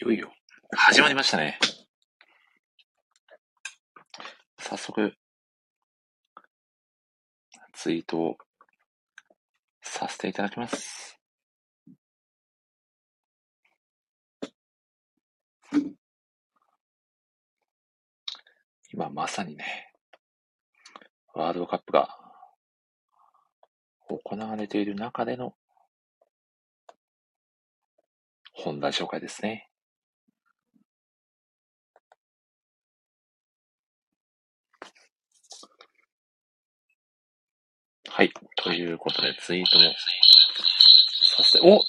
いよいよ、始まりましたね。早速、ツイートをさせていただきます。今まさにね、ワールドカップが行われている中での本題紹介ですね。はい。ということで、ツイートもさせて、お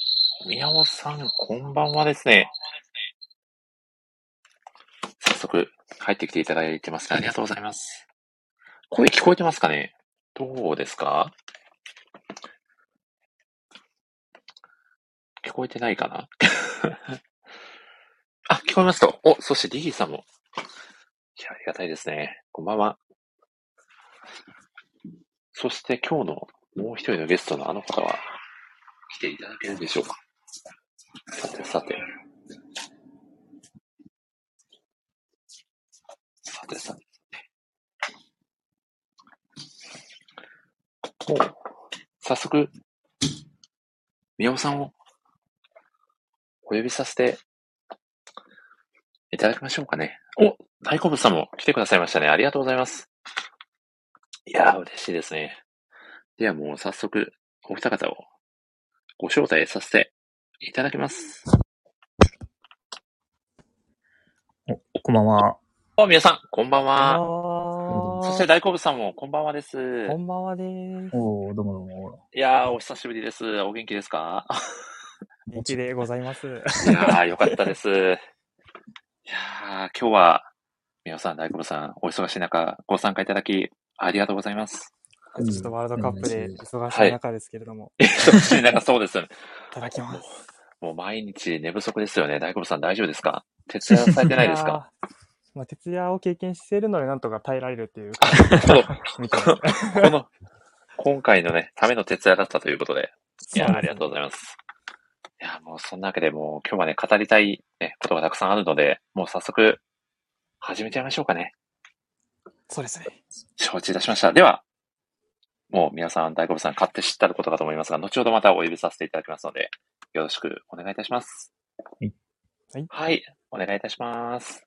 宮本さん、こんばんはですね。早速、入ってきていただいてますね。ありがとうございます。声聞こえてますかね？どうですか？聞こえてないかな？あ、聞こえますと。お、そしてリギーさんも。いや、ありがたいですね。こんばんは。そして今日のもう一人のゲストのあの方は来ていただけるでしょうかさてさて。さてさて。もう、早速、宮尾さんをお呼びさせていただきましょうかね。お、大好物さんも来てくださいましたね。ありがとうございます。いやー、嬉しいですね。ではもう早速、お二方をご招待させていただきます。お、こんばんは。お、皆さん、こんばんは。あそして大好物さんもこんばんはです。こんばんはです。おーどうもどうも。いやー、お久しぶりです。お元気ですか？元気でございます。いやー、よかったです。いやー、今日は、皆さん、大久保さん、お忙しい中、ご参加いただき、ありがとうございます。ちょっとワールドカップで忙はいしい中ですけれども、忙しい中、そうですよね。いただきます。もう毎日寝不足ですよね。大久保さん、大丈夫ですか？徹夜されてないですか？まあ、徹夜を経験しているので、なんとか耐えられるっていうこの、みたいな。この、今回のね、ための徹夜だったということで、いやー、ありがとうございます。いやー、もうそんなわけで、もう今日はね、語りたい、ね、ことがたくさんあるので、もう早速、始めちゃいましょうかね。そうですね。承知いたしました。では、もう皆さん、大久保さん、勝手知ったることかと思いますが、後ほどまたお呼びさせていただきますので、よろしくお願いいたします。はい。はいはい、お願いいたします。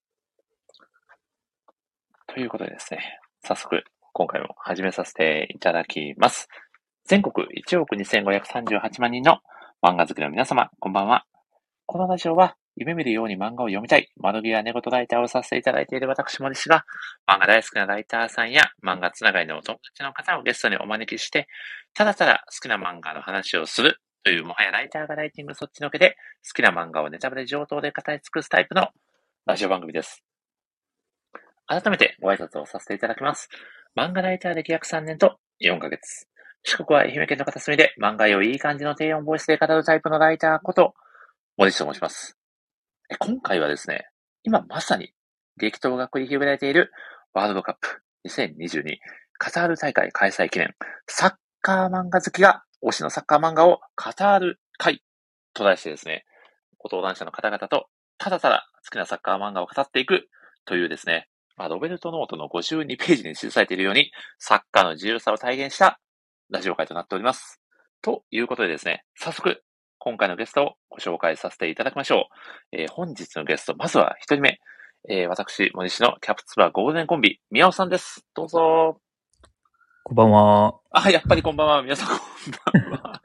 ということでですね、早速、今回も始めさせていただきます。全国1億2538万人の漫画好きの皆様、こんばんは。このラジオは、夢見るように漫画を読みたい、窓際寝言ライターをさせていただいている私森氏が、漫画大好きなライターさんや漫画つながりのお友達の方をゲストにお招きして、ただただ好きな漫画の話をするという、もはやライターがライティングそっちのけで、好きな漫画をネタバレ上等で語り尽くすタイプのラジオ番組です。改めてご挨拶をさせていただきます。漫画ライター歴約3年と4ヶ月。四国は愛媛県の片隅で漫画をいい感じの低音ボイスで語るタイプのライターこと、森氏と申します。今回はですね、今まさに激闘が繰り広げられているワールドカップ2022カタール大会開催記念サッカー漫画好きが推しのサッカー漫画をカタール会と題してですね、ご登壇者の方々とただただ好きなサッカー漫画を語っていくというですね、まあ、ロベルトノートの52ページに記されているようにサッカーの自由さを体現したラジオ会となっております。ということでですね、早速今回のゲストをご紹介させていただきましょう。えー本日のゲスト、まずは一人目、えー私、森氏のキャプツバゴールデンコンビ、宮尾さんです。どうぞ。こんばんは。あ、やっぱりこんばんは。皆さんこんばんは。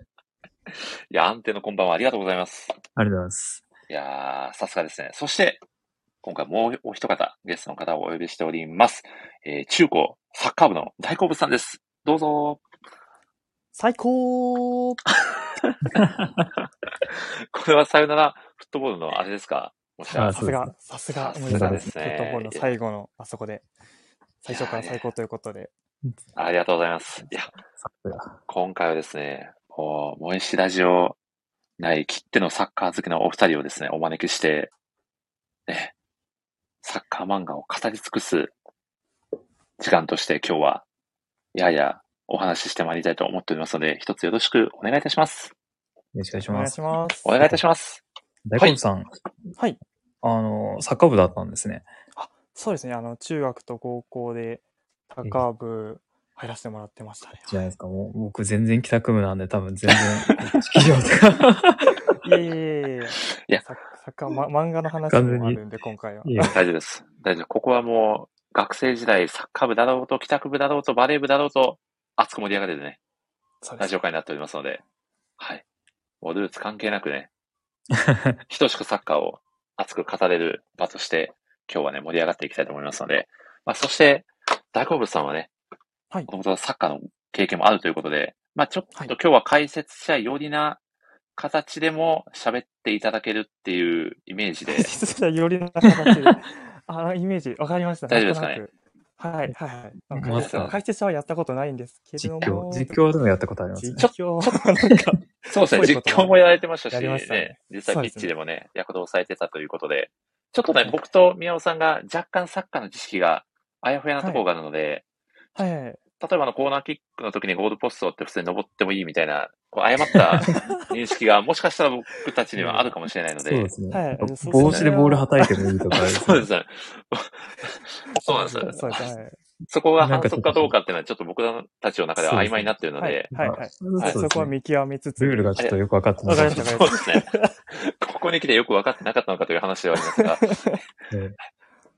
いや、安定のこんばんは。ありがとうございます。ありがとうございます。いやー、さすがですね。そして、今回もうお一方、ゲストの方をお呼びしております。えー中高サッカー部の大好物さんです。どうぞ。最高 これはさよならフットボールのあれですか？さすが、さすが。すがですねフットボールの最後の、あそこで、最初から最高ということで。ありがとうございます。いや。今回はですね、もう、萌えしラジオ内きってのサッカー好きのお二人をですね、お招きして、ね、サッカー漫画を語り尽くす時間として今日は、ややお話ししてまいりたいと思っておりますので、一つよろしくお願いいたします。よろしくお願いします。お願いいたします。大根さん、はい。あの、サッカー部だったんですね。そうですね、あの、中学と高校で、サッカー部入らせてもらってましたね。じゃないですか。もう僕全然帰宅部なんで多分全然、式場とか。いやいやいやいや。いやサッカー、ま、漫画の話完全にもあるんで、今回は。いや大丈夫です。大丈夫。ここはもう、学生時代、サッカー部だろうと、帰宅部だろうと、バレー部だろうと、熱く盛り上がれるね、ラジオ会になっておりますので、はい。もうルーツ関係なくね、等しくサッカーを熱く語れる場として、今日はね、盛り上がっていきたいと思いますので、まあ、そして、大好物さんはね、はい。もともとサッカーの経験もあるということで、まあ、ちょっとはい。今日は解説者寄りな形でも喋っていただけるっていうイメージで、実はよりな形で。あ、イメージ、わかりました。大丈夫ですかね？はい、はい、はい。ま解説さか解説者はやったことないんですけども。況、実況はでもやったことありますね。実況はなんか、そうですね、実況もやられてましたし、やりましたねね、実際ピッチでもね、躍動されてたということで、ちょっとね、僕と宮尾さんが若干サッカーの知識があやふやなところがあるので、はい、はい。例えばあのコーナーキックの時にゴールポストって普通に登ってもいいみたいな、こう誤った 認識がもしかしたら僕たちにはあるかもしれないので、そうですね。はい帽子でボール叩いてもいいとか、そうですね。そうなんですよ。そうです。はい。そこが反則かどうかっていうのはちょっと僕たちの中では曖昧になっているのはいで、、はい、はい。そうはい、そこは見極めつつ。ルールがちょっとよくわかってわかりましたねわかそうですね。ここに来てよく分かってなかったのかという話ではありますが、え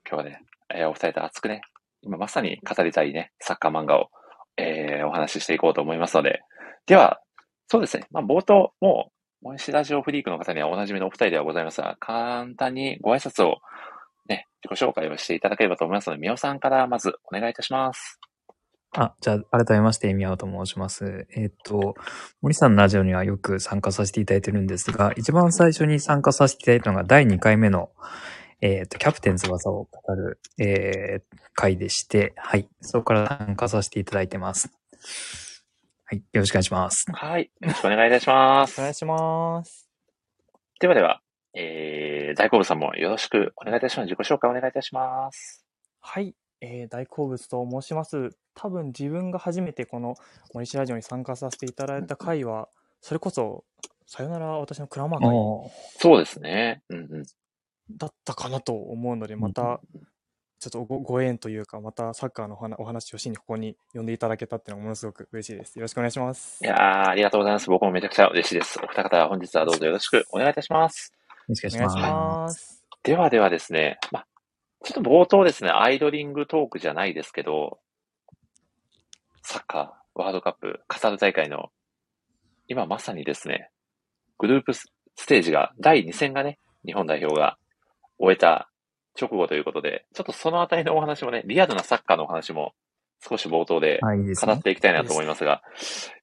今日はね、えーお二人と熱くね、今まさに語りたいね、サッカー漫画を、えーお話ししていこうと思いますので、では、そうですね、まあ冒頭、もう、モイシラジオフリークの方にはおなじみのお二人ではございますが、簡単にご挨拶を、ね、自己紹介をしていただければと思いますので、みおさんからまずお願いいたします。あ、じゃあ、改めまして、宮尾と申します。えっ、と、森さんのラジオにはよく参加させていただいてるんですが、一番最初に参加させていただいたのが第2回目の、えっ、と、キャプテン翼を語る、えー、回でして、はい。そこから参加させていただいてます。はい。よろしくお願いします。はい、よろしくお願いいたします。お願いします。ではでは、えー、大好物さんもよろしくお願いいたします。自己紹介お願いいたします。はい、えー大好物と申します。多分自分が初めてこの森氏ラジオに参加させていただいた回は、それこそ、さよなら私のクラマー会おーそうですね。うんうん。だったかなと思うので、また、ちょっとごご縁というか、またサッカーのお話お話をしにここに呼んでいただけたっていうのはものすごく嬉しいです。よろしくお願いします。いやー、ありがとうございます。僕もめちゃくちゃ嬉しいです。お二方、本日はどうぞよろしくお願いいたします。よろしくおお願いしま。ますす。ではではですね、ま、ちょっと冒頭ですね、アイドリングトークじゃないですけど、サッカーワールドカップカタール大会の、今まさにですね、グループスステージが、第2戦がね、日本代表が終えた直後ということで、ちょっとそのあたりのお話もね、リアルなサッカーのお話も少し冒頭で。語っていきたいなと思いますが、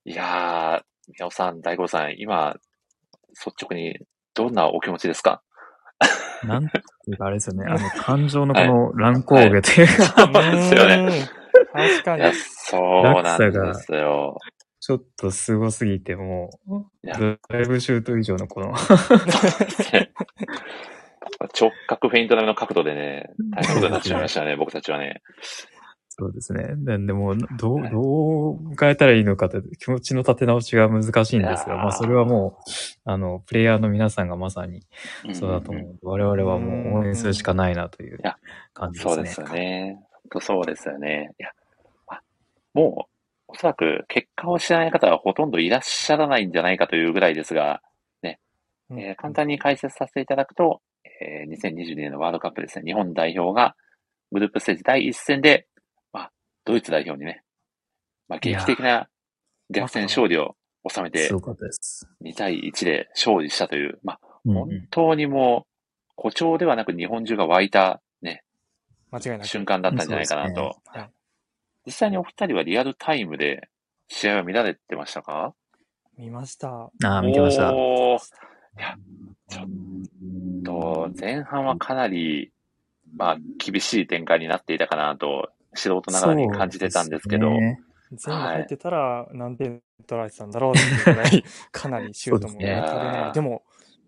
いやー、宮尾さん、大五郎さん、今、率直にどんなお気持ちですか？なんていうか、あれですよね。あの、感情のこの乱高下というか、そうですよね。確かに。そうなんですよ。ちょっとすごすぎて、もう、ドライブシュート以上のこの、直角フェイント並みの角度でね、大変なことになっちゃいましたね、僕たちはね。そうですね。なんでもう、どう、どう迎えたらいいのかって、気持ちの立て直しが難しいんですが、まあそれはもう、あの、プレイヤーの皆さんがまさにそうだと思う。我々はもう応援するしかないなというや感じですね。そうですよね。本当そうですよね。いや、あもう、おそらく結果を知らない方はほとんどいらっしゃらないんじゃないかというぐらいですが、うんえー簡単に解説させていただくと、えー2022年のワールドカップですね、日本代表がグループステージ第一戦で、まあ、ドイツ代表にね、まあ、劇的な逆転勝利を収めてす、ごかったです。2対1で勝利したという、まあ、本当にもう、誇張ではなく日本中が湧いたね、間違いなく。瞬間だったんじゃないかなと。すねはい実際にお二人はリアルタイムで試合は見られてましたか？見ました。ああ、見てました。いや、ちょっと、前半はかなり、まあ、厳しい展開になっていたかなと、素人ながらに感じてたんですけど、ね。全部入ってたら何点取られてたんだろうっていうぐらい、かなりシュートもそうですね。足りない。でも、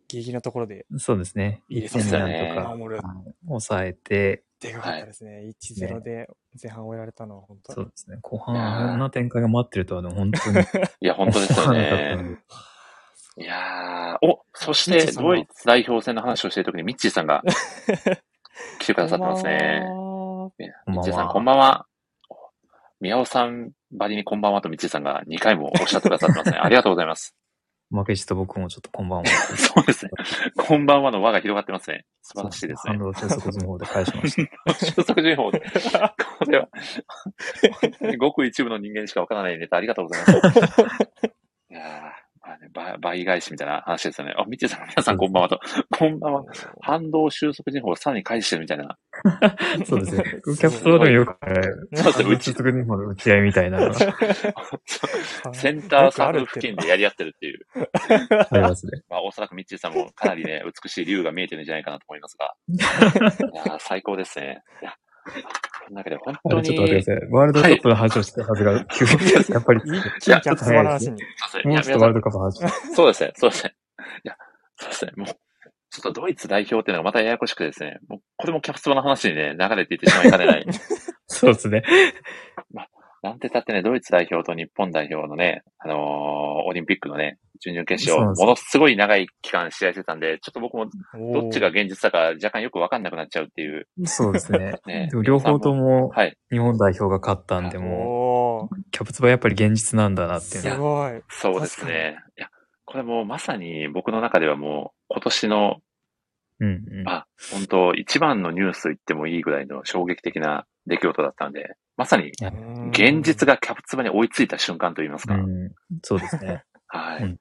ギリギリのところでそうですね。いいですねなんとか、守る。はい抑えて、でかかったですね。1-0で前半終えられたのは本当そうですね。後半あんな展開が待ってるとはね、本当に いや、本当ですよね。いやー、お、そして、ドイツ代表戦の話をしているときに、ミッチーさんが 来てくださってますね。ミッチーさん、こんばんは。宮尾さんばりにこんばんはとミッチーさんが2回もおっしゃってくださってますね。ありがとうございます。負けじと僕もちょっとこんばんは。そうですね。こんばんはの輪が広がってますね。素晴らしいですね反。動収束相撲で返しました。収束情報で。これは、ごく一部の人間にしかわからないネタありがとうございます。いや倍倍返しみたいな話ですよね。あ、ミッチーさん、皆さんこんばんはと。こんばんは。反動収束情報をさらに返してるみたいな。そうですね。キャプトでもよくある。そうですね。うち、打ちつくにもの打ち合いみたいなセンターサークル付近でやり合ってるっていう。ありますね。まあ、おそらくミッチーさんもかなりね、美しい竜が見えてるんじゃないかなと思いますが。いやー最高ですね。いや、中で本あ当に、れちょっと待ってください。ワールドカップの話をしてたはずが、急に、やっぱり、一気にキャプツバの話に。そうですねいやもうちょっとワールドカップの話。そうですね、そうですね。いや、そうですね、もう、ちょっとドイツ代表っていうのがまたややこしくてですね、もうこれもキャプツバの話にね、流れていってしまいかねない。そうですね。なんてたってね、ドイツ代表と日本代表のね、あのーオリンピックのね、準々決勝、ものすごい長い期間試合してたんで、ちょっと僕もどっちが現実だか若干よくわかんなくなっちゃうっていう。そうですね。ね両方ともはい。日本代表が勝ったんで、もう、キャプツバやっぱり現実なんだなっていうすのは。ごい。そうですね。いや、これもうまさに僕の中ではもう今年のうんうん。あ、本当一番のニュースと言ってもいいぐらいの衝撃的な出来事だったんで、まさに現実が。がキャプツバに追いついた瞬間と言いますか。うん、そうですね。はい。うん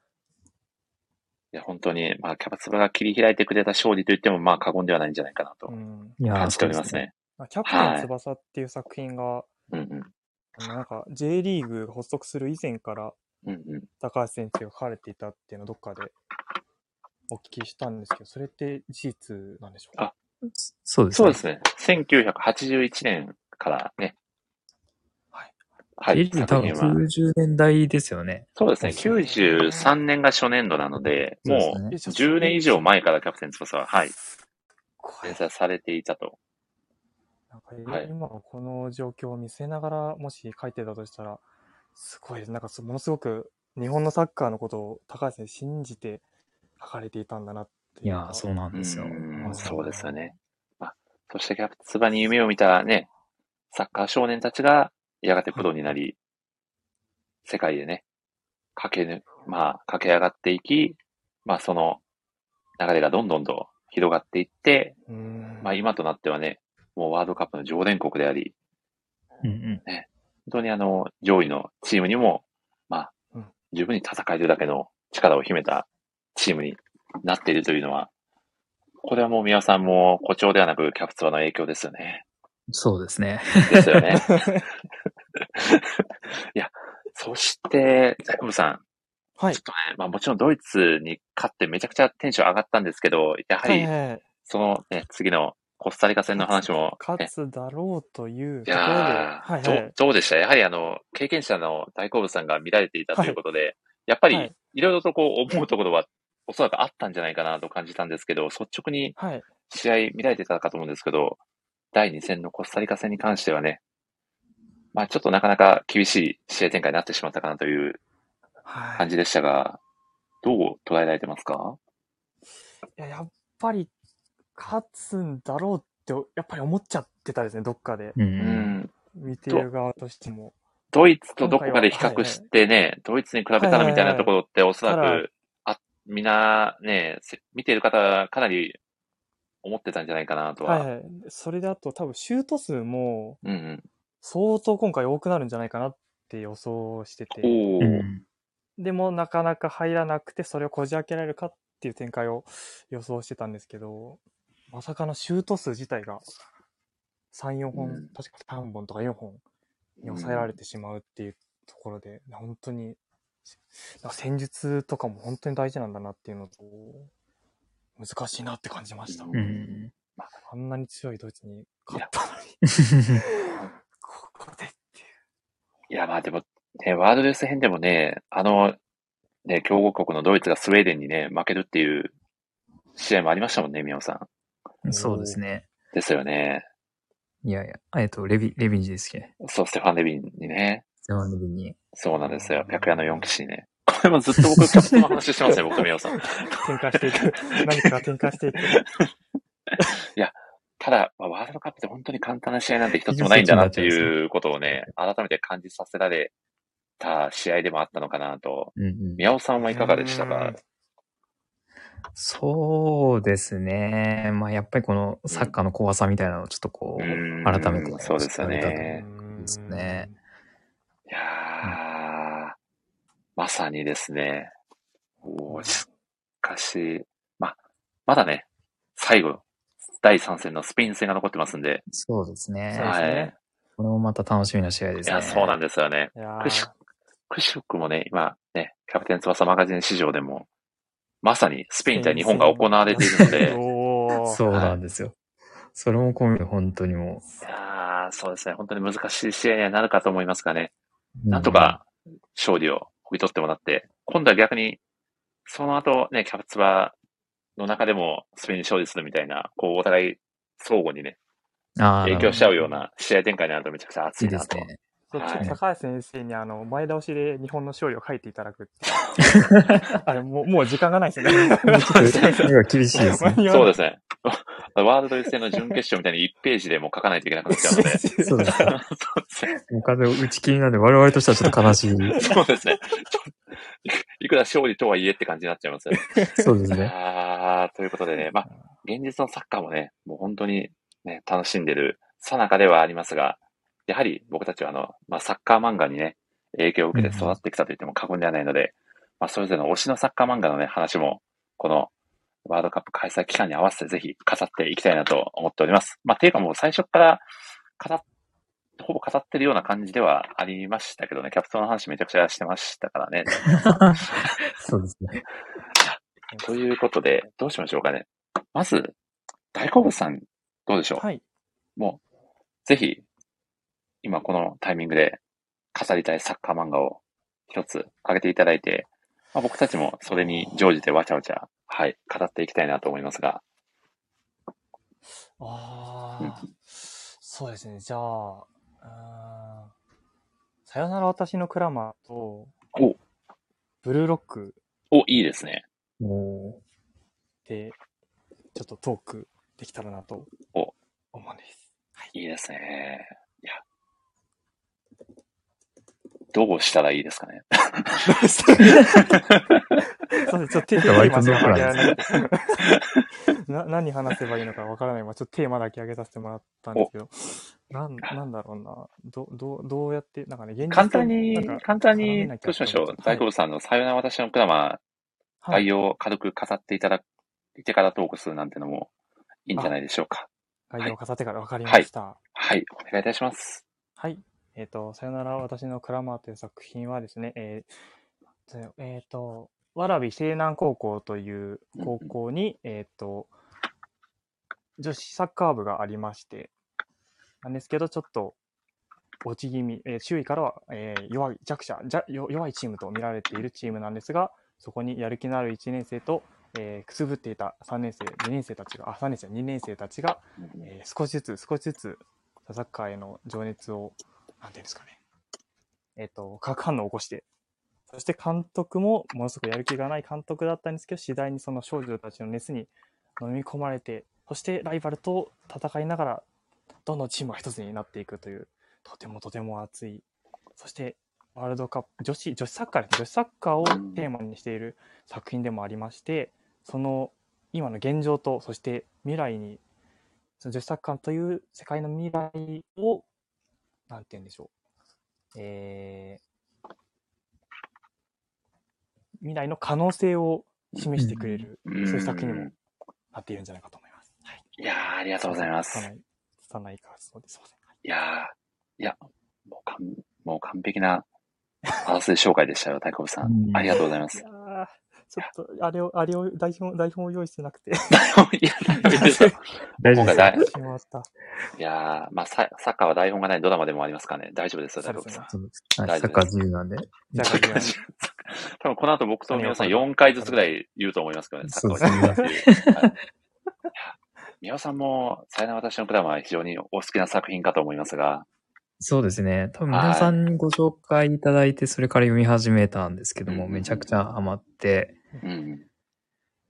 いや、本当に、まあ、キャプツバが切り開いてくれた勝利と言っても、まあ、過言ではないんじゃないかなと感じておりますね。キャプテン翼っていう作品が、うんうん。あのなんか J リーグが発足する以前からうんうん。高橋先生が書かれていたっていうのをどっかでお聞きしたんですけど、それって事実なんでしょうか？そうですね。そうですね。1981年からね。はい。多分作品は90年代ですよね。そうですね。93年が初年度なので、もそううですね10年以上前からキャプテン翼は、はい、これ連載されていたと。なんかはい今この状況を見せながらもし書いてたとしたら、すごいです。なんかすものすごく日本のサッカーのことを高橋先生信じて書かれていたんだなっていやー、そうなんですよ。うんそうですよね。まあ、そしてキャプツバに夢を見たね、サッカー少年たちがやがてプロになり、世界でね、駆けぬ、まあ、駆け上がっていき、まあ、その流れがどんどんと広がっていって、うん。まあ、今となってはね、もうワールドカップの常連国であり、うんうん。本当にあの、上位のチームにも、まあうん、十分に戦えるだけの力を秘めたチームになっているというのは、これはもう宮尾さんも誇張ではなくキャプツバの影響ですよね。そうですね。ですよね。いや、そして、ジャコブさん、はいちょっ。とね、まあもちろんドイツに勝ってめちゃくちゃテンション上がったんですけど、やはりはいはいはいそのね、次のコスタリカ戦の話も、ね、勝つだろうといういところで、やー、どはいはい。うどうでした？やはりあの、経験者の大好物さんが見られていたということで、やっぱりはい、いろいろとこう思うところは、おそらくあったんじゃないかなと感じたんですけど、率直にはい。試合見られてたかと思うんですけど、第2戦のコスタリカ戦に関してはね、まあちょっとなかなか厳しい試合展開になってしまったかなというはい。感じでしたが、どう捉えられてますか？いややっぱり勝つんだろうって、やっぱり思っちゃってたですね、どっかで。うん。見てる側としても。ドイツとどこかで比較してね、ドイツに比べたらみたいなところっておそらはいはいく、あ、みんなね、せ見てる方はかなり思ってたんじゃないかなとは。はいはい。それであと多分シュート数もうんうん。相当今回多くなるんじゃないかなって予想してて。うんでもなかなか入らなくて、それをこじ開けられるかっていう展開を予想してたんですけど、まさかのシュート数自体が3、4本、うん確か3本とか4本に抑えられてしまうっていうところで、本当に、戦術とかも本当に大事なんだなっていうのと、難しいなって感じました。うんうん。あんなに強いドイツに勝ったのに、ここでっていう。いや、まあでも、ね、ワールドレス編でもね、あの、ね、強豪国のドイツがスウェーデンにね、負けるっていう試合もありましたもんね、宮尾さん。そうですね。ですよね。いやいや、えっと、レビ、レビンジですっけ？そう、ステファン・レビンにね。ステファンレビンに。そうなんですよ。白夜の4騎士にね。これもずっと僕、キャプテンの話してますね、僕と宮尾さん。展開していく。何かが展開していく。ただ、まあ、ワールドカップって本当に簡単な試合なんて一つもないんだなっていうことをね、改めて感じさせられた試合でもあったのかなと。うんうん。宮尾さんはいかがでしたか？そうですね。まあやっぱりこのサッカーの怖さみたいなのをちょっとこう、うん改めてそうですよねですね。いやー、まさにですね。おーしかし、ま、まだね、最後、第3戦のスペイン戦が残ってますんで、そうですね。そうですねこれもまた楽しみな試合ですね。いや、そうなんですよね。くし、くしくもね、今ね、キャプテン翼マガジン市場でも、まさにスペイン対日本が行われているので、おーそうなんですよ。それも込みで本当にもいやーそうですね、本当に難しい試合にはなるかと思いますがね、う。なんとか勝利をもぎ取ってもらって、今度は逆に、その後ね、キャプツバの中でもスペインに勝利するみたいな、こう、お互い相互にね、影響しちゃうような試合展開になるとめちゃくちゃ熱いなと。いいですね。そうはい高橋先生にあの、前倒しで日本の勝利を書いていただく。あれ、もう、もう時間がないですね。ちょっと厳しいですね。そうですね。ワールド予選の準決勝みたいに1ページでもう書かないといけなくなっちゃうので。そうですね。そうを打ち切りなんで我々としてはちょっと悲しい。そうですね。いくら勝利とはいえって感じになっちゃいますよね。そうですね。あーということでね、まあ、現実のサッカーもね、もう本当にね、楽しんでるさなかではありますが、やはり僕たちはあの、まあ、サッカー漫画にね、影響を受けて育ってきたと言っても過言ではないので、まあ、それぞれの推しのサッカー漫画のね、話も、このワールドカップ開催期間に合わせてぜひ語っていきたいなと思っております。まあ、ていうかもう最初から語っ、ほぼ語ってるような感じではありましたけどね、キャプテンの話めちゃくちゃしてましたからね。そうですね。ということで、どうしましょうかね。まず、大好物さん、どうでしょう、はい。もう、ぜひ、今このタイミングで語りたいサッカー漫画を一つ挙げていただいて、まあ、僕たちもそれに乗じてわちゃわちゃ、はい、語っていきたいなと思いますが、ああ、そうですね。じゃあ、さよなら私のクラマーと、お、ブルーロックお、いいですね。もで、ちょっとトークできたらなとお思うんです。いいですね。いや。どうしたらいいですかね？そうです。ちょっと何話せばいいのかわからない。まあちょっとテーマだけ上げさせてもらったんですけど、なん、なんだろうな。ど、どう、どうやって、なんかね、現実と簡単に簡単にどうしましょう大好物さんのさよなら私のクラマー、はい概要を軽く語っていただいてからトークするなんてのもいいんじゃないでしょうか。概要を飾ってから分かりました。はい、お願いいたします。はい。えっ、と、さよなら私のクラマーという作品はですね、えーえっ、と、蕨西南高校という高校に、えっ、と、女子サッカー部がありまして、なんですけど、ちょっと落ち気味、えー周囲からは、えー弱い、弱者、じゃよ弱いチームと見られているチームなんですが、そこにやる気のある1年生と、えーくすぶっていた3年生、2年生たちが、あ、3年生、2年生たちが、えー少しずつ少しずつサッカーへの情熱を、なんていうんですかね、えっ、と、化学反応を起こして、そして監督もものすごくやる気がない監督だったんですけど、次第にその少女たちの熱に飲み込まれて、そしてライバルと戦いながら、どんどんチームが一つになっていくという、とてもとても熱い、そしてワールドカップ、女子、女子サッカーです。女子サッカーをテーマにしている作品でもありまして、その今の現状と、そして未来にその女子サッカーという世界の未来を、なんて言うんでしょう。えー、未来の可能性を示してくれる、うんそういう作品にもなっているんじゃないかと思います。はい。いやー、ありがとうございます。拙い、拙いからそうです。すいません。いやー、いや、もうかん、もう完璧な、あらすじ紹介でしたよ、大好物さん。うんありがとうございますちょっと、あれを、あれを、台本、台本を用意してなくて。いや、大丈夫です。よ大丈夫です。今回大しまった。いやー、まあサ、サッカーは台本がないドラマでもありますからね。大丈夫ですよ、大丈夫です。サッカー自由なんで。サッカー自由。多分この後僕と皆さん4回ずつぐらい言うと思いますけどね、サッカーは。自由だっていう。はい。いや宮尾さんも、さよなら私のクラマは非常にお好きな作品かと思いますが、そうですね。多分皆さんにご紹介いただいて、それから読み始めたんですけども、うんめちゃくちゃハマって、うん。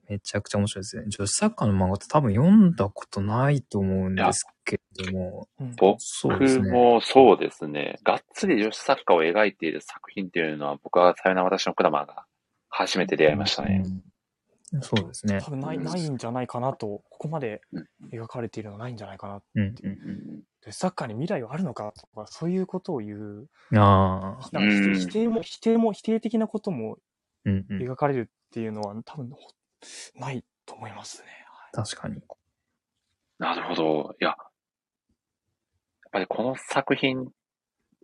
めちゃくちゃ面白いですね。女子サッカーの漫画って多分読んだことないと思うんですけども、うん僕そうですね。もそうですね。がっつり女子サッカーを描いている作品っていうのは、僕はさよなら私のクラマーが初めて出会いましたね。うんそうですね多。分ないないんじゃないかなと、ここまでうん描かれているのはないんじゃないかな。うん。うんうんでサッカーに未来はあるのか？とか、そういうことを言う、ああ。なんか否うん定も、否定も、否定的なこともうんうん。描かれるっていうのは多分ほないと思いますね。確かに。なるほど。いや、やっぱりこの作品、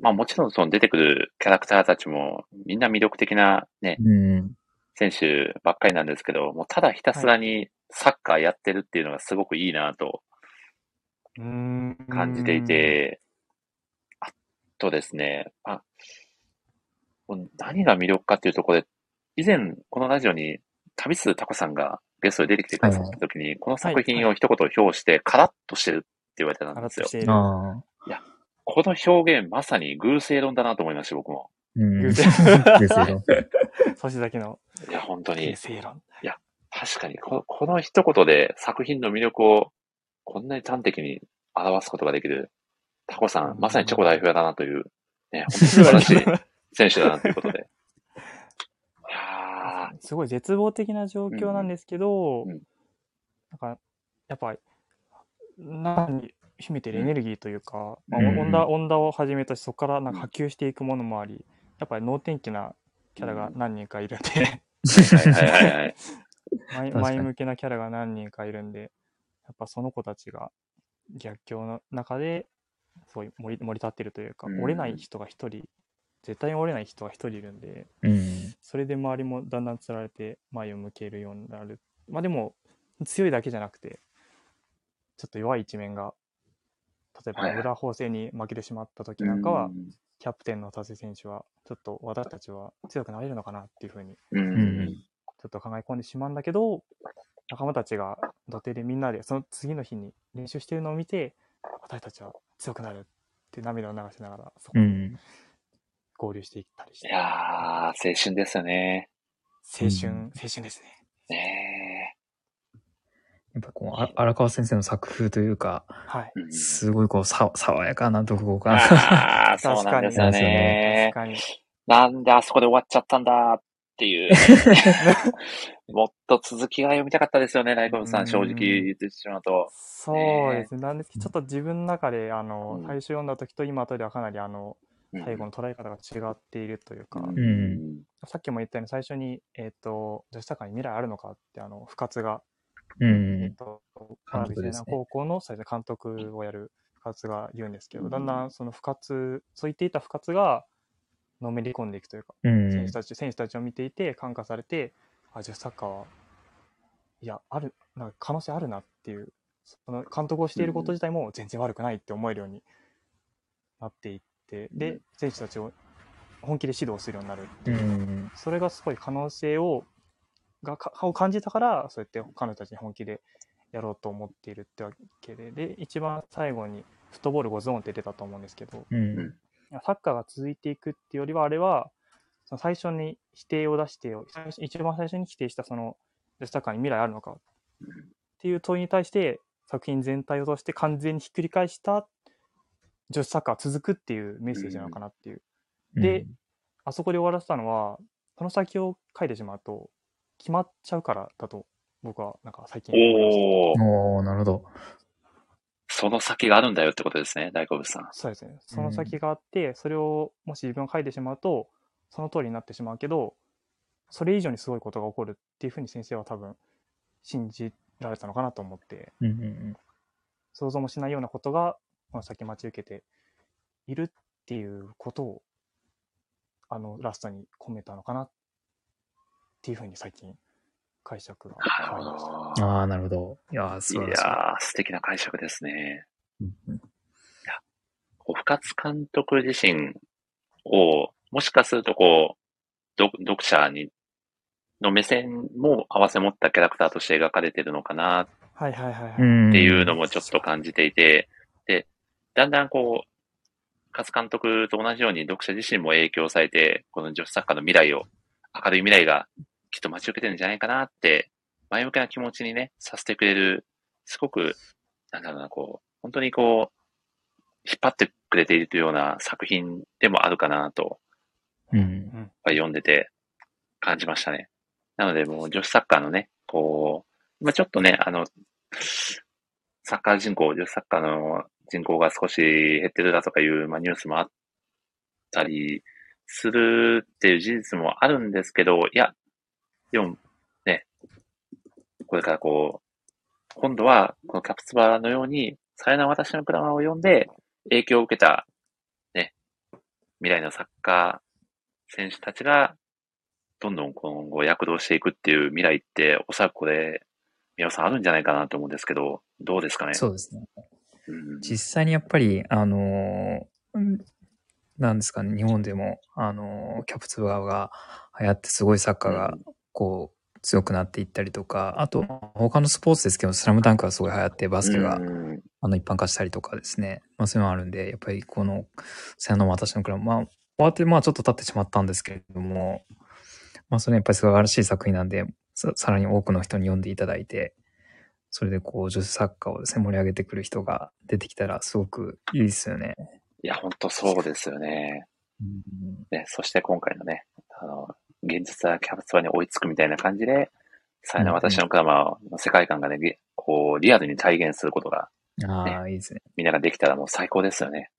まあもちろんその出てくるキャラクターたちもみんな魅力的なね、うん。選手ばっかりなんですけど、もうただひたすらにサッカーやってるっていうのがすごくいいなと感じていて、あとですね、あ、何が魅力かっていうところで、以前このラジオに旅するタコさんがゲストで出てきてくださった時に、この作品を一言表して、カラッとしてるって言われてたんですよカラッとし。ている。ああ。この表現まさに偶性論だなと思いました、僕も。うん。偶 で然すよ。そしてだけのいや、本当に形。成論。確かにこ、この一言で作品の魅力をこんなに端的に表すことができるタコさん、まさにチョコ代表だなという、ね、本当に素晴らしい選手だなということで。いやー。すごい絶望的な状況なんですけど、うん。うん。なんか、やっぱ、中に秘めてるエネルギーというか、まあうん。温田温田をはじめとして、そこからなんか波及していくものもあり、やっぱり能天気なキャラが何人かいるんで、はいはいはいはい。前確かに。前向きなキャラが何人かいるんで、やっぱその子たちが逆境の中で、そういう盛り盛り立ってるというか、うん折れない人が一人、絶対に折れない人が一人いるんで、うん。それで周りもだんだんつられて前を向けるようになる。まあでも、強いだけじゃなくて、ちょっと弱い一面が、例えばはいはい裏法制に負けてしまった時なんかは、うんキャプテンの田瀬選手は、ちょっと私たちは強くなれるのかなっていうふうに、うんうんちょっと考え込んでしまうんだけど、仲間たちが土手でみんなで、その次の日に練習してるのを見て、私たちは強くなるって涙を流しながら、そこにうん。合流していったりして、いやー、青春ですよね。青春、うん青春ですね。ねやっぱこう、あ荒川先生の作風というか、はい。すごいこう、さ、爽やかな読語感。ああ、そうなんですよ確かにね確。かに。なんであそこで終わっちゃったんだっていう。もっと続きが読みたかったですよね、ライコブさうんん、正直言ってしまうと。そうですね。なんですけど、ちょっと自分の中で、あの、うん最初読んだ時と今とではかなり、あの、うん最後の捉え方が違っているというか、うんさっきも言ったように最初に、えっ、と、女子サッカーに未来あるのかって、あの、深津が、うえっ、ん。と、監督ですね高校の最初監督をやる深津が言うんですけど、うんだんだんその深津、そう言っていた深津が、のめり込んでいくというか、うん。選手たち、選手たちを見ていて感化されて、あ、女子サッカーは、いや、ある、なんか可能性あるなっていう、その監督をしていること自体も全然悪くないって思えるようになっていって、うで、選手たちを本気で指導するようになる。うん。それがすごい可能性を、が、かを感じたから、そうやって彼女たちに本気でやろうと思っているってわけで、で、一番最後にフットボール5ゾーンって出たと思うんですけど、うん。サッカーが続いていくっていうよりは、あれは、その最初に否定を出して、一番最初に否定したその、女子サッカーに未来あるのかっていう問いに対して、作品全体を通して完全にひっくり返した女子サッカーは続くっていうメッセージなのかなっていう。であそこで終わらせたのは、その先を書いてしまうと、決まっちゃうからだと、僕はなんか最近思いました。おなるほど。その先があるんだよってことですね、大好物さん。そうですね。その先があって、それをもし自分が書いてしまうと、その通りになってしまうけど、それ以上にすごいことが起こるっていうふうに先生は多分信じられたのかなと思って、うんうん想像もしないようなことがこの先待ち受けているっていうことを、あのラストに込めたのかなっていうふうに最近解釈がなるほ変わり。ああ、なるほど。いや素晴らしい。やー、素敵な解釈ですね。うんうんこう深津監督自身を、もしかするとこう、読読者に、の目線も合わせ持ったキャラクターとして描かれてるのかなはいはいはいっていうのもちょっと感じていて、で、だんだんこう、勝監督と同じように読者自身も影響されて、この女子サッカーの未来を、明るい未来がきっと待ち受けてるんじゃないかなって、前向きな気持ちにね、させてくれる、すごく、なんだろうな、こう、本当にこう、引っ張ってくれているというような作品でもあるかなと、うん。読んでて感じましたね。なので、もう女子サッカーのね、こう、今ちょっとね、あの、サッカー人口、女子サッカーの人口が少し減ってるだとかいう、まあ、ニュースもあったりするっていう事実もあるんですけど、いや、でもね、これからこう、今度はこのキャプツバのように、さよなら私のクラマーを読んで影響を受けた、ね、未来のサッカー選手たちが、どんどん今後躍動していくっていう未来って、おそらくこれ、皆さんあるんじゃないかなと思うんですけど、どうですかね？そうですね。うん実際にやっぱり、あのーうんなんですかね、日本でも、あのーキャプツバーが流行ってすごいサッカーが、こう、強くなっていったりとか、あと、他のスポーツですけど、スラムダンクがすごい流行って、バスケが、うんあの、一般化したりとかですね。まあ、そういうのあるんで、やっぱりこの、さよなら私のクラブ、まあ、終わって、まあ、ちょっと経ってしまったんですけれども、まあ、それやっぱり素晴らしい作品なんで、ささらに多くの人に読んでいただいて、それでこう、女子サッカーをですね、盛り上げてくる人が出てきたら、すごくいいですよね。いや、本当そうですよね。うんね、そして今回のね、あの、現実はキャプツバに追いつくみたいな感じで、さよなら私のクラマーの世界観がね、げこう、リアルに体現することが、ああ、いいですね。みんなができたらもう最高ですよね。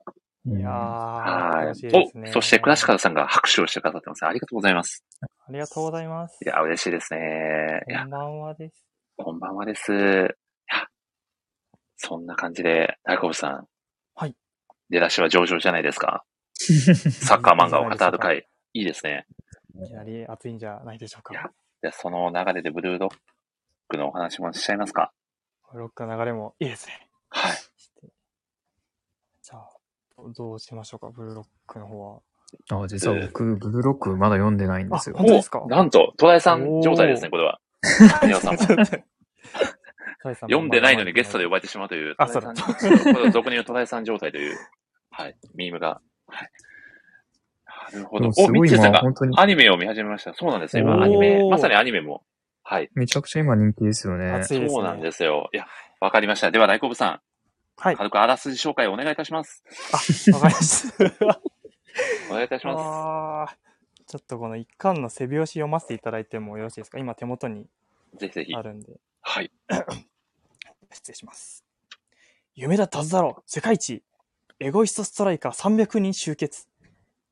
うんいやー、はい楽しいですね。お、そしてクラシカルさんが拍手をしてくださってます。ありがとうございます。ありがとうございます。いや、嬉しいですね。いやこん、ばんはです。こんばんはです。いや、そんな感じで、大好物さん。はい。出だしは上々じゃないですか。サッカー漫画を語る会。いいですね。いきなり熱いんじゃないでしょういやか。で、その流れでブルーロックのお話もしちゃいますか。ロックの流れもいいですね。はい。じゃあ、どうしましょうか、ブルーロックの方は。あ実は僕、ブルーロックまだ読んでないんですよあ。本当ですか？おなんと、トライさん状態ですね、これは。皆さんも。読んでないのにゲストで呼ばれてしまうという、あそう これは俗に言うトライさん状態という、はい、ミームが。はい。なるほど。すごい今本当にアニメを見始めました。そうなんですよ。今、アニメ、まさにアニメも。はい。めちゃくちゃ今人気ですよね。熱いですね。そうなんですよ。いや、わかりました。では、大好物さん、はい。軽くあらすじ紹介をお願いいたします。あ、わかりました。お願いいたします。ちょっとこの一巻の背表紙読ませていただいてもよろしいですか？今手元にぜひぜひ。あるんで。はい。失礼します。夢だったはずだろう世界一エゴイストストライカー300人集結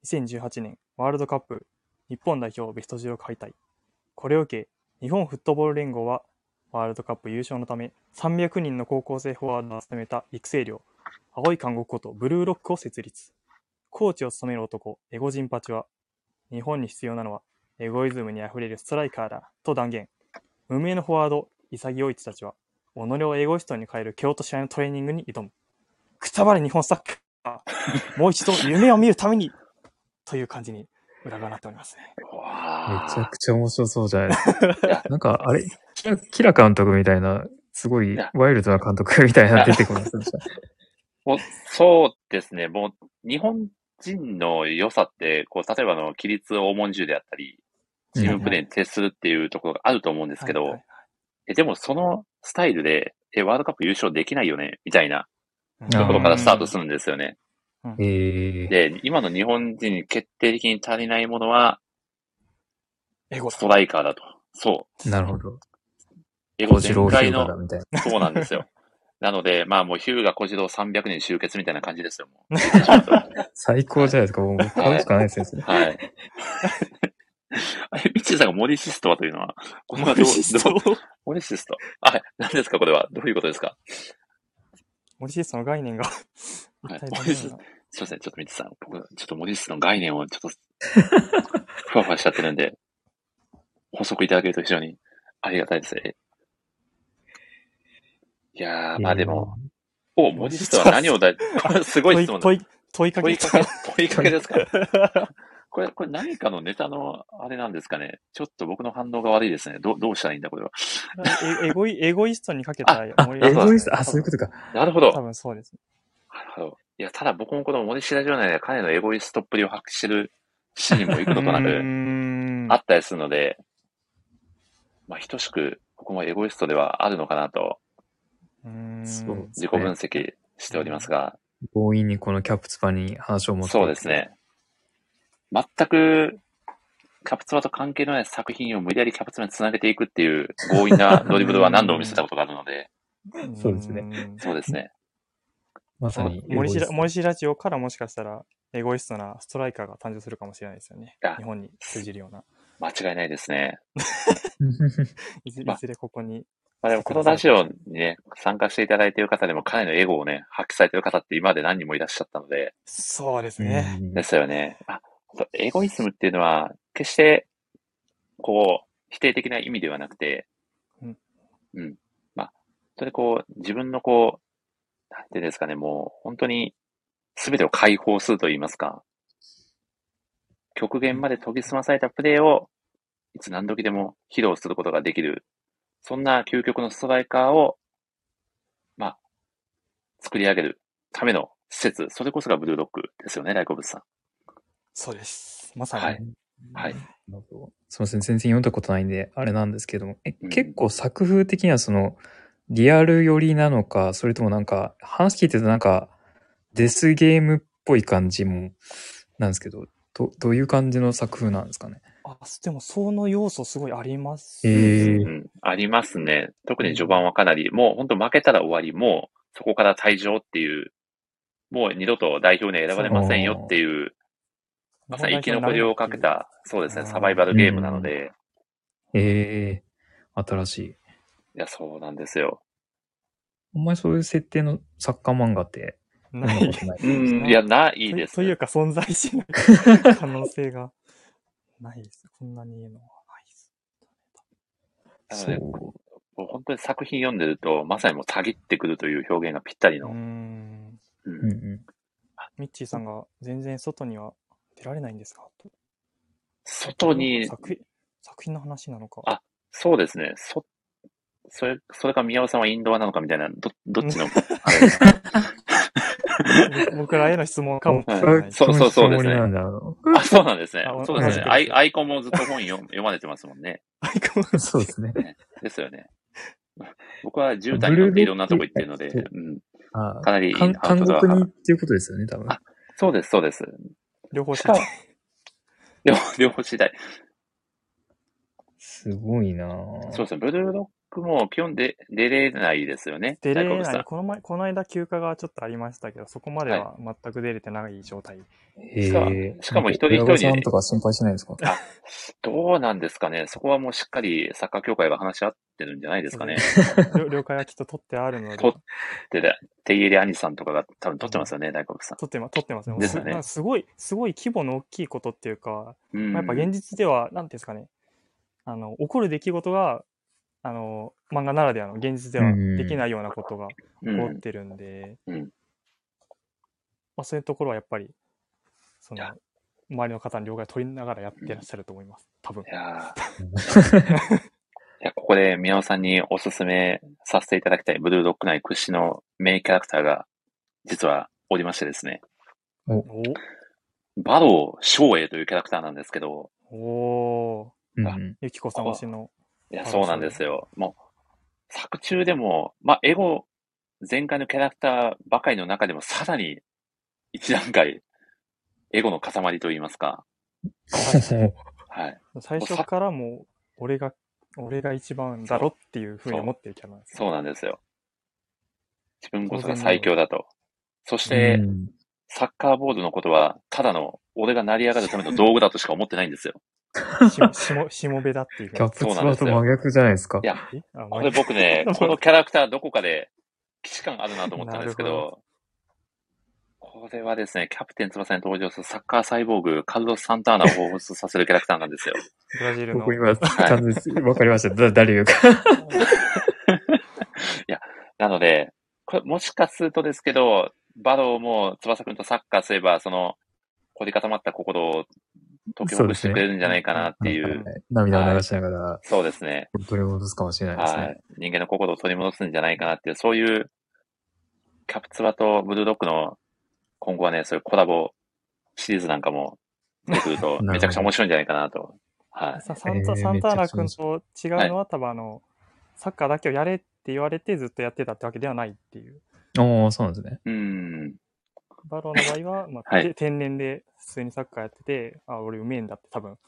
!2018 年ワールドカップ日本代表ベスト16敗退。これを受け、日本フットボール連合はワールドカップ優勝のため300人の高校生フォワードを集めた育成寮、青い監獄ことブルーロックを設立。コーチを務める男、エゴジンパチは、日本に必要なのはエゴイズムに溢れるストライカーだと断言。無名のフォワード、潔い人たちは、己をエゴイストに変える京都試合のトレーニングに挑む。くたばれ日本サッカーもう一度夢を見るためにという感じに裏がなっておりますね。わめちゃくちゃ面白そうじゃないですか。なんか、あれ、キラキラ監督みたいな、すごいワイルドな監督みたいな出てこますで。もう、そうですね。もう、日本人の良さって、こう、例えばあの、規律を重んじるであったり、チームプレーに徹するっていうところがあると思うんですけど、はいはいえ、でもそのスタイルで、え、ワールドカップ優勝できないよね、みたいなはいところからスタートする。るんですよね。ええで、今の日本人に決定的に足りないものは、エゴストライカーだと。そう。なるほど。エゴ全開の、ーガだみたいな。そうなんですよ。なので、まあもうヒューガ小次郎300人集結みたいな感じですよ。最高じゃないですか。もう買うしかないですよ、それ。はい。あれ、ミッチーさんがモリシストはというのは、これはどう、どう、モリシスト？あ、何ですかこれは。どういうことですか？モリシストの概念がはいモリシスういうのかすいません、ちょっとミッチーさん。僕、ちょっとモリシストの概念をちょっと、ふわふわしちゃってるんで、補足いただけると非常にありがたいですね。いやー、まあでも、お、モリシストは何をだ、すごい質問だ。問い、問いかけ問いかけ、問いかけですか？これ、これ何かのネタの、あれなんですかね？ちょっと僕の反応が悪いですね。どう、どうしたらいいんだ、これは？えエゴイエゴイストにかけたエゴイスト、あ、そういうことか。なるほど。多分そうですね。なるほど。いや、ただ僕もこの森下ラジオ内で彼のエゴイストっぷりを発揮してるシーンも幾度となくんあったりするので、まあ、等しく、ここもエゴイストではあるのかなと、自己分析しておりますが、強引にこのキャプツパに話を持っていくそうです。ね。全く、キャプツバと関係のない作品を無理やりキャプツバにつなげていくっていう強引なドリブルは何度も見せたことがあるので、そうですねんそうですね。まさに。森氏ラ、森ラジオからもしかしたら、エゴイストなストライカーが誕生するかもしれないですよね。日本に通じるような。間違いないですね。いずれここに。まあでもこのラジオにね、参加していただいている方でも彼のエゴをね、発揮されている方って今まで何人もいらっしゃったので、そうですね。ですよね。あ、エゴイスムっていうのは、決して、こう、否定的な意味ではなくて、うん。うん。まあ、それこう、自分のこう、なんてですかね、もう、本当に、すべてを解放すると言いますか、極限まで研ぎ澄まされたプレーを、いつ何時でも披露することができる、そんな究極のストライカーを、まあ、作り上げるための施設、それこそがブルーロックですよね、大好物さん。そうです。まさに。はいはい。すみません、全然読んだことないんで、あれなんですけども、え、うん結構作風的にはその、リアル寄りなのか、それともなんか、話聞いてるとなんか、デスゲームっぽい感じも、なんですけど、ど、どういう感じの作風なんですかね？あ、でもその要素すごいあります。ええうん、ありますね。特に序盤はかなり、もう本当負けたら終わり、もうそこから退場っていう、もう二度と代表に選ばれませんよっていう、まさに生き残りをかけた、そうですね、うんサバイバルゲームなので、ええ新しい。いや、そうなんですよ。あんまりそういう設定のサッカー漫画ってない。うん、いや、ないですね。とというか存在しない可能性が ないです。こんなに言うのはないです。なので、そう。もう本当に作品読んでると、まさにもうたぎってくるという表現がぴったりの。うーん。うんうんうミッチーさんが全然外には出られないんですか？と外に、作品作品の話なのか。あそうですね、そ、それ、それか宮尾さんはインドアなのかみたいな、ど、どっちの、あれですか僕らへの質問かもしれはない。そうそうそうですねあ、そうなんですねあ。そうですね。アイアイコンもずっと本読読まれてますもんね。アイコンうそうですね。ですよね。僕は絨毯に乗っていろんなとこ行ってるので、うん、あかなり韓国に派っていうことですよね、多分。あそうです、そうです。両方ししかも、両両方次第。すごいなぁそうですね。ブルーロックも基本で出れないですよね。出れない。この前、この間休暇がちょっとありましたけど、そこまでは全く出れてない状態。へしかえ。しかも一人一人親御さんとか心配しないですか？どうなんですかね。そこはもうしっかりサッカー協会が話し合ってるんじゃないですかね。了了解はきっと取ってあるので。取で、テイエリ兄さんとかが多分撮ってますよね、大好物さん。取ってま、取ってますね。ですよねなんかすごい、すごい規模の大きいことっていうか、うんまあやっぱ現実では、なんていうんですかね、あの、起こる出来事が、あの、漫画ならではの現実ではできないようなことがう起こっん、てるんで、うん。まあそういうところはやっぱり、その周りの方に了解を取りながらやってらっしゃると思います。多分。い。やー。いや、ここで宮尾さんにおすすめさせていただきたいブルーロック内屈指のメインキャラクターが実はおりましてですね。お。バロー翔英というキャラクターなんですけど、おー、あうんうん。ゆきこさん推しの。いや、そうなんですよ。もう、作中でも、まあ、エゴ全開のキャラクターばかりの中でもさらに一段階、エゴの塊といいますか。はい。最初からもう、俺が、俺が一番だろっていうふうに思ってるキャラなんですよ。そうなんですよ。自分こそが最強だと。そしうて、んサッカーボールのことは、ただの、俺が成り上がるための道具だとしか思ってないんですよ。ししも、しもべだっていうキャプツバと真逆じゃないですかい。や、これ僕ねまあ、このキャラクターどこかで、既視感あるなと思ったんですけなるど、これはですね、キャプテン翼に登場するサッカーサイボーグ、カルロス・サンターナを彷彿させるキャラクターなんですよ。ブラジルの。僕今、ちゃんとわかりました。だ誰言うか。なので、これもしかするとですけど、バローも翼くんとサッカーすれば、その、凝り固まった心を解きほぐしてくれるんじゃないかなっていう、はい涙を流しながら、そうですね。取り戻すかもしれないですはね。い。人間の心を取り戻すんじゃないかなっていう、そういうキャプツバとブルードッグの今後はね、そういうコラボシリーズなんかも出てくると どめちゃくちゃ面白いんじゃないかなと。はい。さサンタ、えーサンターナ君と違うのは、多分あの、サッカーだけをやれって言われてずっとやってたってわけではないっていう。おー、そうなんですね。うん。バローの場合は、まあはいて天然で普通にサッカーやってて、あ、俺うめえんだって多分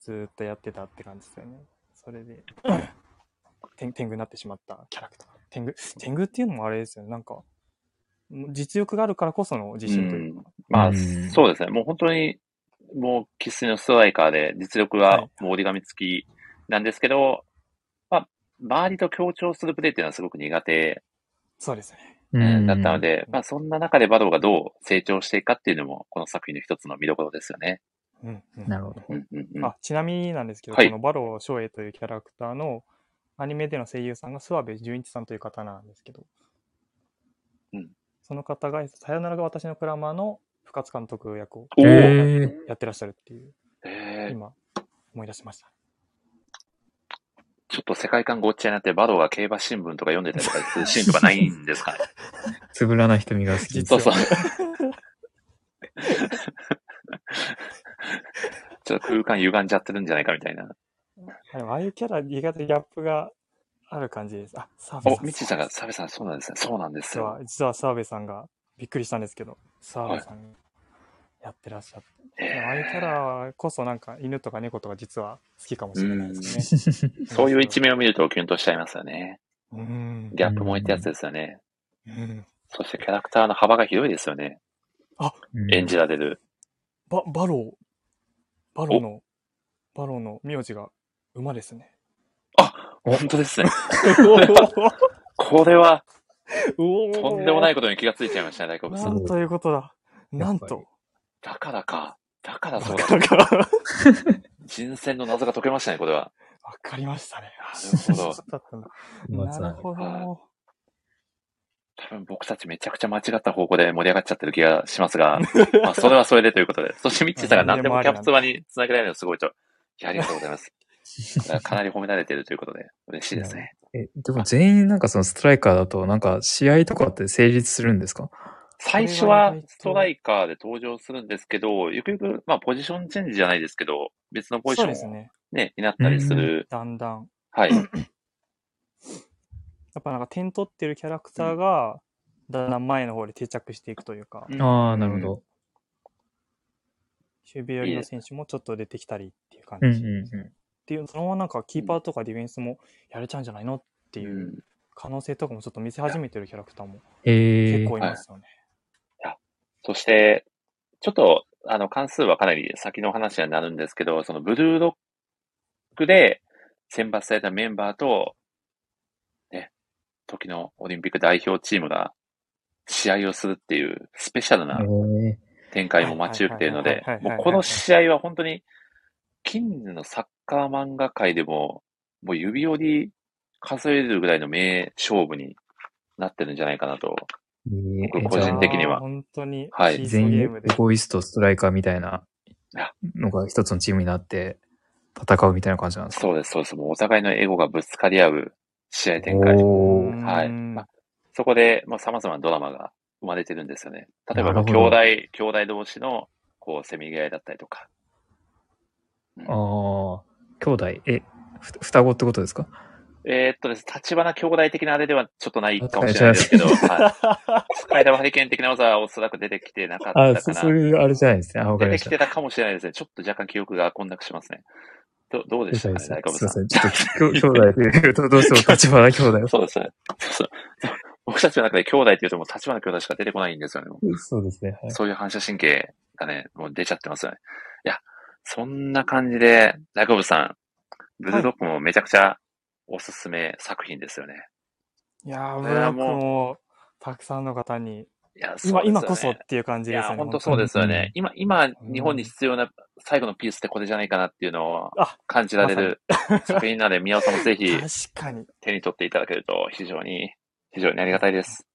ずっとやってたって感じですよね。それで、天天狗になってしまったキャラクター。天狗、天狗っていうのもあれですよね。なんか、実力があるからこその自信というか。まあ、うんそうですね。もう本当に、もう生粋のストライカーで実力ははいもう折り紙付きなんですけど、まあ、周りと協調するプレーっていうのはすごく苦手そうですね。うんだったので、まあそんな中でバドーがどう成長していくかっていうのも、この作品の一つの見どころですよね。うん、うんなるほど。うんうんうん。あちなみになんですけど、はいこのバロー翔英というキャラクターのアニメでの声優さんが諏訪部純一さんという方なんですけど、うんその方が、さよならが私のクラマーの深津監督役をやってらっしゃるっていう、えー今思い出しました。ちょっと世界観ごっちゃになって、バドーが競馬新聞とか読んでたりとかするシーンとかないんですかね？つぶらな瞳が好き。そうそう。ちょっと空間歪んじゃってるんじゃないかみたいな。でもああいうキャラ、意外とギャップがある感じです。あ、澤部お、さん。ミッチーさんが、澤部さん、そうなんですね。そうなんですよ。実は、実は澤部さんがびっくりしたんですけど、澤部さんがやってらっしゃって。ああいうキャラこそなんか犬とか猫とか実は好きかもしれないですね。そういう一面を見るとキュンとしちゃいますよね。うん。ギャップもいってやつですよね。うん。そしてキャラクターの幅が広いですよね。うん演じられる。バ、バロー、バローの、バローの名字が馬ですね。あ、本当ですね。これは、とんでもないことに気がついちゃいましたね、大好物さ。なんんということだ。なんと。だからか。だからそうだ。だから、人選の謎が解けましたね、これは。わかりましたね。なるほどなるほど。多分僕たちめちゃくちゃ間違った方向で盛り上がっちゃってる気がしますが、まあそれはそれでということで。そしてミッチーさんが何でもキャプツバにつなげられるのすごいと。いや、ありがとうございます。かなり褒められてるということで、嬉しいですね。え、でも全員なんかそのストライカーだと、なんか試合とかって成立するんですか？最初はストライカーで登場するんですけど、ゆくゆく、まあポジションチェンジじゃないですけど、別のポジションをそうですね。ね、になったりする。だんだん。はい。やっぱなんか点取ってるキャラクターが、だんだん前の方で定着していくというか、ああ、なるほど。守備寄りの選手もちょっと出てきたりっていう感うんじ。うんう。っていう、そのままなんかキーパーとかディフェンスもやれちゃうんじゃないのってういうん可能性とかもちょっと見せ始めてるキャラクターもええ結構いますよね。そして、ちょっと、あの、関数はかなり先の話になるんですけど、そのブルーロックで選抜されたメンバーと、ね、時のオリンピック代表チームが試合をするっていうスペシャルなえ展開も待ち受けているのでもうこの試合は本当に、近年のサッカー漫画界でも、もう指折り数えるぐらいの名勝負になってるんじゃないかなと。え僕個人的には本当に、はい全員ーゲームでエ。ゴイスト、ストライカーみたいなやのが一つのチームになって戦うみたいな感じなんですか？そうです、そうです。もうお互いのエゴがぶつかり合う試合展開。はい。うんまあ、そこで、まあ、様々なドラマが生まれてるんですよね。例えば、兄弟、兄弟同士の、こう、せめぎ合いだったりとか。うんああ、兄弟、え、ふ双子ってことですか？えーっとですね、立花兄弟的なあれではちょっとないかもしれないですけど、はい。スカイダーハリケーン的な技はおそらく出てきてなかったあ、かな。そそういうあれじゃないですね。出てきて。たかもしれないですね。ちょっと若干記憶が混濁しますね。どどうでしたかね、大久保さん。ません。ちょっと、兄弟で言うとどうしても立花兄弟を。そうですね。そうそう僕たちの中で兄弟って言うともう立花兄弟しか出てこないんですよね。そうですね。はい。そういう反射神経がね、もう出ちゃってますよね。いや、そんな感じで、大久保さん、ブルードッグもめちゃくちゃおすすめ作品ですよね。いやー、これはブラックもたくさんの方に、いや、今、そうですよね今こそっていう感じいや、ですよね。本当そうですよね。今、今、ん日本に必要な最後のピースってこれじゃないかなっていうのをあ感じられる作品なので、宮尾さんもぜひ 確かに。手に取っていただけると非常に、非常にありがたいです。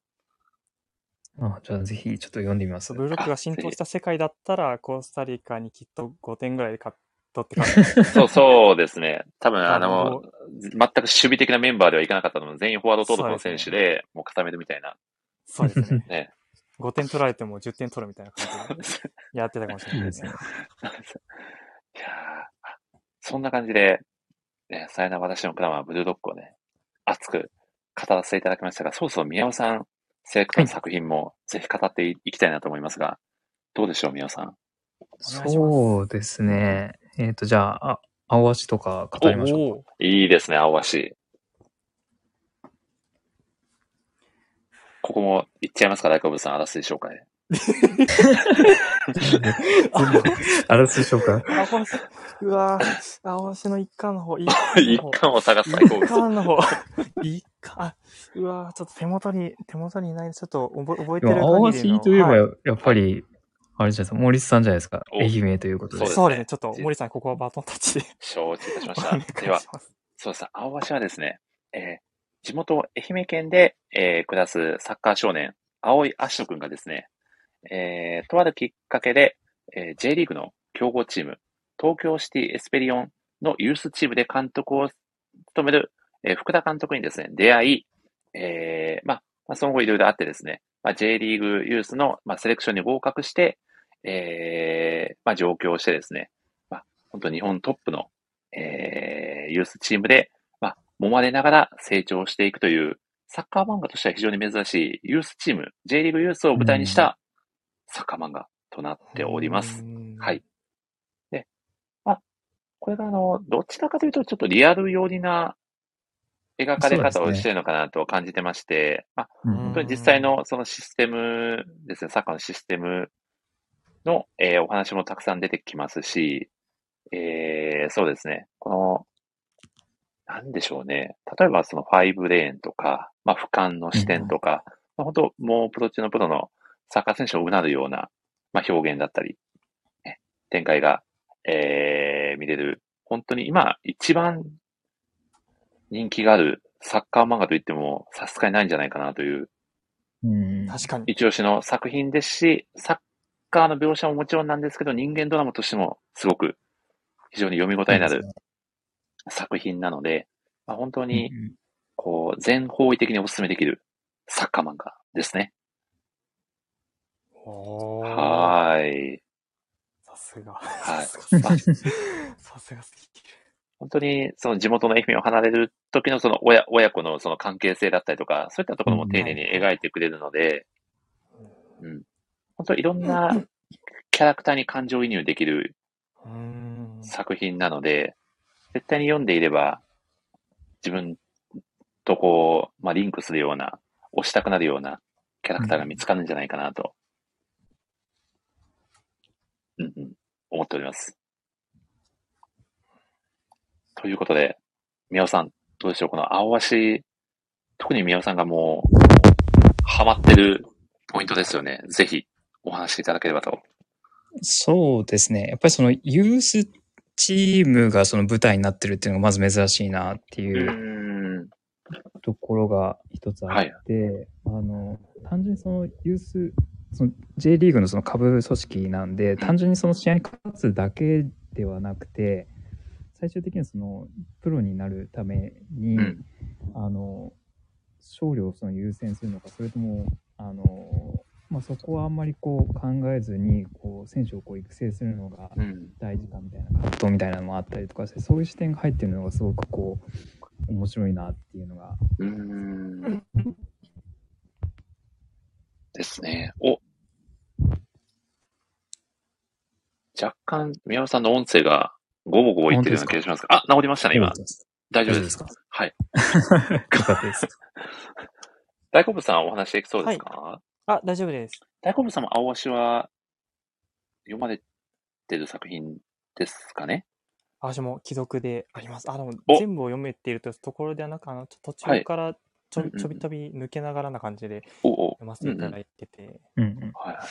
あじゃあぜひちょっと読んでみます。ブロックが浸透した世界だったら、コスタリカにきっと5点ぐらいで勝っ取って勝つ。そう、そうですね。多分、ああのの、全く守備的なメンバーではいかなかったので、全員フォワード登録の選手で、もう固めるみたいなそうですね。ね。5点取られても10点取るみたいな感じでやってたかもしれないですね。いやそんな感じで、ね、さよなら私のクラマーブルードッグをね、熱く語らせていただきましたが、そろそろ宮尾さん、セレクトの作品もぜひ語っていきたいなと思いますが、どうでしょう、宮尾さん？そうですね。えっ、と、じゃあ、あ青足とか語りましょうか。いいですね、青足。ここも行っちゃいますか、大好物さん、あらすじ紹介。あらすじ紹介。うわぁ、青星の一巻 の方、一一巻を探す大好一物。巻の方、一巻、うわぁ、ちょっと手元に、手元にない、ちょっと覚え覚えてる限りの。足といえば、はいやっぱり、あれじゃないですか、森さんじゃないですか。お愛媛ということで。そうですそうですね、ちょっと森さん、ここはバトンタッチで承知いたしまお願いした。では。そうですね、青橋はですね、えー地元愛媛県で、えー暮らすサッカー少年、青井アシト君がですね、えーとあるきっかけで、えー J リーグの強豪チーム、東京シティエスペリオンのユースチームで監督を務める、えー福田監督にですね、出会い、えーまあ、まあ、その後いろいろあってですね、まあ、J リーグユースの、まあ、セレクションに合格して、えーまあ、上京してですね、まあ、本当日本トップの、えーユースチームで、まあ、揉まれながら成長していくという、サッカー漫画としては非常に珍しいユースチーム、J リーグユースを舞台にしたサッカー漫画となっております。うんはい。で、まあ、これがあの、どちらかというとちょっとリアル寄りな描かれ方をしているのかなと感じてまして、まあ、うん本当に実際のそのシステムですね、サッカーのシステムの、えーお話もたくさん出てきますし、えーそうですね、この、なんでしょうね、例えばその5レーンとか、まあ、俯瞰の視点とか、まあ、本当もうプロ中のプロのサッカー選手をうなるような、まあ、表現だったり、ね展開が、えー見れる、本当に今一番人気があるサッカー漫画といってもさすがにないんじゃないかなという。うん。確かに。一押しの作品ですし、サッカーの描写ももちろんなんですけど、人間ドラマとしてもすごく非常に読み応えになる作品なので、まあ、本当にうんこう全方位的にお勧めできるサッカー漫画ですね。はーい。さすが。はいさすがすぎる。本当にその地元の愛媛を離れる時のその親親子のその関係性だったりとか、そういったところも丁寧に描いてくれるので、うん。本当いろんなキャラクターに感情移入できる。作品なので、絶対に読んでいれば、自分とこう、まあ、リンクするような、推したくなるようなキャラクターが見つかるんじゃないかなと、うんうん、思っております。ということで、宮尾さん、どうでしょう？この青足、特に宮尾さんがもう、ハマってるポイントですよね。ぜひ、お話しいただければと。そうですね。やっぱりそのユースチームがその舞台になってるっていうのがまず珍しいなってういう。ところが一つあって、あの、単純にそのユース、その J リーグのその下部組織なんで、単純にその試合に勝つだけではなくて、最終的にはそのプロになるために、うんあの、勝利をその優先するのか、それとも、あの、まあ、そこはあんまりこう考えずに、こう、選手をこう育成するのがうん。大事かみたいな葛藤みたいなのもあったりとかして、そういう視点が入ってるのがすごくこう、面白いなっていうのが。うーん。ですね。お。若干、宮尾さんの音声がゴボゴボ言ってるような気がしますが、あ、治りましたね、今。大丈夫です。か？はい。よかったです。大好物さんお話できそうですか、あ、大丈夫です。大好物さんも青足は読まれてる作品ですかね？私も既読であります。あ、でもお全部を読めているとところではなく、あの、ちょ途はい中からちょ,、うんうんうんちょび抜けながらな感じでおお。読ませていただいてて、うんうん。はいはい。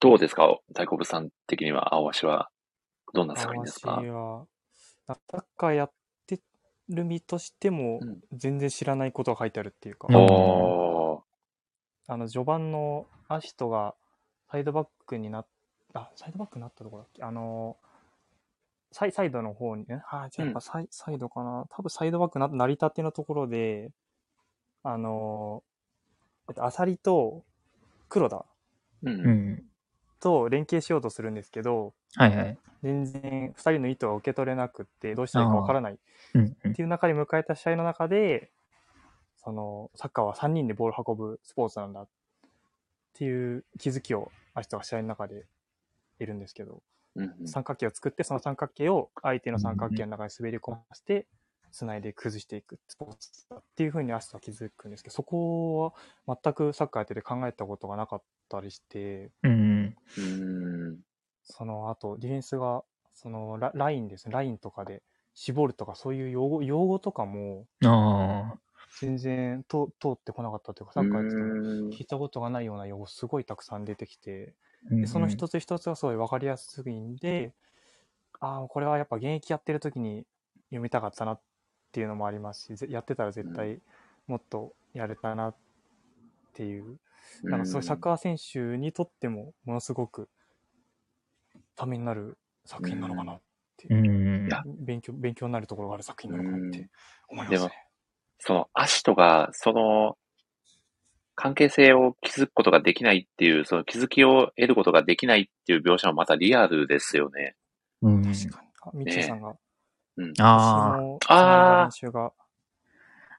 どうですか？大好物さん的には青足はどんな作品ですか？私は、サッカーやってる身としてもうん、全然知らないことが書いてあるっていうか、うん。あの、序盤のアシトがサイドバックになっあ、サイドバックになったところだっけ？あの、サイサイドの方にね、あ、じゃあやっぱサイ,、サイドかな？多分サイドバックななりたてのところで、あの、えっと、アサリと黒田うん。ううん。ん。と連携しようとするんですけど、はいはい。全然2人の意図は受け取れなくって、どうしたらいいかわからないっうんうん。ていう中で迎えた試合の中で、その、サッカーは3人でボールを運ぶスポーツなんだっていう気づきを、アシトが試合の中で得るんですけど、うん。三角形を作って、その三角形を相手の三角形の中に滑り込ませて、つないで崩していくスポーツだっていうふうにアシトは気づくんですけど、そこは全くサッカーやってて考えたことがなかったりして、うん。うん。その後、ディフェンスが、そのララインですね、ラインとかで絞るとか、そういう用語用語とかもああ。全然通通ってこなかったというか、サッカーやってて聞いたことがないような用語すごいたくさん出てきて、うんでその一つ一つがすごい分かりやすいんで、ああ、これはやっぱ現役やってる時に読みたかったなっていうのもありますし、ぜやってたら絶対もっとやれたなっていう、なんかそういうサッカー選手にとってもものすごくためになる作品なのかなって勉強、勉強になるところがある作品なのかなって思いますね。その、アシトが、その、関係性を築くことができないっていう、その気づきを得ることができないっていう描写もまたリアルですよね。うん。確かに。あ、みちさんが、うん。あああ。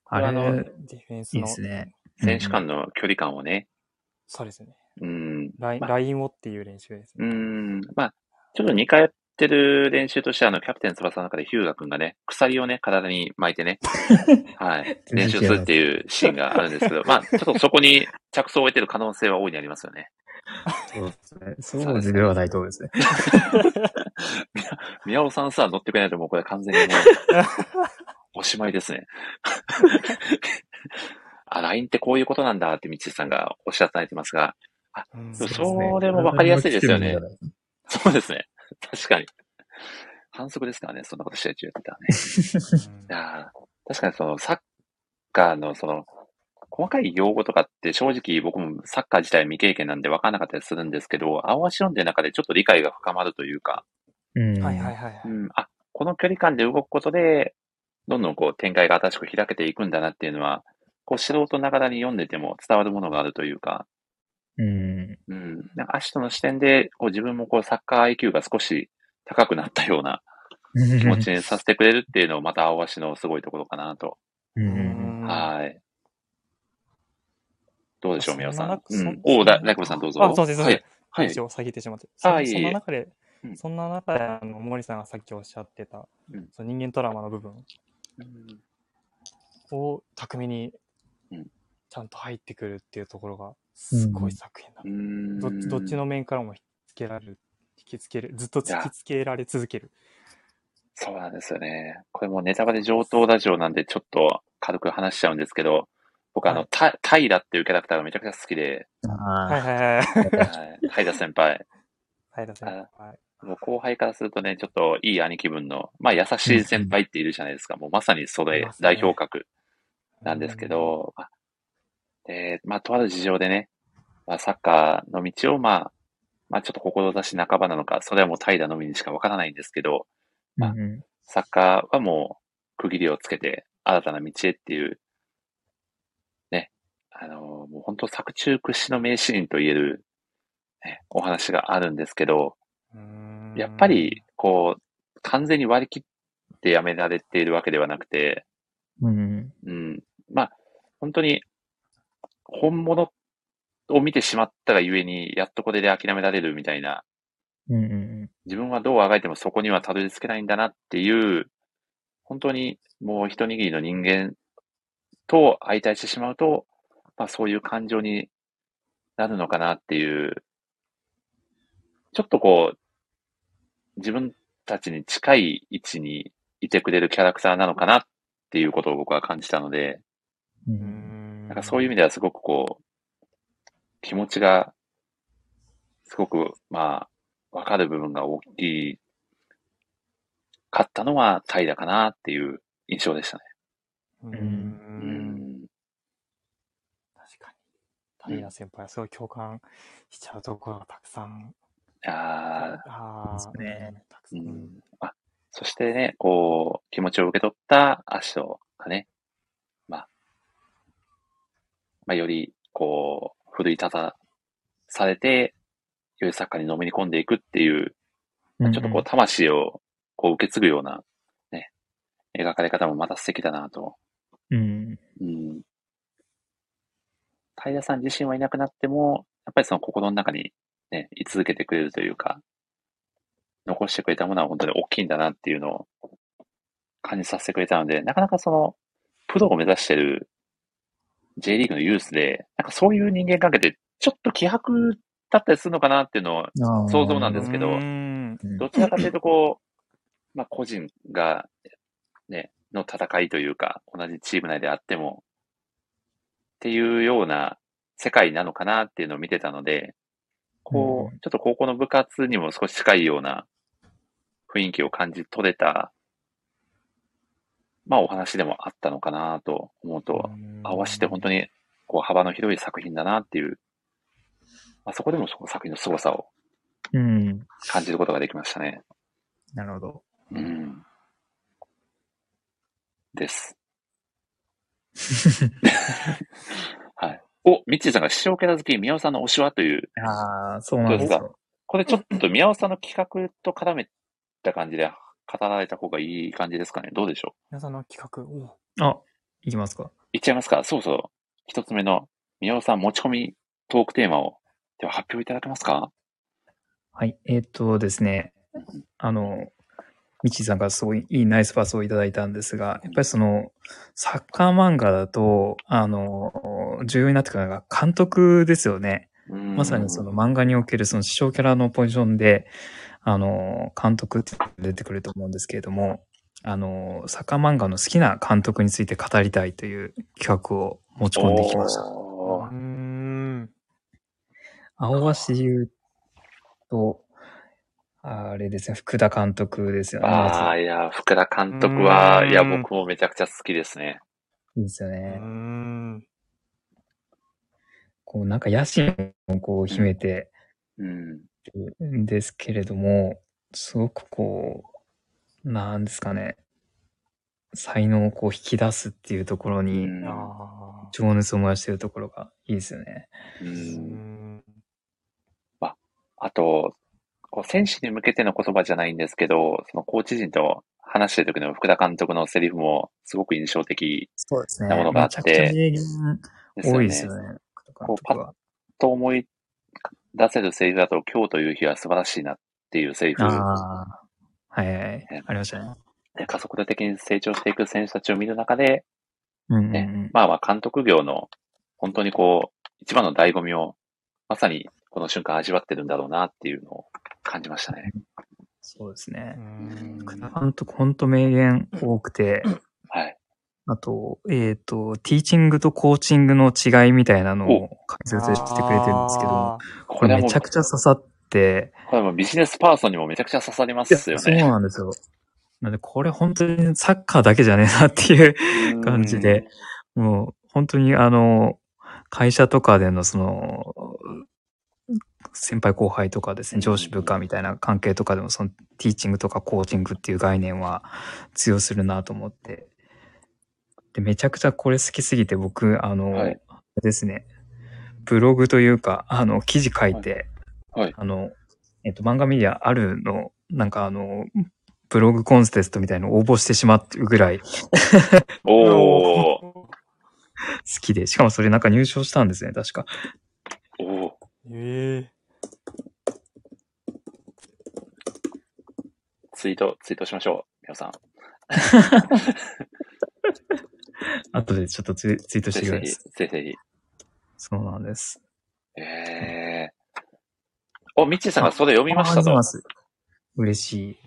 ああのれ、ディフェンスいいの、ですね。選手間の距離感をね。そうですね。うん。ライン、まあラインをっていう練習ですうね。ん。まあ、ちょっと似通ってる練習として、あの、キャプテン翼の中でヒューガ君がね、鎖をね、体に巻いてね、はい、練習するっていうシーンがあるんですけど、まあ、ちょっとそこに 着想を得てる可能性は大いにありますよね。そうですね。そうではないと思うんですね。宮尾さんさ、乗ってくれないともうこれ完全にね、おしまいですね。あ、LINE ってこういうことなんだって道さんがおっしゃっていてますが、うんそうそれも分かりやすいですよね。そうですね。確かに。反則ですからね、そんなこと試合中やってたらね。いやー確かにそのサッカーのその、細かい用語とかって正直僕もサッカー自体未経験なんで分からなかったりするんですけど、青足読んでる中でちょっと理解が深まるというか、うん。はいはいはいはい。うん、あ、この距離感で動くことで、どんどんこう展開が新しく開けていくんだなっていうのは、こう素人ながらに読んでても伝わるものがあるというか、うん。うん、なんかアシトの視点でこう自分もこうサッカー IQ が少し高くなったような気持ちにさせてくれるっていうのをまた青足のすごいところかなと。う。うんんはい。どうでしょう、宮尾さん。うん。おお、だ、大久保さんどうぞ。あ、そうです、そうはいです。。はい。話を下げてしまって。あいそそんな中でうん、そんな中で、あの、森さんがさっきおっしゃってた、うんその人間トラウマの部分うんを巧みにうんちゃんと入ってくるっていうところが、すごい作品だう。んどっちどっちの面からも引きつけられる、引きつける、ずっと引きつけられ続ける。そうなんですよね。これもうネタバレ上等ラジオなんでちょっと軽く話しちゃうんですけど、僕あの、はいタタイラっていうキャラクターがめちゃくちゃ好きで、はいあはいはいはい。はい、タイラ先輩。はい、だ先輩。はいもう後輩からするとね、ちょっといい兄貴分の、まあ優しい先輩っているじゃないですか。もうまさにそれ代表格なんですけど、まあで、まあとある事情でね、まあサッカーの道をまあ、まあちょっと志半ばなのか、それはもうタイラのみにしかわからないんですけど、あ。うんサッカーはもう区切りをつけて新たな道へっていう、ね、あの、もう本当作中屈指の名シーンと言える、ね、お話があるんですけど、やっぱり、こう、完全に割り切ってやめられているわけではなくて、うん。うん、まあ、本当に、本物を見てしまったがゆえに、やっとこれで諦められるみたいな、うんうん自分はどうあがいてもそこにはたどり着けないんだなっていう、本当にもう一握りの人間と相対してしまうと、まあそういう感情になるのかなっていう、ちょっとこう、自分たちに近い位置にいてくれるキャラクターなのかなっていうことを僕は感じたので、う。ん。なんかそういう意味ではすごくこう、気持ちが、すごく、まあ、わかる部分が大きい、かったのはタイだかなっていう印象でしたね。うんうんん。確かに。平先輩はすごい共感しちゃうところがたくさん。いやあそうですねたくさん。ーうん。あ、そしてね、こう、気持ちを受け取った足とがね、まあ、まあ、より、こう、奮い立たされて、よりサッカーにのめり込んでいくっていう、ちょっとこう、魂をこう受け継ぐような、ね、描かれ方もまた素敵だなと。うん。うん。平さん自身はいなくなっても、やっぱりその心の中にね、居続けてくれるというか、残してくれたものは本当に大きいんだなっていうのを感じさせてくれたので、なかなかその、プロを目指してる J リーグのユースで、なんかそういう人間関係でちょっと希薄だったりするのかなっていうのを想像なんですけどどちらかというとこう、まあ個人が、ね、の戦いというか、同じチーム内であっても、っていうような世界なのかなっていうのを見てたので、こう、うちょっと高校の部活にも少し近いような雰囲気を感じ取れた、まあお話でもあったのかなと思うと、合わせて本当にこう幅の広い作品だなっていう、まあ、そこでもその作品の凄さをうん。感じることができましたね。なるほど。うん。です。はい。お、ミッチーさんが視聴キャラ好き、宮尾さんの推しはという、ああ、そうなんですどうよ。これちょっと宮尾さんの企画と絡めた感じで語られた方がいい感じですかね。どうでしょう？皆さんの企画、おあ、いきますか。いっちゃいますかそうそう。一つ目の宮尾さん持ち込みトークテーマを、では発表いただけますか？はい。えーっとですね、あの、ミッチーさんからすごいいいナイスパスをいただいたんですが、やっぱりその、サッカー漫画だと、あの、重要になってくるのが監督ですよね。まさにその漫画におけるその師匠キャラのポジションで、あの、監督って出てくると思うんですけれども、あの、サッカー漫画の好きな監督について語りたいという企画を持ち込んできました。うーん。青足で言うと、あれですね、福田監督ですよね。ああ、いや、福田監督は、いや、僕もめちゃくちゃ好きですね。いいですようーね。ん。こう、なんか野心をこう秘めてうん。るんですけれども、すごくこう、なんですかね、才能をこう引き出すっていうところうに、情熱を燃やしてるところがいいですよね。うんん。あと、こう選手に向けての言葉じゃないんですけど、そのコーチ陣と話してる時の福田監督のセリフもすごく印象的そうですなものがあってめちゃくちゃ名言です。多いですよね。福田監督は。と思い出せるセリフだと、今日という日は素晴らしいなっていうセリフ。ああ。はいはいはい。ありましたね。で加速度的に成長していく選手たちを見る中で、うんうんうねん。まあまあ監督業の本当にこう、一番の醍醐味をまさにこの瞬間味わってるんだろうなっていうのを感じましたね。そうですね監督、ほんと名言多くて、はい。あと、えっ、と、ティーチングとコーチングの違いみたいなのを解説してくれてるんですけど、あここれめちゃくちゃ刺さって、これはもうビジネスパーソンにもめちゃくちゃ刺さりますよそうね。なんですよ。なんで、これ本当にサッカーだけじゃねえなっていう感じで、もう本当にあの、会社とかでのその、先輩後輩とかですね、上司部下みたいな関係とかでもそのティーチングとかコーチングっていう概念は通用するなと思って。で、めちゃくちゃこれ好きすぎて僕、あの、はいですね、ブログというか、あの、記事書いて、はい。あの、えっと、漫画メディアあるの、なんかあの、ブログコンテストみたいのを応募してしまってるぐらい好おー。きで、しかもそれなんか入賞したんですね、確か。おー。ええツイート、ツイートしましょう。皆さん。後でちょっとツイツイートしてください。、ぜひぜそうなんです。ひ。えー。お、ミッチーさんがそれ読みましたと。嬉しい。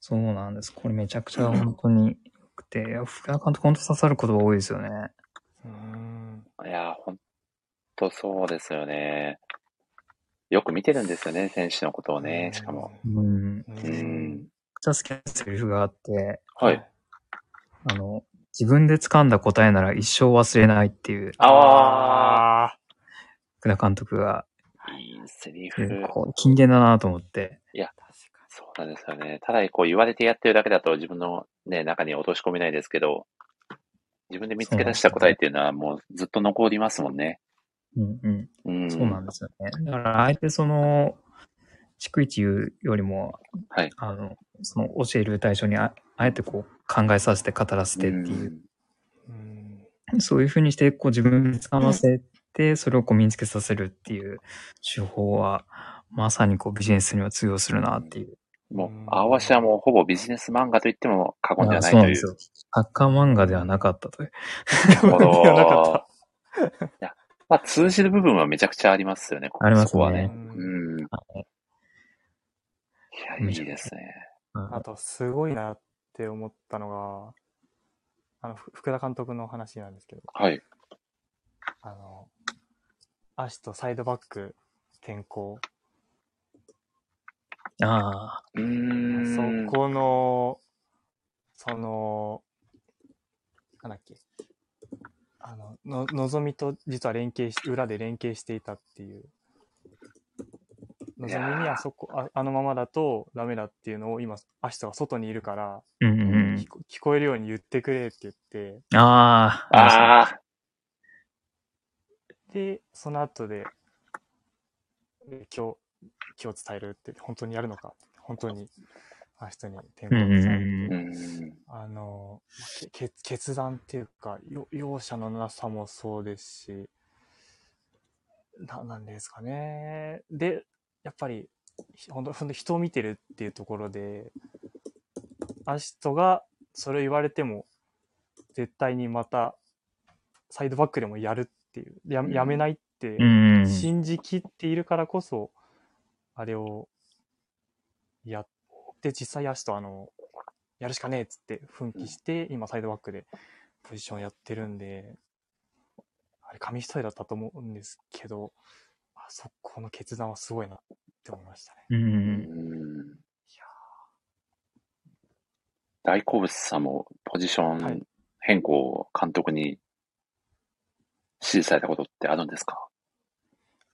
そうなんです。これめちゃくちゃ本当に良くて、いや福田監督本当刺さることが多いですよね。うん。いや、ほんとそうですよね。よく見てるんですよね、選手のことをね、しかも。うん。めう。うんゃ好きなセリフがあって、はい。。あの、自分で掴んだ答えなら一生忘れないっていう、ああ福田監督が、あ、いいセリフ。こう金言だなと思って。ー確かそうなんですよね。ただ、こう言われてやってるだけだと自分のね、中に落とし込めないですけど、自分で見つけ出した答えっていうのはもうずっと残りますもんね。うんうん。うん。そうなんですよね。だから、あえてその、逐一言うよりも、はい。あの、その教える対象にああえてこう考えさせて語らせてっていう、うん。そういうふうにしてこう自分につかませて、それをこう身につけさせるっていう手法は、まさにこうビジネスには通用するなっていう。もう、青足はもうほぼビジネス漫画と言っても過言ではないという。そうですよ。サッカー漫画ではなかったという。なるほど いや、まあ通じる部分はめちゃくちゃありますよね。ありますねそこはね。ううん。いはいや、いいですね。あと、すごいなって思ったのが、あの、ふ福田監督の話なんですけど、はい。あの、足とサイドバック転向。ああ、うーん。そこの、その、なんだっけ。あの、の、のぞみと実は連携し、裏で連携していたっていう。のぞみにあそこあ、あのままだとダメだっていうのを今、アシトが外にいるから、うんうんうん聞。こ聞こえるように言ってくれって言って、ああ、ああ、で、その後で、え今日、今日伝えるって、本当にやるのか、本当に、あの人に転校されて、うんうん。あの、けけ決断っていうか、よ容赦のなさもそうですし、ななんですかね。で、やっぱり、ひ本当人を見てるっていうところで、アシトがそれを言われても、絶対にまた、サイドバックでもやるっていう、ややめないって。信じきっているからこそ、あれをやって、実際アシトあの、やるしかねえっつって奮起して、今サイドバックでポジションやってるんで、あれ紙一重だったと思うんですけど、あそこの決断はすごいなって思いましたね。うんううんん大好物さんもポジションはい変更を監督に指示されたことってあるんですか？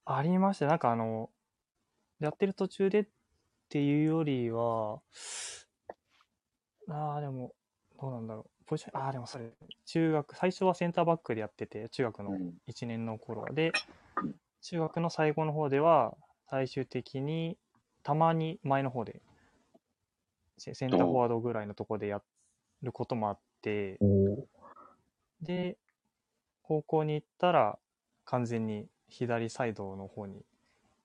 ありました。なんかあの、やってる途中でっていうよりは、ああ、でも、どうなんだろう。ポジション、ああ、でもそれ、中学、最初はセンターバックでやってて、中学のうん1年の頃で、中学の最後の方では、最終的に、たまに前の方で、セセンターフォワードぐらいのところでやることもあって、で、高校に行ったら、完全に左サイドの方に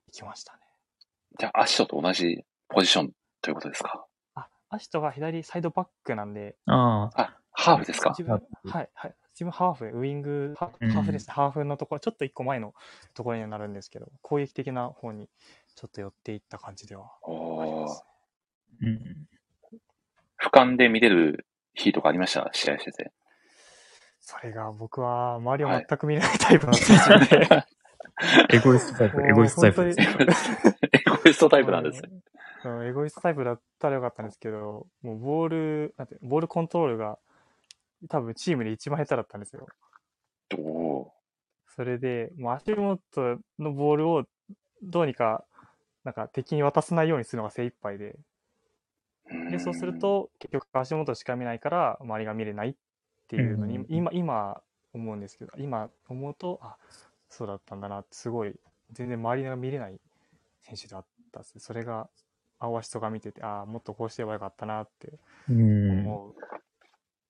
行きましたね。じゃあ、アシトと同じポジションということですか？あ、アシトが左サイドバックなんで、ああ、あ、ハーフですか？はい、はい。自分ハーフ、ウイング、ハハーフですね。ハーフのところ、ちょっと一個前のところにはなるんですけど、攻撃的な方にちょっと寄っていった感じではありますうん。俯瞰で見れる日とかありました？試合してて。それが僕は周りをはい全く見れないタイプの選手で、エゴイストタイプ、エゴイストタイプですね。エゴイストタイプなんですエゴイストタイプだったらよかったんですけど、もうボール、なんて、ボールコントロールが多分チームで一番下手だったんですよ。それで、もう足元のボールをどうにか、なんか敵に渡さないようにするのが精一杯で、で、そうする、と、結局足元しか見ないから、周りが見れないっていうのに、うん今、今思うんですけど、今思うと、あ、そうだったんだなって、すごい、全然周りが見れない選手だったです。それが、青足とか見てて、ああ、もっとこうしてればよかったなってうん。思う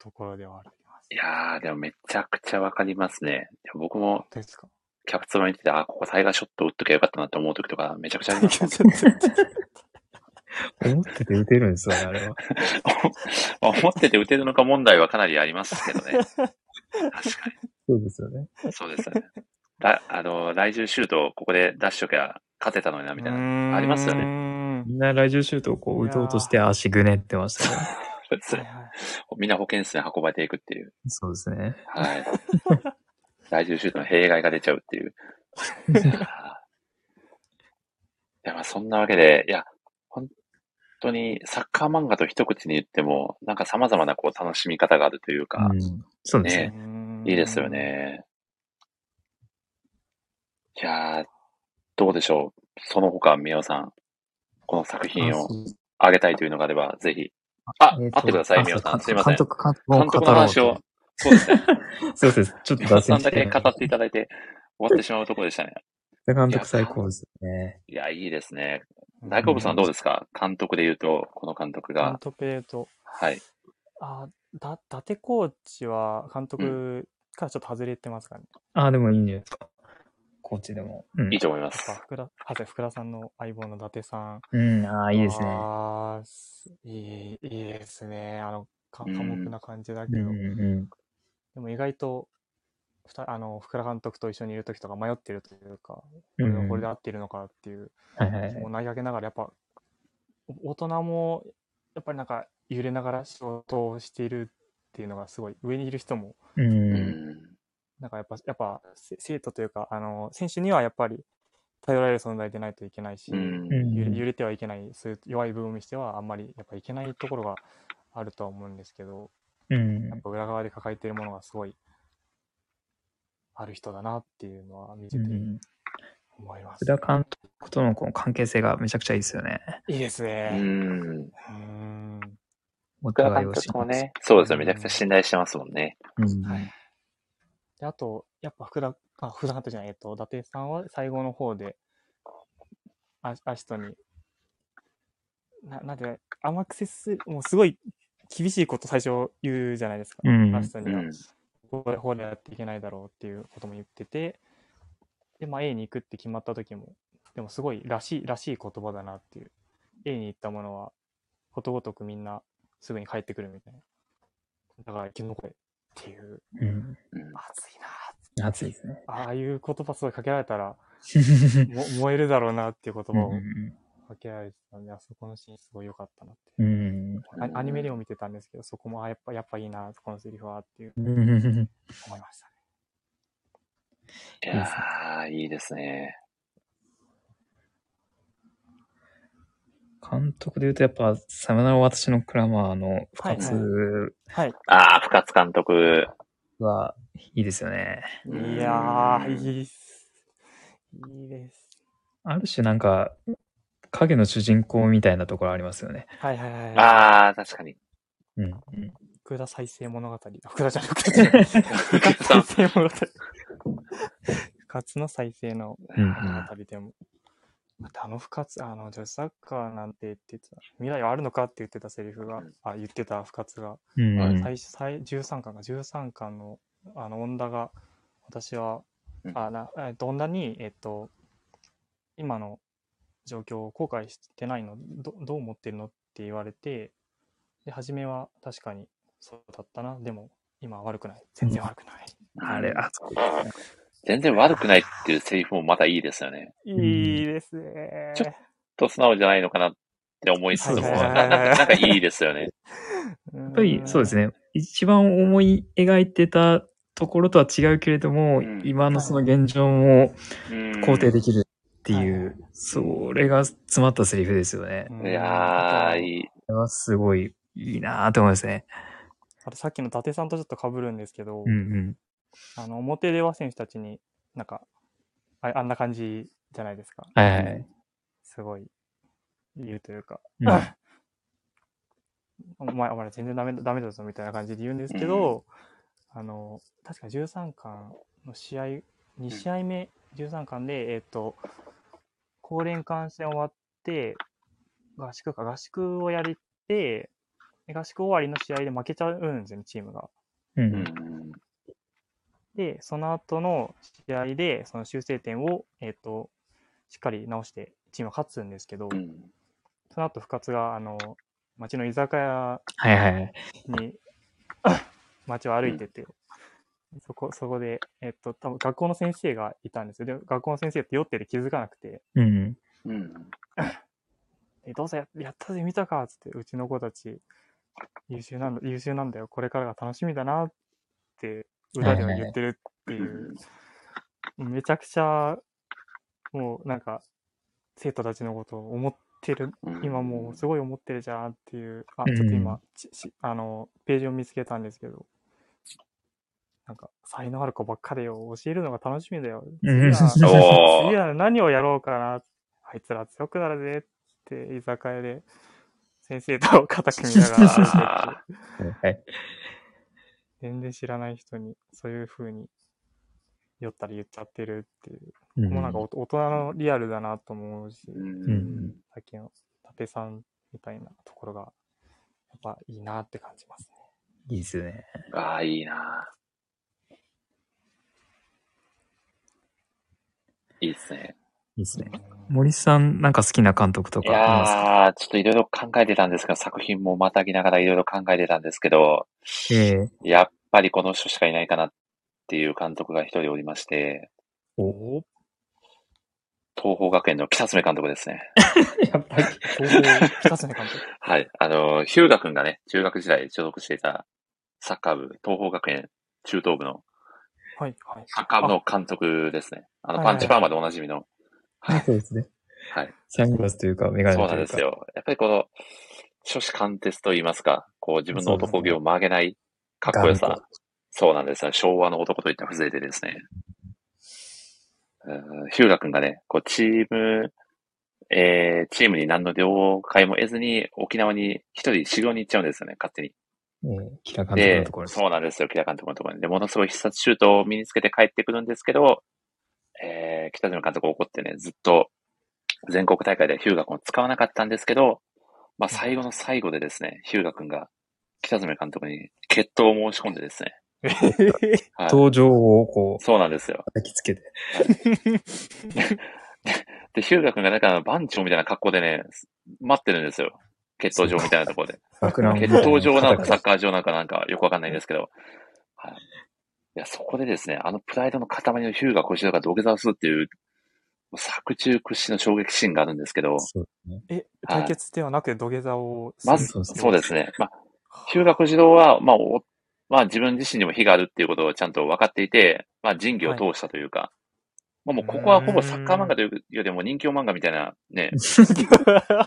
ところではあります。いやー、でもめちゃくちゃわかりますね。僕もですか？キャプツバ見てて、あ、ここタイガーショット打っときゃよかったなって思う時とかめちゃくちゃあります。思ってて打てるんですよね、あれは。思ってて打てるのか問題はかなりありますけどね。確かそうですよね。に。そうですよね。だあの、来週シュートをここで出しときゃ勝てたのにな、みたいな。ありますよねね。みんな来場シュートをこう打とうとして足ぐねってましたね。みんな保健室に運ばれていくっていう。そうですね。はい。来週シュートの弊害が出ちゃうっていう。いやまあそんなわけで、いや、本当にサッカー漫画と一口に言っても、なんか様々なこう楽しみ方があるというか、うん。そうですね。うんいいですよ。ね。いやー、どうでしょう？その他、宮尾さん、この作品をあげたいというのがあれば、ぜひ。あ、えーと待ってください、あ宮尾さん。すいません。監督、監督を監督の話をと。そうですね。そうです。ちょっと皆脱線さんだけして語っていただいて終わってしまうところでしたね。監督最高ですね。いや、いいですね。大好物さんどうですか？監督で言うと、この監督監が。督で言うと、はい。あ、だ、伊達コーチは監督からちょっと外れてますかね？ああ、でもいいんじゃないですか。コーチでも。うんいい。と思います。福田、あ、そう福田さんの相棒の伊達さん。うん、ああ、いいですね。あーすいい、いいですね。あの、かうん寡黙な感じだけど、うんうんでも意外と、ふたあの、福田監督と一緒にいるときとか迷ってるというか、うん。これで合ってるのかっていう、はいはいもう投げかけながら、やっぱ、お大人も、やっぱりなんか揺れながら仕事をしているっていうのがすごい、上にいる人も、う。うんん。なんかやっぱ、やっぱ、せ生徒というか、あの、選手にはやっぱり頼られる存在でないといけないし、うん。揺れてはいけない、そういう弱い部分にしては、あんまりやっぱいけないところがあるとは思うんですけど、うんやっぱ裏側で抱えているものがすごいある人だなっていうのは見ててうん。思います。福田監督とのこの関係性がめちゃくちゃいいですよね。いいですうね。ん。うーん。監互いを督もね、そうですよ。めちゃくちゃ信頼してますもんね。うん。はいで、あと、やっぱ福田、あ、福田監督じゃない、えっと、伊達さんは最後の方で、あアシトに、ななんて、甘く接する、もうすごい厳しいこと最初言うじゃないですか。うんアシトには。うん。こうこうでやっていけないだろうっていうことも言ってて、で、まあ A に行くって決まった時も、でもすごいらしい、らしい言葉だなっていう。A に行ったものは、ことごとくみんなすぐに帰ってくるみたいな。だから生き残れっていう、うん。うん熱いな熱いですね。ああいう言葉すごいかけられたら、も燃えるだろうなっていう言葉をうんかけられてたんで、あそこのシーンすごい良かったなって。うん。あアニメでも見てたんですけど、そこもあやっぱ、やっぱいいな、このセリフはっていううん。思いましたね。いやー、いいですね。監督で言うとやっぱ、さよなら私のクラマーの深津はい。あー、深津監督。はいいですよね。いやー、うんいいっす。いいです。ある種なんか、影の主人公みたいなところありますよね。はいはいはい。あー、確かに。うん。うん福田再生物語。あ福田じゃなくて、福田再生物語。深津の再生のうん物語でも。またあの深津、あの、女子サッカーなんてって言ってた、未来はあるのかって言ってたセリフが、あ、言ってた深津が、うん。うん最初、最13巻が、13巻の、あの、恩田が、私は、うんあ、な、えっと、恩田に、えっと、今の状況を後悔してないの、どどう思ってるのって言われて、で、初めは確かにそうだったな、でも、今は悪くない。全然悪くない。あれ、あそこ。全然悪くないっていうセリフもまたいいですよね。いいですね。ちょと素直じゃないのかなって思いつつも、ななんかなんかいいですよね。ややっぱりそうです。ね。一番思い描いてたところとは違うけれども、うん今のその現状もうん肯定できるっていう、はいそれが詰まったセリフですよね。うんいやー、いい。これはすごいいいなぁと思いますね。あとさっきの伊達さんとちょっと被るんですけど、うんうん。あの、表では選手たちになんか、ああんな感じじゃないですか。はいはい。すごい言うというか、うん お前、お前ら全然ダメだダメだぞみたいな感じで言うんですけど、あの、確か13巻の試合、2試合目、13巻で、えっ、と、高連艦戦終わって、合宿か、合宿をやりて、で合宿終わりの試合で負けちゃうんですよね、チームが。う。うんんで、その後の試合で、その修正点を、えっ、と、しっかり直して、チームは勝つんですけど、うんその後、深津が、あの、町の居酒屋はいはいはい。に 街を歩いてて、そこ、そこで、えっと、多分学校の先生がいたんですよ。で、学校の先生って酔ってて気づかなくて、うん。うん え、どうせややったぜ、見たかっつって、うちの子たち、優秀なんだ、優秀なんだよ、これからが楽しみだなって、裏では言ってるっていう、めちゃくちゃ、もうなんか、生徒たちのことを思ってるうん。今もうすごい思ってるじゃんっていう、あ、うん。ちょっと今、あの、ページを見つけたんですけど、なんか、才能ある子ばっかでよ、教えるのが楽しみだよ。うん。次は 次は何をやろうかな。あいつら強くなるぜって、居酒屋で、先生と肩組みながら。はい。全然知らない人にそういう風に酔ったり言っちゃってるっていう。うんもうなんかお大人のリアルだなと思うし、うんうんさっきの伊達さんみたいなところが、やっぱいいなって感じますね。いいですよね。ああ、いいな。いいですね。いいですね。森さん、なんか好きな監督といか？いやー、ちょっといろいろ考えてたんですけど、作品もまたぎながらいろいろ考えてたんですけど、ええやっぱりこの人しかいないかなっていう監督が一人おりまして、お東邦学園の北爪監督ですね。やっぱり。東方北爪監督。はい。あの、ヒューガ君がね、中学時代所属していたサッカー部、東邦学園中等部のはい、はい。サッカー部の監督ですね。あの、はいはいパンチパーマでおなじみの。はい。そうですね。はい。サングラスというか、メガネそうというか。なんですよ。やっぱりこの、初子貫徹と言いますか、こう自分の男気を曲げないかっこよさ。そうなんですよ。昭和の男といった風情でですね。うんヒューガ君がね、こうチーム、えー、チームに何の了解も得ずに沖縄に一人修行に行っちゃうんですよね、勝手に。ええキラ監督のでところ、です。そうなんですよ、北監督のところに。で、ものすごい必殺シュートを身につけて帰ってくるんですけど、えー、北島監督怒ってね、ずっと全国大会でヒューガ君を使わなかったんですけど、まあ最後の最後でですね、ヒューガ君が北爪監督に決闘を申し込んでですね。はい、登場をこう、そうなんですよ。叩きつけて。で、ヒューガ君がなんか番長みたいな格好でね、待ってるんですよ。決闘場みたいなところで。決闘場なのかサッかカー場なのかなんかよくわかんないんですけど、はい。いや、そこでですね、あのプライドの塊のヒューガ小石田が土下座をするっていう、作中屈指の衝撃シーンがあるんですけど、ね。え、対決ではなく土下座をする？まず、そうですね。まあ、ヒューガ小次郎は、まあ、おまあ、自分自身にも非があるっていうことをちゃんと分かっていて、まあ、仁義を通したというか、まあ、もうここはほぼサッカー漫画というよりも人気漫画みたいなね、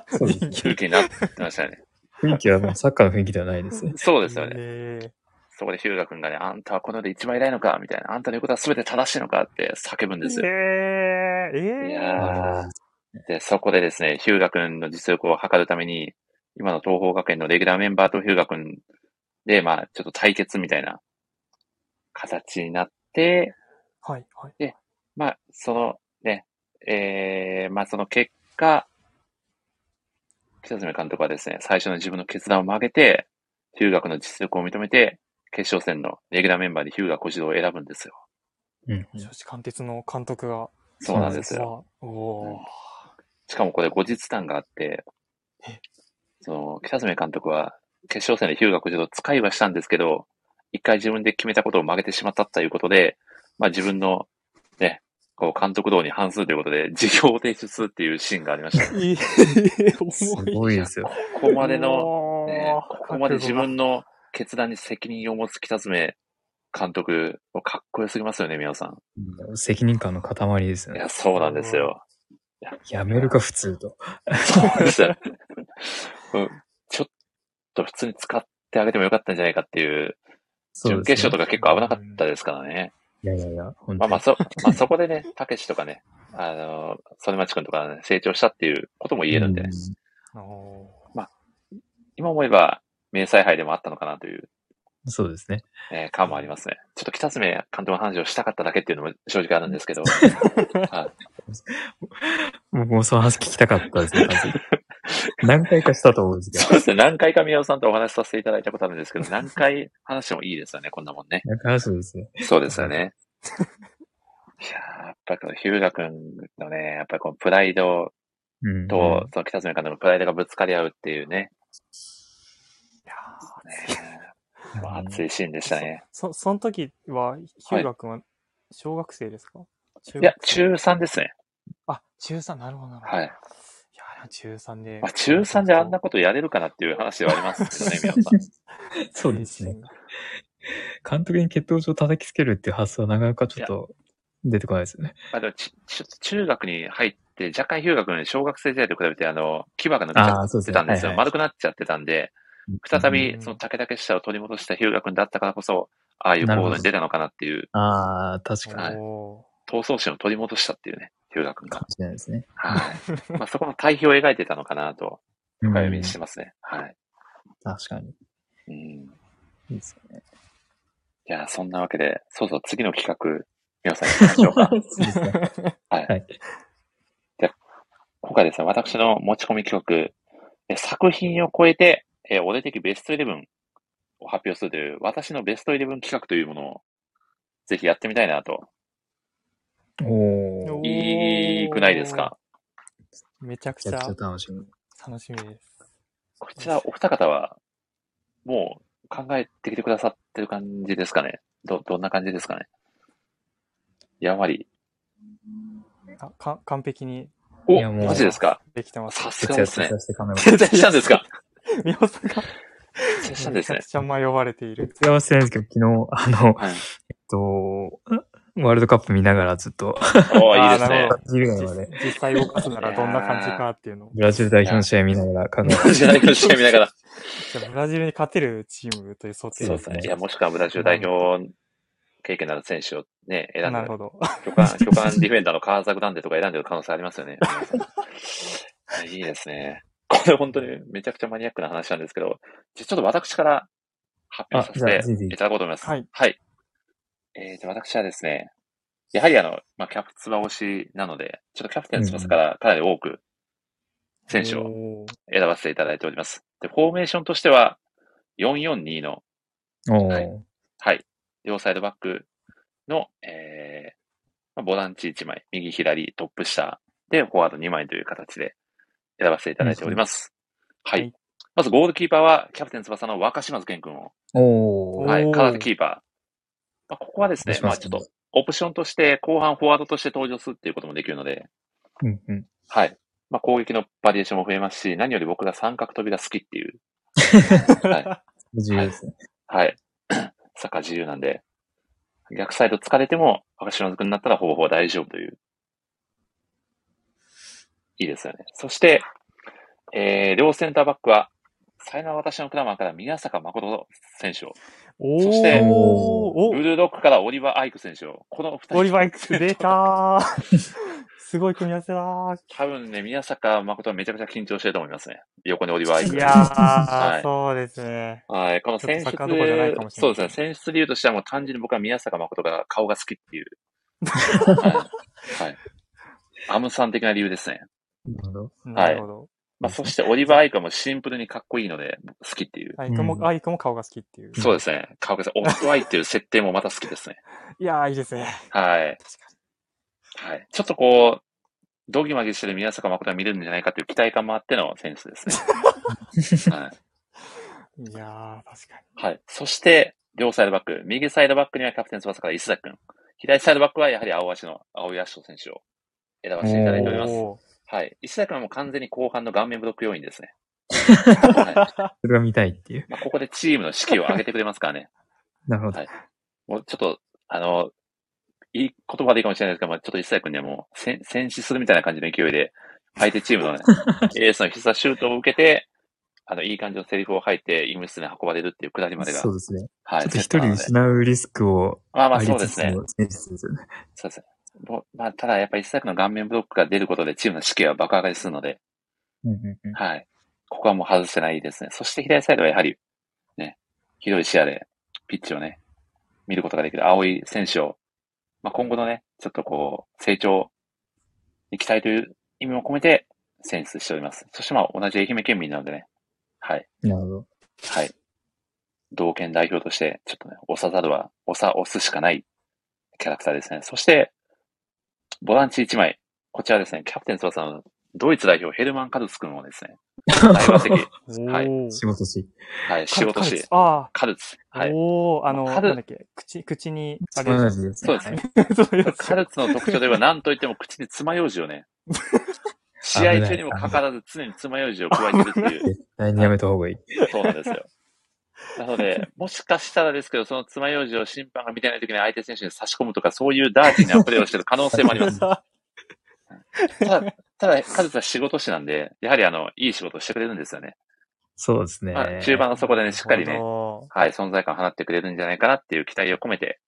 そうです空気になってましたよね。雰囲気はもうサッカーの雰囲気ではないですね。そうですよね。えそこでヒューガ君がね、あんたはこの世で一番偉いのかみたいな。あんたの言うことは全て正しいのかって叫ぶんー、ですよ。えー、えー、いやーで、そこでですね、ヒューガ君の実力を測るために、今の東邦学園のレギュラーメンバーとヒューガ君で、まあ、ちょっと対決みたいな形になって、はい、はい。まあ、そのね、えー、まあその結果、北爪監督はですね、最初の自分の決断を曲げて、ヒューガ君の実力を認めて、決勝戦のレギュラーメンバーでヒューガ小次郎を選ぶんですよ。うん。女子貫徹の監督が。そうなんですよ。よ。おー。しかもこれ後日談があってえ、その、北爪監督は、決勝戦でヒューガ小次郎を使いはしたんですけど、一回自分で決めたことを曲げてしまったということで、まあ自分の、ね、こう監督道に反するということで、事業を提出するっていうシーンがありました。えー、す重い。ごいですよ。ここまでの、ね、ここまで自分の決断に責任を持つ北爪監督、かっこよすぎますよね、宮尾さん。責任感の塊ですよねいや、。そうなんですよ。やめるか普通と。そうですよ。うんちょっと普通に使ってあげてもよかったんじゃないかっていう、準決勝とか結構危なかったですからね。いやいやいや、本当にまあまあ、そ、まあそこでね、たけしとかね、あの、曽根町くんとか、ね、成長したっていうことも言えるんで、ねうお今思えば、明細杯でもあったのかなという、そうですね。えー感もありますね。ちょっと北爪監督の話をしたかっただけっていうのも正直あるんですけど、はい僕もその話聞きたかったですね、何回かしたと思うんですけど。そうですね。何回か宮尾さんとお話しさせていただいたことあるんですけど、何回話してもいいですよね、こんなもんね。なんか話ですね。そうですよね。いやーやっぱりこのヒューガ君のね、やっぱりこのプライドうん。と、その北爪監督のプライドがぶつかり合うっていうね、熱いシーンでしたね。そ、その時は、ヒューガ君は小学生ですか、中いや、学生中3ですね。あ、中3、なるほど、なるほど。はい。いや、中3で。まあ、中3であんなことやれるかなっていう話ではありますけどね、宮尾さん。そうですね。監督に血糖値を叩きつけるっていう発想はなかなかちょっと出てこないですよね。まあ、でもちちょっと中学に入って、若干ヒューガ君、小学生時代と比べて、あの、牙が抜けちゃ。ってたんですよ。はいはい丸くなっちゃってたんで、再びその竹々しさを取り戻したヒューガ君だったからこそ、ああいう行動に出たのかなっていう、ああ、確かに。はいお闘争心を取り戻したっていうね、ヒューガ君がかも。しれないですね。はい。まあ、そこの対比を描いてたのかなと、うん深読みしてますね。はい。確かに。うん。いいですよね。じゃあ、そんなわけで、そうそう、次の企画、皆さん行きましょうか。そうですね。はい。はいじゃあ、今回ですね、私の持ち込み企画、え作品を超えて、え俺的ベスト11を発表するという、私のベスト11企画というものを、ぜひやってみたいなと。おー。いいくないですか？めちゃくちゃ楽しみ。楽しみです。こちら、お二方は、もう考えてきてくださってる感じですかね？ど、どんな感じですかね？やはり。あか完璧におマジですか？できてます。さすがですね徹夜。してカメラ。徹夜したんですか？みおさんが徹夜したんですねめちゃく。ちゃ迷われている。徹夜はしてないんですけど、昨日、あの、はい。えっと、ワールドカップ見ながらずっと、おーいいですね実際動かすならどんな感じかっていうのを。ブラジル代表の試合見ながら考えブラジル代表の試合見ながら。じゃあブラジルに勝てるチームという想定そうですね。いや、もしくはブラジル代表経験のある選手をね、選んでなる、ほど。巨漢、巨漢ディフェンダーのカーザグランデとか選んでる可能性ありますよね。いいですね。これ本当にめちゃくちゃマニアックな話なんですけど、じゃあちょっと私から発表させていただこうと思います。はい。はい。えー、じゃあ私はですね、やはりあの、まあ、キャプツバ推しなので、ちょっとキャプテン翼からかなり多く選手をを。選ばせていただいております。で、フォーメーションとしては、442の。はいはい。両サイドバックの、えーまあ、ボランチ1枚、右左トップ下でフォワード2枚という形で選ばせていただいております。はい。はいまずゴールキーパーはキャプテン翼の若島津健君を、おー。はい、おー空手キーパー。まあ、ここはですね、まあちょっとオプションとして後半フォワードとして登場するっていうこともできるので、うんうん。はい。まあ攻撃のバリエーションも増えますし、何より僕が三角飛びが好きっていう、はい。重要ですね。はい。サッカー自由なんで、逆サイド疲れても、若島津君になったらほぼほぼ大丈夫という。いいですよね。そして、えー、両センターバックは、才能は私のクラマーから宮坂誠選手を、おそしてブルードッグからオリバー・アイク選手を、この二人。オリバー X 出たー すごい組み合わせだー多分ね、宮坂誠はめちゃくちゃ緊張してると思いますね。横にオリバー・アイク。いやー、はいそうですね。はい、この選出そうですね、選出理由としてはもう単純に僕は宮坂誠が顔が好きっていう。はい。はい。アムさん的な理由ですね。なるほど。なるほど。まあ、そしてオリバー・アイクはもうシンプルにかっこいいので、好きっていう。アイクも、うんアイクも顔が好きっていう。そうですね。顔がオフトアイっていう設定もまた好きですね。いやー、いいですね。はい。確はい。ちょっとこう、ドギマギしてる宮坂誠が見れるんじゃないかという期待感もあっての選出ですね。はい。いやー、確かはい。そして、両サイドバック。右サイドバックにはキャプテン翼から石崎くん。左サイドバックはやはり青足の青井足選手を選ばせていただいておりに。ます。はい。石崎はもう完全に後半の顔面ブロック要員ですね。は いそれが見たいっていう。まあ、ここでチームの士気を上げてくれますからね。なるほど。はいもうちょっと、あの、いい言葉でいいかもしれないですけど、まあ、ちょっと石崎くんにはもう戦、戦死するみたいな感じの勢いで、相手チームのね、エースの必殺シュートを受けて、あの、いい感じのセリフを吐いて、医務室に運ばれるっていうくだりまでがそ、うですね。はい。ちょっと一人失うリスクをまあまあそうですね。そうですね。まあ、ただやっぱり石崎の顔面ブロックが出ることでチームの士気は爆上がりするので、うんうんうんはい。ここはもう外せないですね。そして左サイドはやはり、ね、広い視野でピッチをね、見ることができる青い選手を、まあ、今後のね、ちょっとこう、成長に期待という意味も込めて選出しております。そしてまあ、同じ愛媛県民なのでね、はい、なるほど。はい。同県代表として、ちょっとね、押さざるは、押さ、押すしかないキャラクターですね。そして、ボランチ1枚。こちらですね、キャプテン翼のドイツ代表ヘルマン・カルツ君をですね、大抜擢。はい仕事し。はい、仕事し、あカルツ。あ、はい。おー、あの、カルなんだっけ、口、口に、あれ同じですね。そうですね。カルツの特徴では何と言っても口に爪楊枝をね、試合中にもかかわらず常に爪楊枝を加えてるっていう、絶対にやめた方がいい。そうなんですよ。なので、もしかしたらですけど、その爪楊枝を審判が見てない時に相手選手に差し込むとか、そういうダーティーなプレーをしてる可能性もあります。ただ、ただ、カルツは仕事師なんで、やはりあの、いい仕事をしてくれるんですよね。そうですね。まあ、中盤のそこでね、しっかりね、はい、存在感を放ってくれるんじゃないかなっていう期待を込めて、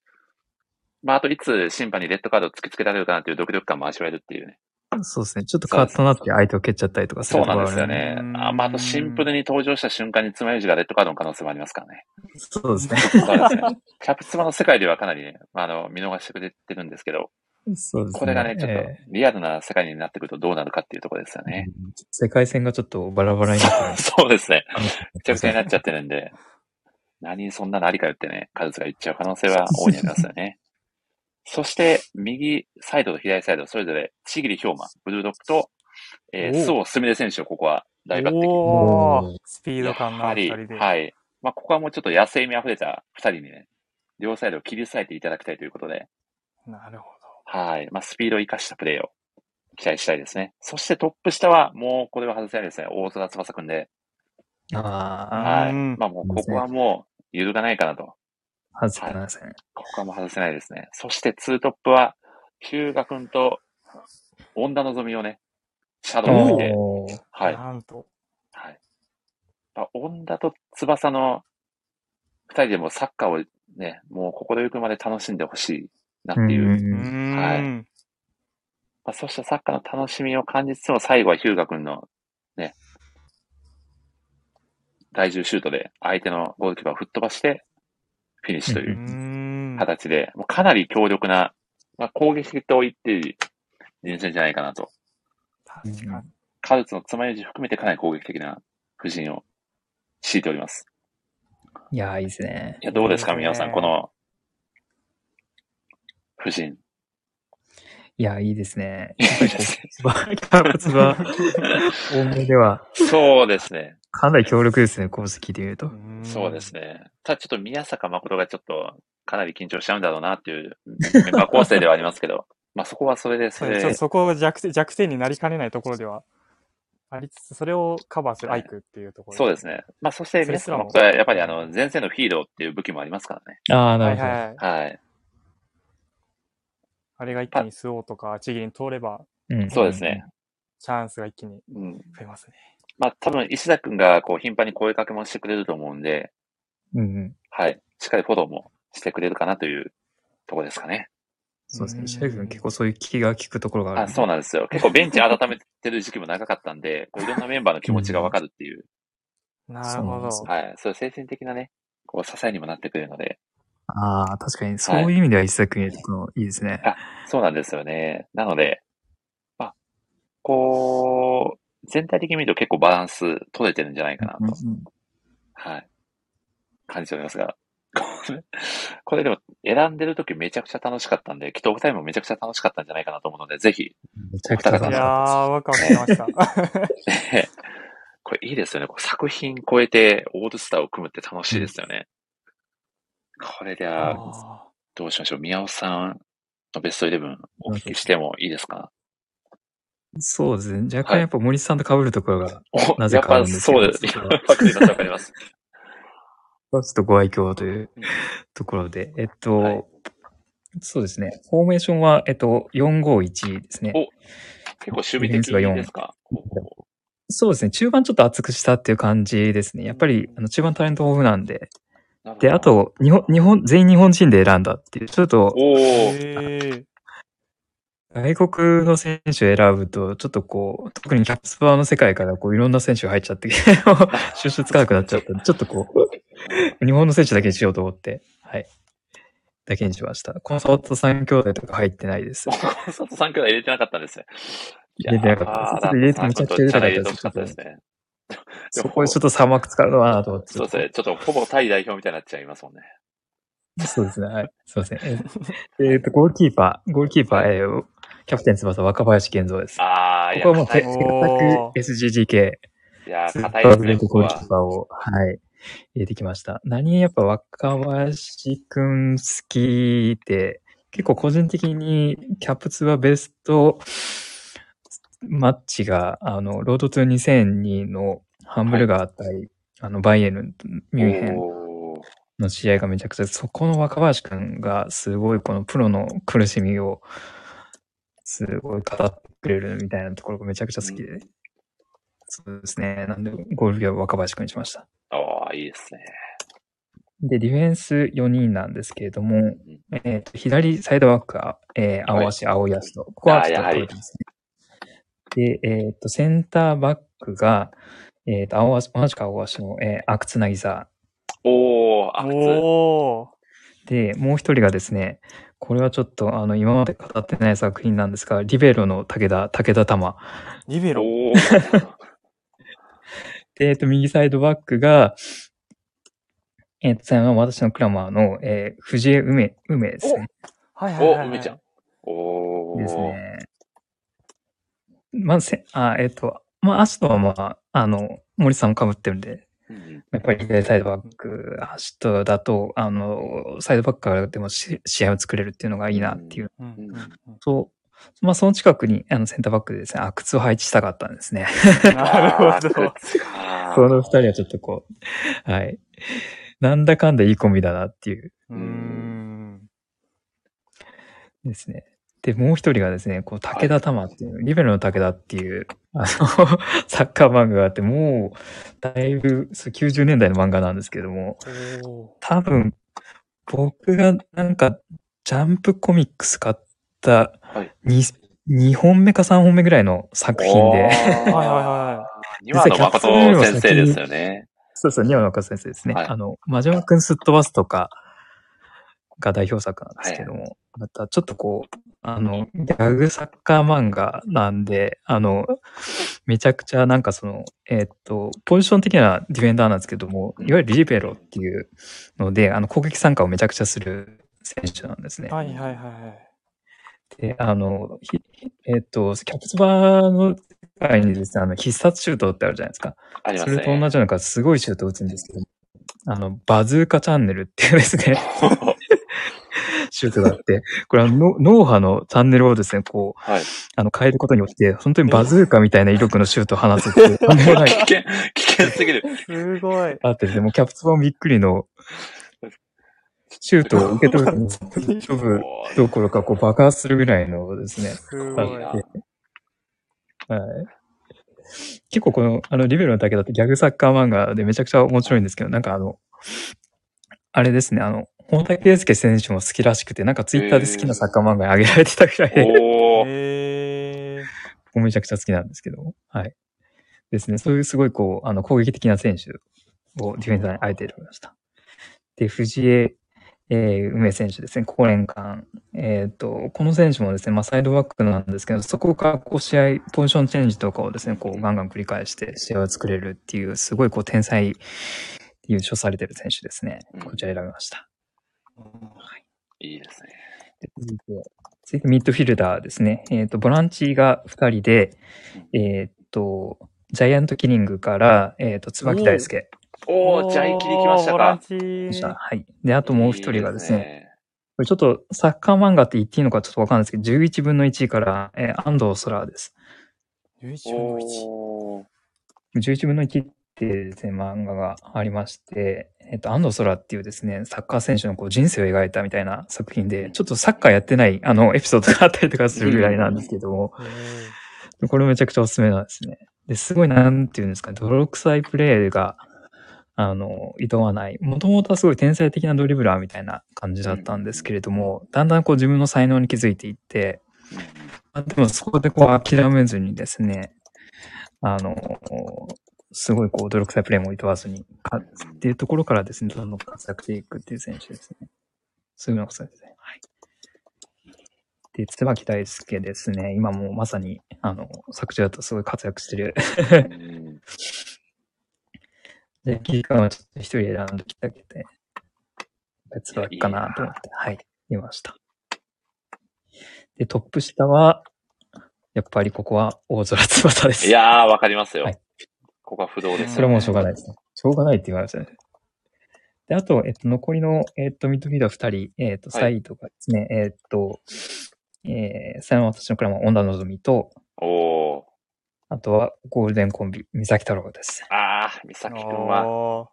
まあ、あといつ審判にレッドカードを突きつけられるかなっていうドキドキ感も味わえるっていうね。そうですね。ちょっとカーッとなって相手を蹴っちゃったりとかするそうなんですよねう。んあまあ、あとシンプルに登場した瞬間に爪楊枝がレッドカードの可能性もありますからね。そうですね。そうですね。キャプツバの世界ではかなりね、まあ、あの、見逃してくれてるんですけど、そうですね。これがね、ちょっとえリアルな世界になってくるとどうなるかっていうところですよえね。世界線がちょっとバラバラになってそうですね。す。めちゃくちゃになっちゃってるんで、何そんなのありかよってね、カズスが言っちゃう可能性は大いにありますよね。そして、右サイドと左サイド、それぞれ、ちぎりひょうま、ブルードッグと、えー、おうスオスミレ選手をここは大抜擢。スピード感のある二人で。はい。まあ、ここはもうちょっと野生味あふれた二人にね、両サイドを切り裂いていただきたいということで、なるほはい。まあ、スピードを生かしたプレーを期待したいですね。そしてトップ下は、もうこれは外せないですね。大空翼くんで、あはい。うんまあ、もうここはもう揺るがないかなと。あ、外せないですね。ここはもう外せないですね。そしてツートップは、ヒューガくんと、恩田のぞみをね、シャドウに置いて。はい。なんと。はい。まあ、恩田と翼の二人でもサッカーをね、もう心ゆくまで楽しんでほしいなっていう。はい。まあ、そうしたサッカーの楽しみを感じつつも、最後はヒューガ君のね、大重シュートで相手のゴールキーパーを吹っ飛ばして、フィニッシュといううーん。形で、もうかなり強力な、まあ、攻撃と言っていい人選じゃないかなと。確かに。カルツの爪楊枝含めてかなり攻撃的な布陣を敷いております。いやー、いいですね。いや、どうですか、いいですね皆さん、この布陣。いやー、いいですね。いいですねキャ 多めでは、そうですね。かなり強力ですね、功績で言うと。そうですね。ただちょっと宮坂誠がちょっとかなり緊張しちゃうんだろうなっていうメンバー構成ではありますけど、まあそこはそれで、それで、そこが弱点弱点になりかねないところではありつつ、それをカバーするアイクっていうところ。そうですね。まあそして宮坂誠はやっぱりあの前線のヒーローっていう武器もありますからね。ああ、なるほど。はいはいはい。はい。あれが一気にスオーとかチギリに通れば、うんそうですね。チャンスが一気にうん。増えますね。まあ多分石田くんがこう頻繁に声かけもしてくれると思うんで、うんうん。はい。しっかりフォローもしてくれるかなというところですかね。そうですね。うんシェフ君結構そういう気が利くところがあるんあ、で。そうなんですよ。結構ベンチ温めてる時期も長かったんで、こういろんなメンバーの気持ちがわかるっていう、なるほどはい。そういう精神的なね、こう支えにもなってくれるので、ああ、確かに、そういう意味では一作にとのいいですね。そうなんですよね。なので、まあ、こう、全体的に見ると結構バランス取れてるんじゃないかなと、うんうんはい。感じておりますが、これでも選んでる時めちゃくちゃ楽しかったんで、きっとお二人もめちゃくちゃ楽しかったんじゃないかなと思うので、ぜひ、めちゃくちゃ楽しいやー、かワクワクしました。ねこれいいですよね。こう作品超えてオールスターを組むって楽しいですよね。これでは、あどうしましょう。宮尾さんのベストイレブンお聞きしてもいいですか？そうですね。若干やっぱ森さんと被るところが、おなぜかあるんですけどそうです。わかります、わかります。ちょっとご愛嬌というところで、えっと、はいそうですね。フォーメーションは、えっと、451ですね。お結構守備的ですか？そうですね。中盤ちょっと厚くしたっていう感じですね。やっぱり、あの、中盤タレント豊富なんで。で、あ、と、日本、日本、全員日本人で選んだっていう、ちょっと、ー外国の選手を選ぶと、ちょっとこう、特にキャプスパーの世界からこう、いろんな選手が入っちゃって、収集つかなくなっちゃった ちょっとこう、日本の選手だけにしようと思って、はい。だけにしました。コンサート3兄弟とか入ってないです。コンサート3兄弟入れてなかったんですね。入れてなかったですちょっと入れてめちゃくちゃ入れたかったですね。そこでちょっと砂漠使うのかなと思って。そうですね。ちょっとほぼタイ代表みたいになっちゃいますもんね。そうですね。はい。すいません。ええーと、ゴールキーパー、ゴールキーパー、えーキャプテン翼若林健三です。あー、いや、ここはもう手、硬い手おー堅く SGGK、いや、硬いですね、ここは。を、はい、入れてきました。何やっぱ若林くん好きで、結構個人的にキャプツはベストマッチが、あの、ロードトゥ2002のハンブルガー対、あの、バイエルン、ミュンヘンの試合がめちゃくちゃ、そこの若林くんがすごいこのプロの苦しみをすごい語ってくれるみたいなところがめちゃくちゃ好きで。そうですね。なんでゴールビア若林くんにしました。あー、いいですね。で、ディフェンス4人なんですけれども、うんえーと左サイドバックは、えー青足、青安と。ここはちょっと取れてますね。で、えっ、と、センターバックが、えっ、と、青足、同じく青足の、えー、阿久津渚。おー、あ、普通。おー。で、もう一人がですね、これはちょっと、あの、今まで語ってない作品なんですが、リベロの武田、武田玉。リベロ？で、えっ、と、右サイドバックが、えっ、と、最後は私のクラマーの、えー、藤江梅、梅ですね。はいはいはい、はい。お梅ちゃん。おー。ですね。まずせ、あ、えっ、と、まあ、アシトはまあ、あの、森さんも被ってるんで、うん。やっぱり左サイドバック、アシトだと、あの、サイドバックからでもし試合を作れるっていうのがいいなっていう。そう。まあ、その近くに、あの、センターバックでですね、阿久津を配置したかったんですね。なるほどあー靴かその二人はちょっとこう、はい。なんだかんだいいコンビだなっていううーん。ですね。で、もう一人がですね、こう、武田玉っていう、リベロの武田っていう、あの、サッカー漫画があって、もう、だいぶ、そう90年代の漫画なんですけども、多分、僕がなんか、ジャンプコミックス買ったはい。2、2本目か3本目ぐらいの作品で、はいはいは庭野誠先生ですよね。そうそう、宮野若先生ですね。はい。あの、魔女くんすっ飛ばすとかが代表作なんですけども、またちょっとこう、あの、ギャグサッカー漫画なんで、あの、めちゃくちゃなんかその、えーっと、ポジション的にはディフェンダーなんですけども、いわゆるリベロっていうので、あの、攻撃参加をめちゃくちゃする選手なんですね。い。はいはいはいはい。で、あの、ひえーっと、キャプツバーの世界にですね、あの、必殺シュートってあるじゃないですか。ありますね。それと同じようなすごいシュートを打つんですけど、あの、バズーカチャンネルっていうですね、シュートがあって、これはノ脳波のチャンネルをですね、こう、はい。あの、変えることによって、本当にバズーカみたいな威力のシュートを放つっていう、危険、危険すぎる。すごい。あってですね、もうキャプツバーもびっくりの、シュートを受け取ると、勝負どころかこう爆発するぐらいのですね、すごい。いいなはい。結構この、あの、リベロの竹だってギャグサッカー漫画でめちゃくちゃ面白いんですけど、なんかあの、あれですね、あの、本田圭佑選手も好きらしくて、なんかツイッターで好きなサッカー漫画に上げられてたぐらいで、おー。えめちゃくちゃ好きなんですけど、はい。ですね、そういうすごいこう、あの、攻撃的な選手をディフェンダーにあえて選びました。で、藤江、えー、梅選手ですね、高年間。えっ、と、この選手もですね、まあ、サイドバックなんですけど、そこからこう試合、ポジションチェンジとかをですね、こうガンガン繰り返して試合を作れるっていう、すごいこう天才優勝されてる選手ですねうん。こちら選びました。いいですね。で続いて、続いてミッドフィルダーですね。えっ、と、ボランチが2人で、えっ、と、ジャイアントキリングから、えっ、と、椿大輔おー、じゃあ一気に来ましたボランか。チでした。はい。で、あともう一人がですね、ね。これちょっとサッカー漫画って言っていいのかちょっとわかんないですけど、11分の1から、えー安藤空です。11分の1。おー。11分の1ってですね、漫画がありまして、えっ、と、安藤空っていうですね、サッカー選手のこう人生を描いたみたいな作品で、ちょっとサッカーやってない、あの、エピソードがあったりとかするぐらいなんですけども、これめちゃくちゃおすすめなんですね。で、すごいなんていうんですかね、泥臭いプレーが、あの、いとわない。もともとはすごい天才的なドリブラーみたいな感じだったんですけれども、だんだんこう自分の才能に気づいていって、まあでもそこでこう諦めずにですね、あの、すごいこう泥臭いプレーもいとわずに、かっていうところからですね、どんどん活躍していくっていう選手ですね。そういうのがそうですね。はい。で、椿大輔ですね。今もうまさに、あの、作中だとすごい活躍してる。うん で、キーカーはちょっと一人選んできたけど、椿かなと思って、はい、見ました。で、トップ下は、やっぱりここは大空翼です。いやー、わかりますよはい。ここは不動ですよね。それはもうしょうがないですね。しょうがないって言われましたね。で、あと、えっと、残りの、えっと、ミッドフィールダー二人、えっと、はいサイドがですね、えっと、えー、さよなら私のクラマー、恩田のぞみと、おー。あとはゴールデンコンビ、三崎太郎です。あー、美咲くんは。は。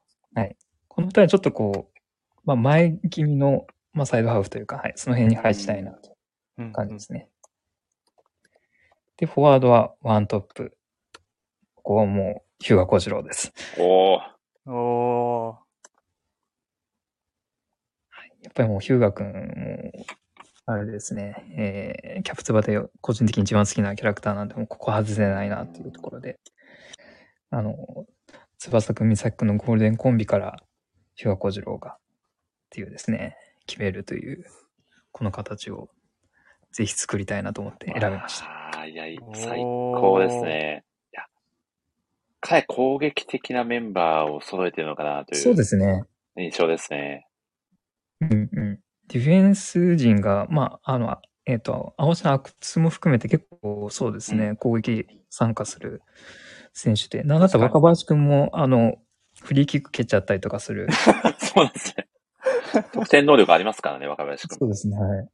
この二人はちょっとこう、まあ、前気味の、まあ、サイドハーフというか、はい、その辺に配置したいなという感じですね。で、フォワードはワントップ。ここはもう、ヒューガ小次郎です。おー。おー。やっぱりもうヒューガ君も、あれですね、えー、キャプツバで個人的に一番好きなキャラクターなんで、もうここ外せないなっていうところで、あの、翼くん、美咲くんのゴールデンコンビから、日和小次郎が、っていうですね、決めるという、この形を、ぜひ作りたいなと思って選びました。ああ、いや、最高ですね。かなり攻撃的なメンバーを揃えてるのかなといそううですね。印象ですね。うんうん。ディフェンス陣が、まあ、あの、えっ、と、青島アクツも含めて結構そうですね、う攻撃参加する選手で、なんだったら若林くんも、あの、フリーキック蹴っちゃったりとかする。そうなんですね。得点能力ありますからね、若林君。そうですね、はい。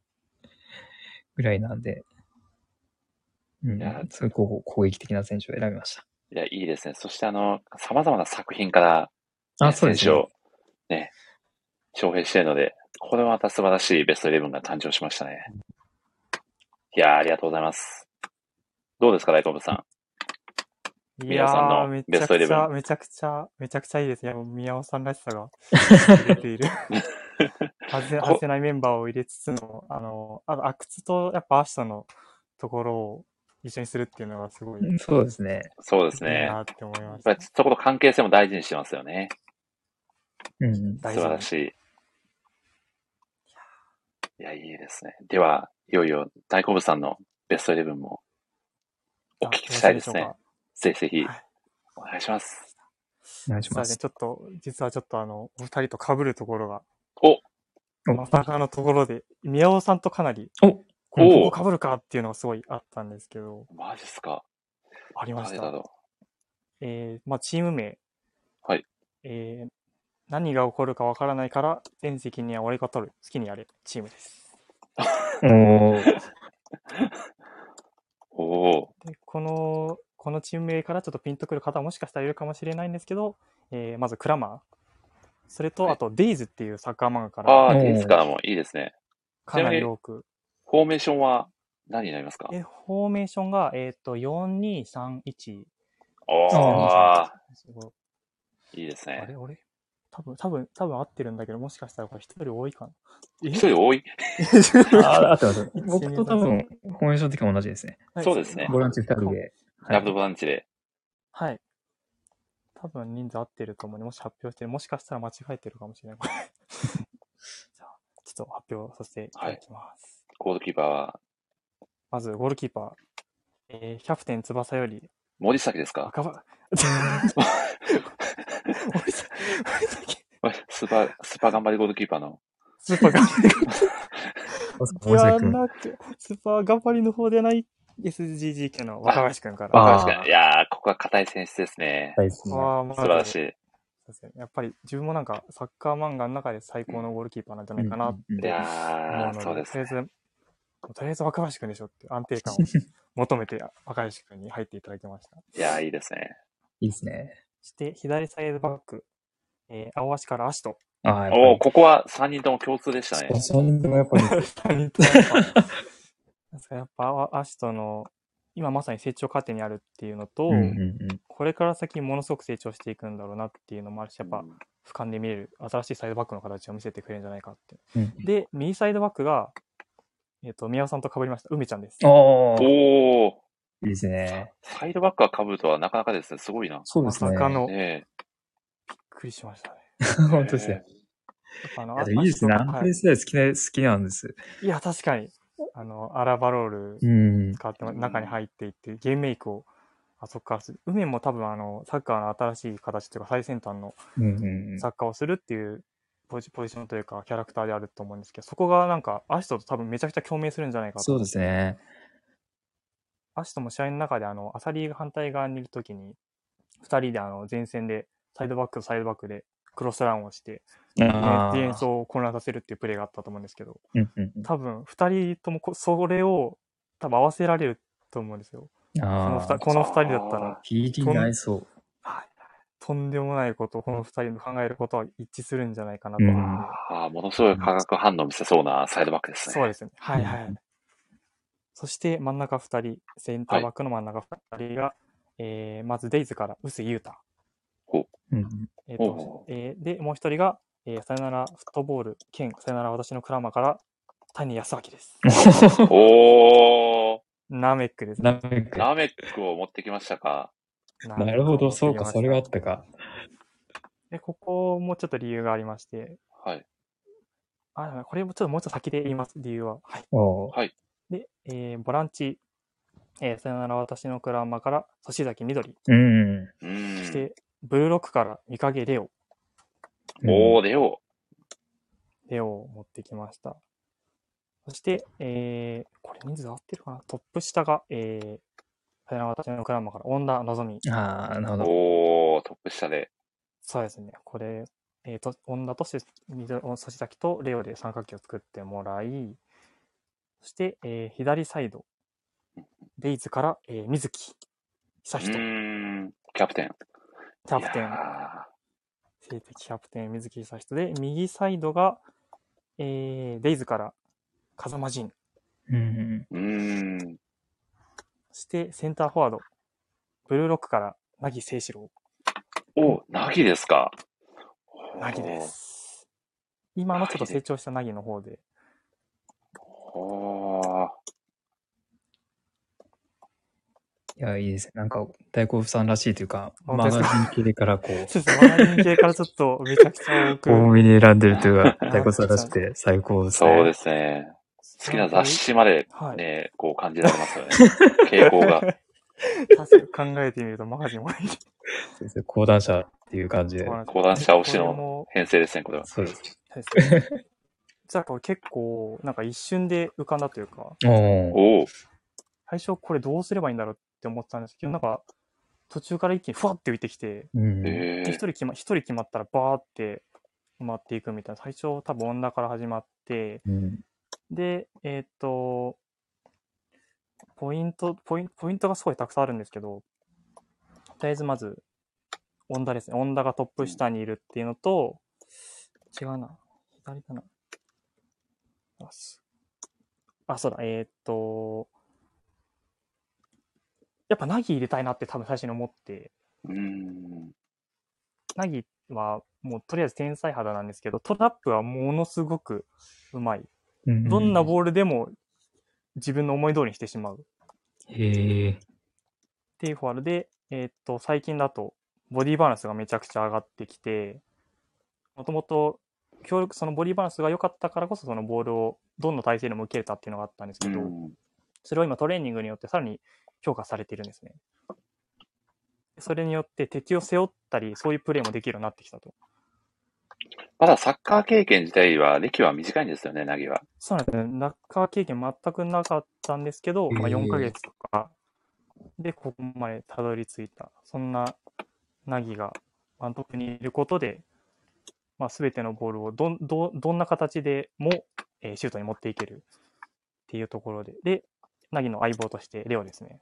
ぐらいなんで、うんいや、そうい攻撃的な選手を選びました。いや、いいですね。そしてあの、様々な作品から、あ、ねそうですね。ね、招聘しているので、これはまた素晴らしいベストイレブンが誕生しましたね。いやー、ありがとうございます。どうですか、大好物さん？い宮尾さんのベストイレブンゃくちゃ、めちゃくちゃ、めちゃくちゃいいですね。宮尾さんらしさが 出ている。外せ、ないメンバーを入れつつの、あの、あと、阿久津とやっぱアシトのところを一緒にするっていうのがすごいいいそうですね。そうですね。やなって思いまっぱした。りそこの関係性も大事にしてますよね。うん。素大事に晴らしい。いや、いいですね。では、いよいよ大好物さんのベストイレブンもお聞きしたいですね。ぜひぜひはい、お願いします。お願いします。ちょっと、実はちょっとあの、お二人と被るところが、おおまさかのところで、宮尾さんとかなり、おこおこ被るかっていうのがすごいあったんですけど、マジっすか。ありました。えー、まあ、チーム名。はい。えー、何が起こるかわからないから、全責任は俺が取る。好きにやれ。チームです。お。おおで、この、このチーム名からちょっとピンとくる方もしかしたらいるかもしれないんですけど、えー、まずクラマー。それと、はいあと、デイズっていうサッカー漫画かあら、あ、おーテニスからもいいですね。かなり多く。フォーメーションは何になりますか？え、フォーメーションが、えっ、と、4231。おあー、すごいいいですね。あれ俺多分、多分、多分合ってるんだけど、もしかしたらこれ一人多いかな。え？一人多い？あ、あってます。僕と多分、フォーメーション的にも同じですね。はいそうですねボランチ二人で。はいラブドボランチで。はい。多分人数合ってると思うんで、もし発表してる、もしかしたら間違えてるかもしれない。これ じゃあ、ちょっと発表させていただきます。ゴールキーパーはまず、ゴールキーパー。えー、キャプテン翼より、森崎ですか？赤羽。森 さ森崎スーパー、スーパー頑張りゴールキーパーの。スーパー頑張り。大では崎君。なく、スーパー頑張りの方ではない SGG 家の若林くんから。あー確かに。いやー、ここは硬い選手ですね。大好きな。あ素晴らしい。やっぱり自分もなんかサッカー漫画の中で最高のゴールキーパーなんじゃないかなってうんうんそうですね。とりあえず、とりあえず若林くんでしょって安定感を 求めて若林くんに入っていただきました。いやー、いいですね。いいですね。そして左サイドバック、えー、青足から足と、おー、り。ここは3人とも共通でしたね。そう人でもやっぱり。3人ともやっぱやっぱ足との今まさに成長過程にあるっていうのと、うんうんこれから先ものすごく成長していくんだろうなっていうのもあるし、やっぱ俯瞰で見れる新しいサイドバックの形を見せてくれるんじゃないかって。うんうん。で、右サイドバックが、えっ、と、宮尾さんと被りました。梅ちゃんです。おー、いおー、いですね。サイドバックは被るとはなかなかですね。すごいな。そうですね。まさかの、びっねくりしましたね。え。本当ですね。あのいいいですね。アンプレはいス代好きな、好きなんです。いや、確かに、あの、アラバロールうん。使って中に入っていって、ゲームメイクを、あそこからする。梅も多分、あの、サッカーの新しい形というか、最先端の。サッカーをするっていうポジポジションというか、キャラクターであると思うんですけど、そこがなんか、アシトと多分めちゃくちゃ共鳴するんじゃないかと。そうですね。アシトも試合の中で、あの、アサリが反対側にいるときに、二人であの、前線で、サイドバックとサイドバックで、クロスランをして、ディフェンあディフェンスを混乱させるっていうプレーがあったと思うんですけど、うんうんうん多分、二人ともこそれを多分合わせられると思うんですよ。このああ。二この二人だったら、PD に合いそう。はいとんでもないこと、この二人の考えることは一致するんじゃないかなと思うんああ、ものすごい化学反応を見せそうなサイドバックですね。そうですね。はいはうんい。そして真ん中二人、センターバックの真ん中二人が、えー、まずデイズから臼井優太。うんえーとえーで、もう一人が、えーさよならフットボール兼さよなら私のクラマから谷康明です。おー、ナメックです。なめくラメックを持ってきましたか。なるほど、そうか、それがあったか。で、ここもちょっと理由がありまして、はい。あ、これもちょっともうちょっと先で言います、理由は。はい。おーで、えーボランチ、えーさよなら私のクラマから、粗崎みどり、うん。うそんし。て、ブルーロックから三影レオ、おー、レオ。レオを持ってきました。そして、えー、これ人数合ってるかな？トップ下が、えー、さよなら私のクラマから、恩田のぞみ。ああ、なるほど。おー、トップ下で。そうですね。これ、えー、と、恩田とし、みど粗崎とレオで三角形を作ってもらい、そして、えー左サイド、デイズから、えー水木久う人。キャプテン。キャプテン、性的キャプテン、水木久人で、右サイドが、えーデイズから風間仁、うん。ーうーん。そしてセンターフォワード、ブルーロックから凪誠志郎、お、ナギですか？凪です。今のちょっと成長した凪の方で、おー。いや、いいですね。なんか、大好物さんらしいというか、マガジン系からこう、そうですね、マガジン系からちょっとめちゃくちゃ多く、多めに選んでるというか、大好物さんらしくて最高ですね。そうですね。好きな雑誌まではいね、こう感じられますよね。傾向が。確かに考えてみるとマガジンもいい。そうですね講談社っていう感じで。講談社推しの編成ですね、これは。そうです。じゃあこれ結構、なんか一瞬で浮かんだというか、おーおー。最初これどうすればいいんだろうって思ってたんですけど、なんか途中から一気にふわって浮いてきて、うん。えで、一人決ま、一人決まったらバーって埋まっていくみたいな、最初多分女から始まって、うん。で、えーっと、ポイント、ポイント、ポイントがすごいたくさんあるんですけど、とりあえずまず、温田ですね。温田がトップ下にいるっていうのと、違うな。左だな。あ、そうだ、えーっと、やっぱナギ入れたいなって多分最初に思って、うーん。ナギはもうとりあえず天才肌なんですけど、トラップはものすごくうまい。どんなボールでも自分の思い通りにしてしまうっへえ。ていうフォワードで、えーっと、最近だとボディバランスがめちゃくちゃ上がってきて、もともと強力、そのボディバランスが良かったからこそそのボールをどんな体勢でも受けれたっていうのがあったんですけど、うんそれを今トレーニングによってさらに評価されているんですね。それによって敵を背負ったり、そういうプレーもできるようになってきたと。まだサッカー経験自体は、歴は短いんですよね、ナギは。そうなんですね。ナッカー経験全くなかったんですけど、まあ、へー4ヶ月とかでここまでたどり着いた。そんなナギがワントップにいることで、まあ、全てのボールをどんどどんな形でも、えーシュートに持っていけるっていうところで。で、ナギの相棒としてレオですね。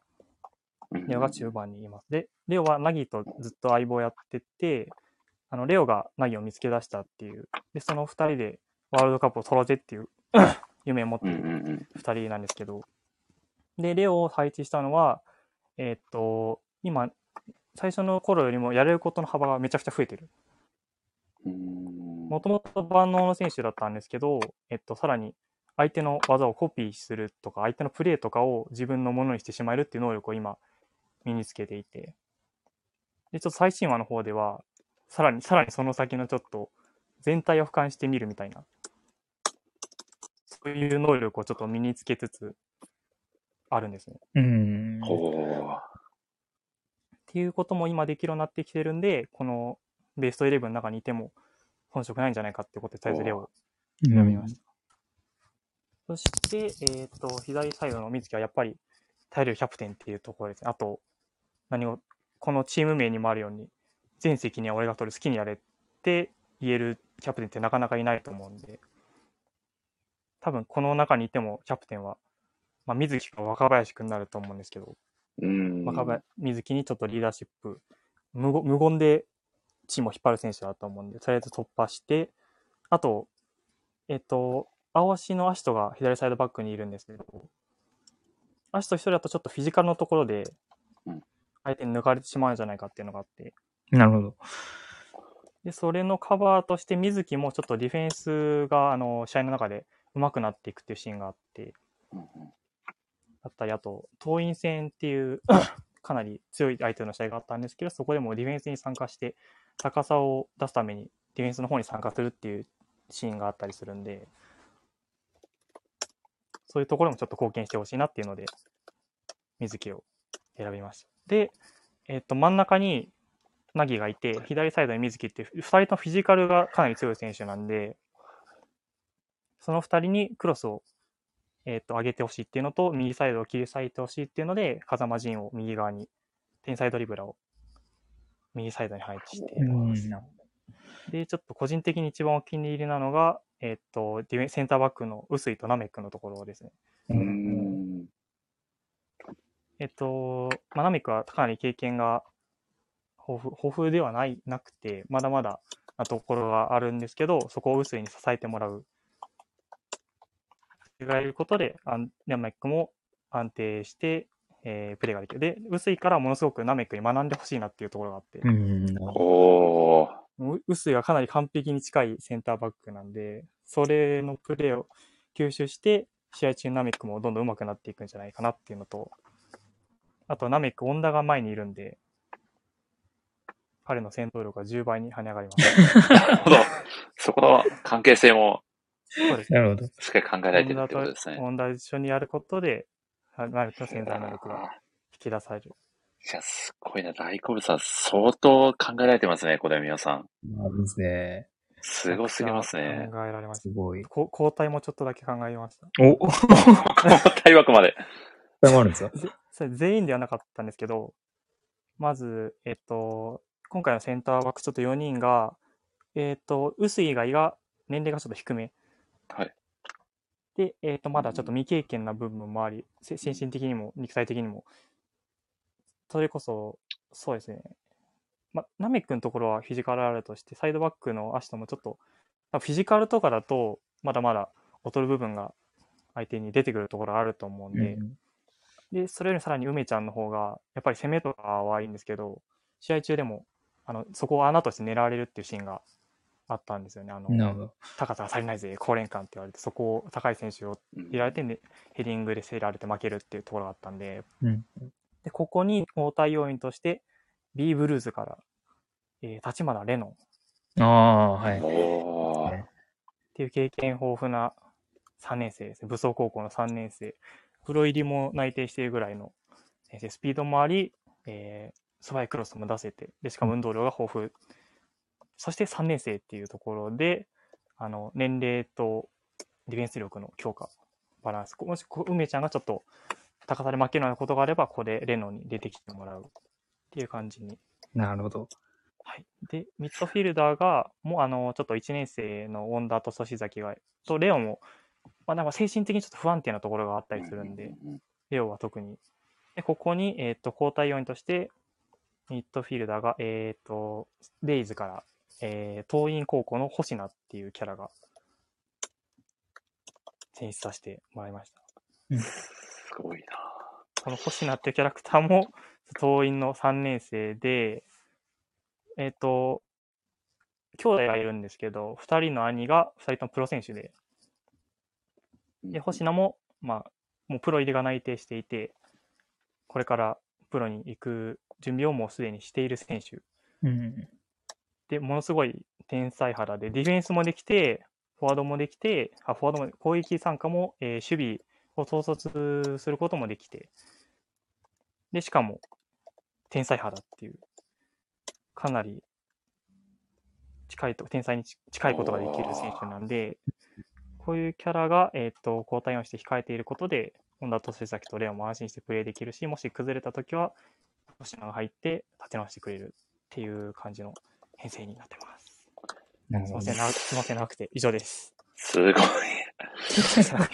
うんレオが中盤にいます。で、レオはナギとずっと相棒やってて、あの、レオがナギを見つけ出したっていう。で、その二人でワールドカップを取ろうぜっていう 夢を持ってるんうん。二人なんですけど、で、レオを配置したのは、えーっと、今、最初の頃よりもやれることの幅がめちゃくちゃ増えてる。もともと万能の選手だったんですけど、えっと、さらに相手の技をコピーするとか、相手のプレーとかを自分のものにしてしまえるっていう能力を今、身につけていて。で、ちょっと最新話の方では、さらに、さらにその先のちょっと、全体を俯瞰してみるみたいな、そういう能力をちょっと身につけつつ、あるんですね。うん。っていうことも今できるようになってきてるんで、このベストイレブンの中にいても遜色ないんじゃないかってことで、とりあえずレオを選びました。そして、えっ、と、左サイドの水木はやっぱり耐えれるキャプテンっていうところですね。あと、何を、このチーム名にもあるように、全責任は俺が取る、好きにやれって言えるキャプテンってなかなかいないと思うんで、多分この中にいてもキャプテンは、まあ、水木か若林くんになると思うんですけど、うーん。若林水木にちょっとリーダーシップ、無言無言でチームを引っ張る選手だと思うんで、とりあえず突破して、あと、えっと、青足のアシトが左サイドバックにいるんですけど、アシト一人だとちょっとフィジカルのところでうん、相手に抜かれてしまうんじゃないかっていうのがあって、なるほど。で、それのカバーとして水木もちょっとディフェンスが、あの、試合の中で上手くなっていくっていうシーンがあって、だったり、あと、桐蔭戦っていう かなり強い相手の試合があったんですけど、そこでもディフェンスに参加して、高さを出すためにディフェンスの方に参加するっていうシーンがあったりするんで、そういうところもちょっと貢献してほしいなっていうので、水木を選びました。で、えっと、真ん中にナギがいて、左サイドに水木っていう、2人ともフィジカルがかなり強い選手なんで、その2人にクロスを、えっと上げてほしいっていうのと、右サイドを切り裂いてほしいっていうので、風間陣を右側に、天才ドリブラーを右サイドに配置しています。で、ちょっと個人的に一番お気に入りなのが、えっと、ディフェンセンターバックの臼井とナメックのところですね。えっと、まあ、ナメックはかなり経験が豊富豊富ではないなくて、まだまだなところがあるんですけど、そこを臼井に支えてもらう。がいることで、あんナメックも安定して、えープレーができる。で、臼井からものすごくナメックに学んでほしいなっていうところがあって、おー。もう臼井がかなり完璧に近いセンターバックなんで、それのプレーを吸収して、試合中ナメックもどんどん上手くなっていくんじゃないかなっていうのと、あとナメック、恩田が前にいるんで、彼の戦闘力が10倍に跳ね上がります。なるほど。そこの関係性もそうですなるほど。しっかり考えられてるってことですね。恩田と一緒にやることで、ナメックの潜在能力が引き出される。いや、すごいな。大好物さん、相当考えられてますね、小田美さん。なるですね。すごすぎますね。考えられました。すごい。こ交代もちょっとだけ考えました。お 大枠まで。これもあるんですよ。ぜそれ全員ではなかったんですけど、まず、えっと、今回のセンターバックちょっと4人が、えっと、臼井以外が年齢がちょっと低め。はい。で、えっと、まだちょっと未経験な部分もあり、せ精神的にも肉体的にも、それこそ、そうですね。ま、ナメックのところはフィジカルあるとして、サイドバックの足ともちょっと、フィジカルとかだと、まだまだ劣る部分が相手に出てくるところあると思うんで、うんで、それよりさらに梅ちゃんの方が、やっぱり攻めとかはいいんですけど、試合中でも、あの、そこを穴として狙われるっていうシーンがあったんですよね。あの。高さが足りないぜ、高連感って言われて、そこを高い選手をうん入れられて、ね、ヘディングで競られて負けるっていうところがあったんで、うん。で、ここに交代要員として、B ブルーズから、えー、立花レノンっああ、はい。おー。ねていう経験豊富な3年生ですね。武装高校の3年生。プロ入りも内定しているぐらいの先生、スピードもあり、えー、素早いクロスも出せて、で、しかも運動量が豊富。そして3年生っていうところで、あの、年齢とディフェンス力の強化、バランス。もし、こう梅ちゃんがちょっと高さで負けるようなことがあれば、ここでレノンに出てきてもらうっていう感じになるほど。はい。で、ミッドフィルダーが、もうあの、ちょっと1年生のウォンダーと粗崎が、とレオンも、まあなんか精神的にちょっと不安定なところがあったりするんで、うんレオは特に。で、ここに、えっ、と、交代要員として、ミッドフィルダーが、えっ、と、デイズから、えー、東院高校の星名っていうキャラが、選出させてもらいました。すごいな。この星名っていうキャラクターも、東院の3年生で、えっ、と、兄弟がいるんですけど、2人の兄が2人ともプロ選手で、で、星名も、まあ、もうプロ入りが内定していて、これからプロに行く準備をもうすでにしている選手。うん。で、ものすごい天才肌で、ディフェンスもできて、フォワードもできて、あフォワードも攻撃参加も、えー守備を統率することもできて、で、しかも天才肌っていう、かなり近いと、天才にち近いことができる選手なんで、こういうキャラが、えっ、と、交代をして控えていることで、本田と瀬崎とレオンも安心してプレーできるし、もし崩れたときは、星野が入って立て直してくれるっていう感じの編成になってます。なるほどすいません、。なすいませくて以上です。すごい。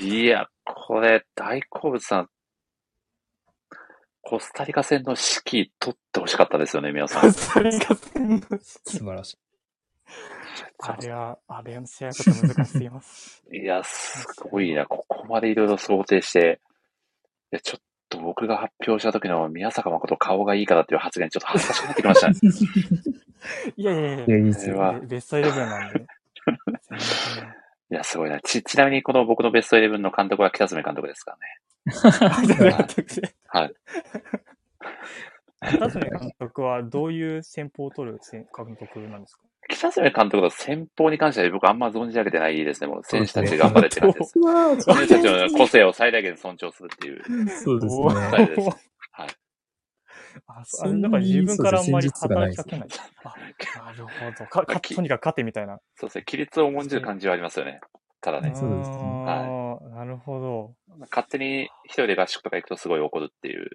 いや、これ、大好物さん、コスタリカ戦の指揮取ってほしかったですよね、皆さん。それが戦の素晴らしい。あれは、あれの試合と難しすぎます。いや、すごいな。ここまでいろいろ想定して、いや、ちょっと僕が発表した時の宮坂誠顔がいいからっていう発言、ちょっと恥ずかしくなってきましたね。いやいやいやいや、いいっすよ。それはベベストイレブンなんで。いや、すごいな。ち、ちなみにこの僕のベストイレブンの監督は北爪監督ですからね。はい。北爪監督はどういう戦法を取る監督なんですか？北爪監督の戦法に関しては僕あんま存じ上げてないですね。もう選手たち頑張れって感じです。選手たちの個性を最大限尊重するっていうそうですおね。はい。あ、そんか自分からあんまり働きかけない。あ、なるほど。か、か、とにかく勝てみたいな。そうですね。規律を重んじる感じはありますよね。ただね。そうですねああ、なるほど。勝手に一人で合宿とか行くとすごい怒るっていう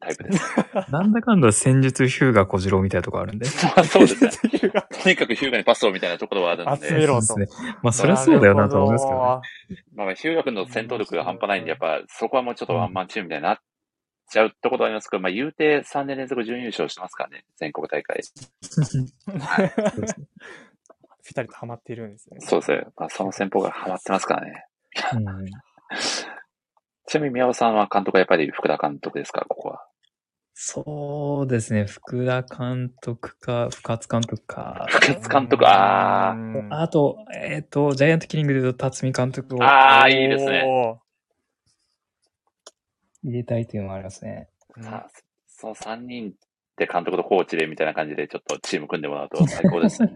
タイプです。なんだかんだ戦術ヒューガ小次郎みたいなとこあるんで。まあそうですね。ね。とにかくヒューガにパスをみたいなところはあるんで。集めろそうですね。まあ、そりゃそうだよなと思いますけどね。まあ、ヒューガ君の戦闘力が半端ないんで、やっぱそこはもうちょっとワンマンチームみたいになっちゃうところはありますけど、まあ言うて3年連続準優勝してますからね。全国大会。ぴたりとハマっているんですね。そうですね。まあその戦法がハマってますからね。うんちなみに宮尾さんは監督はやっぱり福田監督ですか、ここは。そうですね。福田監督か、深津監督か。福津監督、あーあと、えっ、と、ジャイアントキリングで言うと、辰巳監督をああ、いいですね。入れたいというのがありますね。うんさあ、その3人で監督とコーチでみたいな感じでちょっとチーム組んでもらうと最高ですね。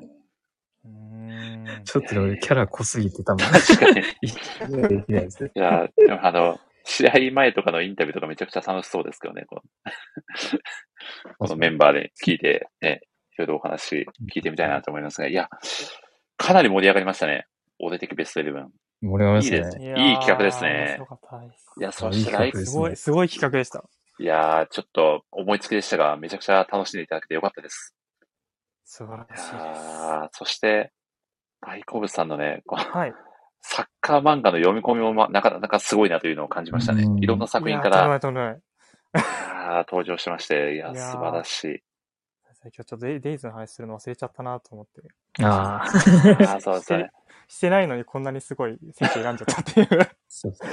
ちょっとでもキャラ濃すぎて多分、確かに。い。や、でもあの、試合前とかのインタビューとかめちゃくちゃ楽しそうですけどね、この このメンバーで聞いて、ね、いろいろお話聞いてみたいなと思いますが、いや、かなり盛り上がりましたね。俺的ベストイレブン。盛り上がりますいいですね。いい企画ですね面白かったです。いや、そいいして来企画ですすごい、すごい企画でした。いやー、ちょっと思いつきでしたが、めちゃくちゃ楽しんでいただけてよかったです。素晴らいしいです。やーそして、大好物さんのね、このはい。サッカー漫画の読み込みも、ま、なかなかすごいなというのを感じましたねう。んいろんな作品から登場してまして、いや、いやー素晴らしい。今日ちょっとデイズの話するの忘れちゃったなと思って。あ あ。そうですね。してないのにこんなにすごい選手選んじゃったっていう。そうですね。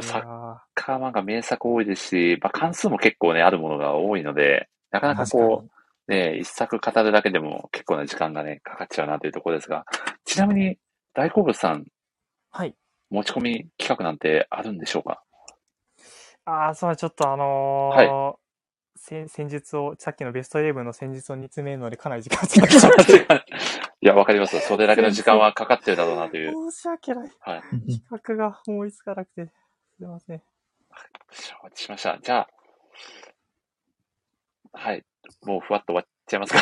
サッいやカー漫画名作多いですし、まあ、関数も結構ね、あるものが多いので、なかなかこう、ね、一作語るだけでも結構な時間がね、かかっちゃうなというところですが、ちなみに、大好物さん、はい。持ち込み企画なんてあるんでしょうか？ああ、そう、ちょっとあのー戦戦術を、さっきのベストイレブンの戦術を煮詰めるのでかなり時間使ってしまって。いや、わかります。それだけの時間はかかってるだろうなという。申し訳ない。はい。企画が思いつかなくて。すいません。承知しました。じゃあ、はい。もうふわっと終わっちゃいますか。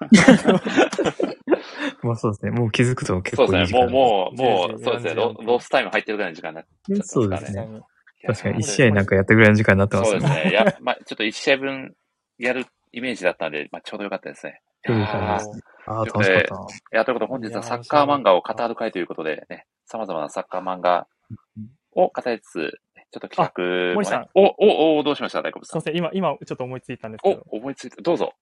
まあそうですね。もう気づくと結そうですね。構いい時間もう、もう、もう、10そうですね。ロロスタイム入ってるぐらいの時間になっちゃってますからね。そうですね。ね。確かに、一試合なんかやったぐらいの時間になってますよね。そうですね。いや、まあ、ちょっと一試合分やるイメージだったので、まあ、ちょうどよかったですね。ちょうどよかったですねああ、楽しかったな。いや、ということで本日はサッカー漫画を語る会ということでね、様々なサッカー漫画を語りつつ、ちょっと企画も森さんね、お、お、お、どうしました？大好物さん。すいません。今、今、ちょっと思いついたんですけど。お、思いついた。どうぞ。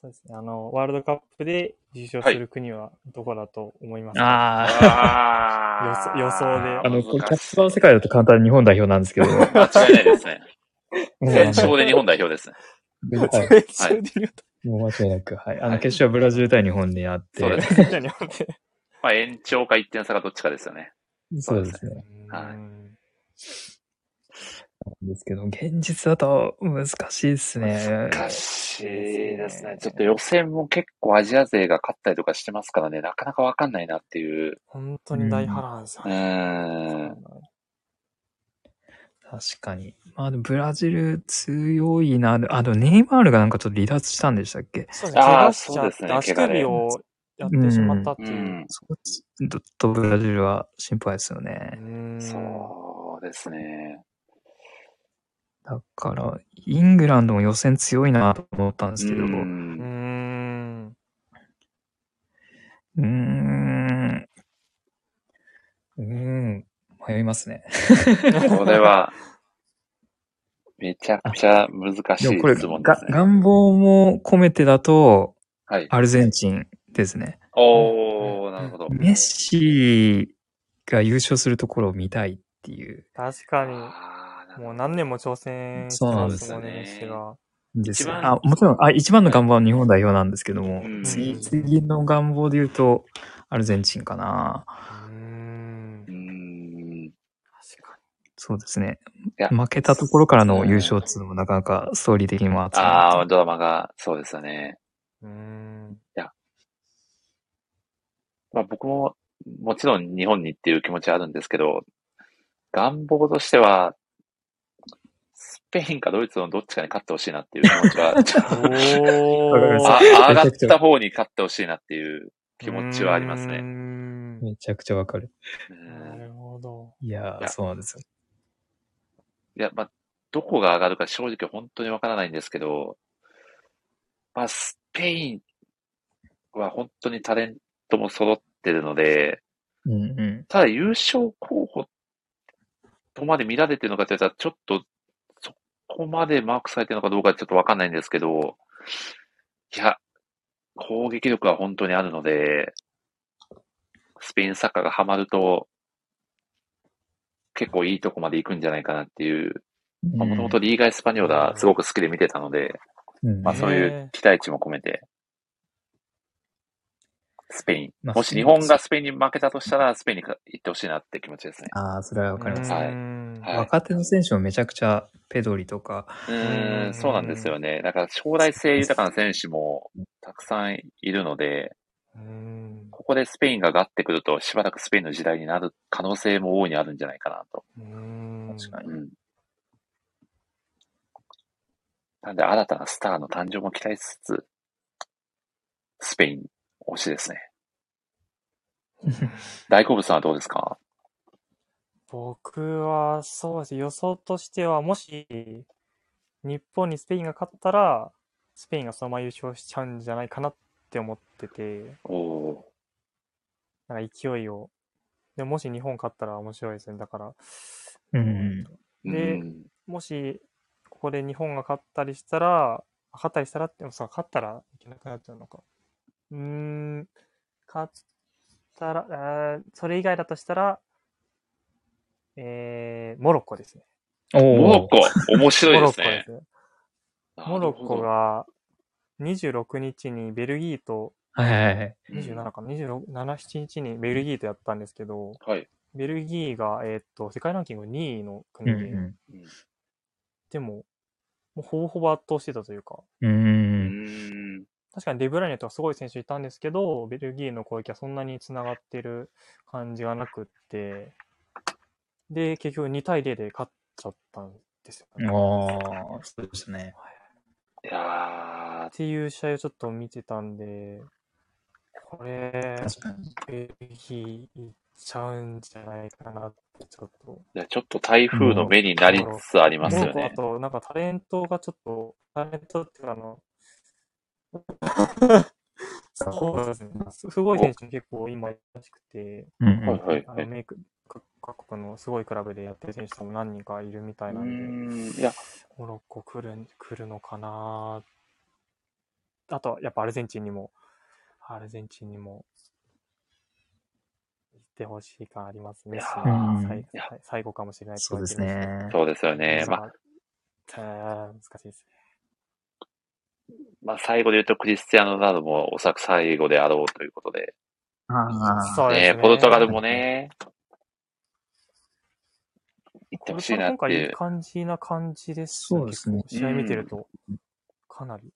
そうですね。あの、ワールドカップで優勝する国はどこだと思いますか、ああ予想予想であ。あの、これキャッチバー世界だと簡単に日本代表なんですけど。間違いないですね。もう全勝で日本代表ですね。はいそれで言うともう間違いなく。はい。あの、はい決勝はブラジル対日本であって。そうですじゃあ日本でまあ、延長か1点差かどっちかですよね。そうですね。はいうんなんですけど、現実だと難しいですね。難しいですね。ちょっと予選も結構アジア勢が勝ったりとかしてますからね、なかなかわかんないなっていう。本当に大波乱ですようね。確かに。まあ、でもブラジル強いな。あと、ネイマールがなんかちょっと離脱したんでしたっけ？そうですね。怪我しちゃそうですね足首をやってしまったっていうう。ん。そこちょっとブラジルは心配ですよね。うんそうですね。だから、イングランドも予選強いなと思ったんですけど、ううー。うんん。ん。うーん。迷いますね。これは、めちゃくちゃ難しい質問ですね。願望も込めてだと、はい。アルゼンチンですね。おー、なるほど。メッシが優勝するところを見たいっていう。確かに。もう何年も挑戦してますもんね、そうなん。ですあもちろんあ、一番の願望は日本代表なんですけども、うん、次、次の願望で言うと、アルゼンチンかな。うん。確かに。そうですね。負けたところからの優勝っていうのもなかなかストーリー的にも熱い。ああ、ドラマが、そうですよね。うん。いや。まあ僕も、もちろん日本にっていう気持ちはあるんですけど、願望としては、スペインかドイツのどっちかに勝ってほしいなっていう気持ちは、上がった方に勝ってほしいなっていう気持ちはありますね。んめちゃくちゃわかる。うなんるほど。いやー、いやそうなんですよ。いや、まあ、どこが上がるか正直本当にわからないんですけど、まあ、スペインは本当にタレントも揃ってるので、うんうん。ただ優勝候補とまで見られてるのかって言ったら、ちょっとそこまでマークされてるのかどうかちょっとわかんないんですけど、いや、攻撃力は本当にあるので、スペインサッカーがハマると、結構いいとこまで行くんじゃないかなっていう、もともとリーガエスパニョーラすごく好きで見てたので、うん。まあそういう期待値も込めて、スペイン。まあもし日本がスペインに負けたとしたら、スペインに行ってほしいなって気持ちですね。ああ、それはわかります。はいうーんはい若手の選手もめちゃくちゃペドリとか、ううんーん、そうなんですよね。だから将来性豊かな選手もたくさんいるので、うーんここでスペインが上がってくると、しばらくスペインの時代になる可能性も大いにあるんじゃないかなと。うーん確かにうん。なんで新たなスターの誕生も期待しつつ、スペイン推しですね。大好物さんはどうですか？僕は、そうですね、予想としては、もし、日本にスペインが勝ったら、スペインがそのまま優勝しちゃうんじゃないかなって思ってて、おおなんか勢いを。でもし日本勝ったら面白いですね。だから、うんー。でうんもし、ここで日本が勝ったりしたら、勝ったりしたらって、そう、勝ったらいけなくなっちゃうのか。うーん、勝ったら、あーそれ以外だとしたら、えー、モロッコですね。おモロッコ、面白いモロですね。ッコですね。モロッコが26日にベルギーと、はいはいはい。27かな、26、7、7日にベルギーとやったんですけど、はい。ベルギーが、えーっと、世界ランキング2位のう国で、んうんでも、もうほぼほぼ圧倒してたというか、うん。う。うんん。確かにデブライネとかすごい選手いたんですけど、ベルギーの攻撃はそんなに繋がってる感じがなくって、で、結局2対0で勝っちゃったんですよ、ね。ああ、そうですね。いやっていう試合をちょっと見てたんで、これ。ベルギー行っちゃうんじゃないかなって、ちょっと。ー、ちょっと台風の目になりつつありますよね。モロッコあと、なんかタレントがちょっと、タレントっていうかあの、そうですね。すごい選手結構今いるらしくて。メイク、各各国のすごいクラブでやってる選手も何人かいるみたいうなんで、ん。いや、モロッコ来る、来るのかなあと、やっぱアルゼンチンにも、アルゼンチンにも、行ってほしい感ありますね。いやー最最最後かもしれないですね。そうですよね。まあ、まあ、難しいですね。まあ、最後で言うとクリスティアーノ・ロナウドもおそらく最後であろうということで。あそうですね。ねポルトガルもね、行ってほしいなっトガル今回いいていう。感じな感じですそうですね試合見てると、かなり。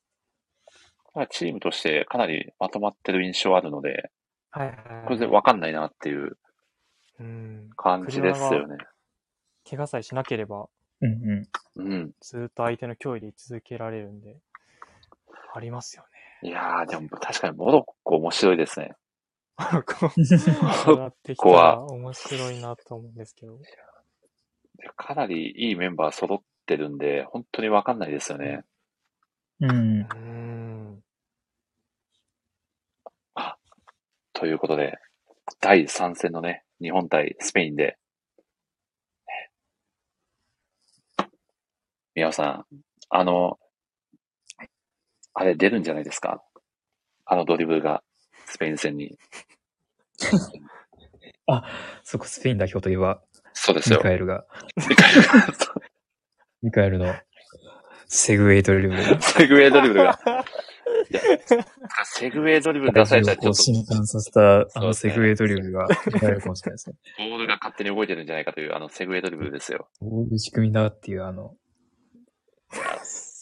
まあチームとしてかなりまとまってる印象あるので、はいはいはい。これでわかんないなっていううん。感じですよね。怪我さえしなければ、うんうん。うん。ずっと相手の脅威で居続けられるんで、ありますよね。いやー、でも確かにモロッコ面白いですね。こうなってきたら面白いなと思うんですけど。かなりいいメンバー揃ってるんで、本当にわかんないですよね。うん。うん。ということで、第3戦のね、日本対スペインで、宮尾さん、あの、あれ出るんじゃないですか？あのドリブルが、スペイン戦に。そこスペイン代表といえば、そうですよ。ミカエルが、ミカエルがミカエルのセグウェイドリブルが。セグウェイドリブルが。セグウェイドリブル出されたらちょっと、震撼させた、あのセグウェイドリブルが見られるかもしれないですね。ボールが勝手に動いてるんじゃないかという、あの、セグウェイドリブルですよ。どういう仕組みだっていう、あの、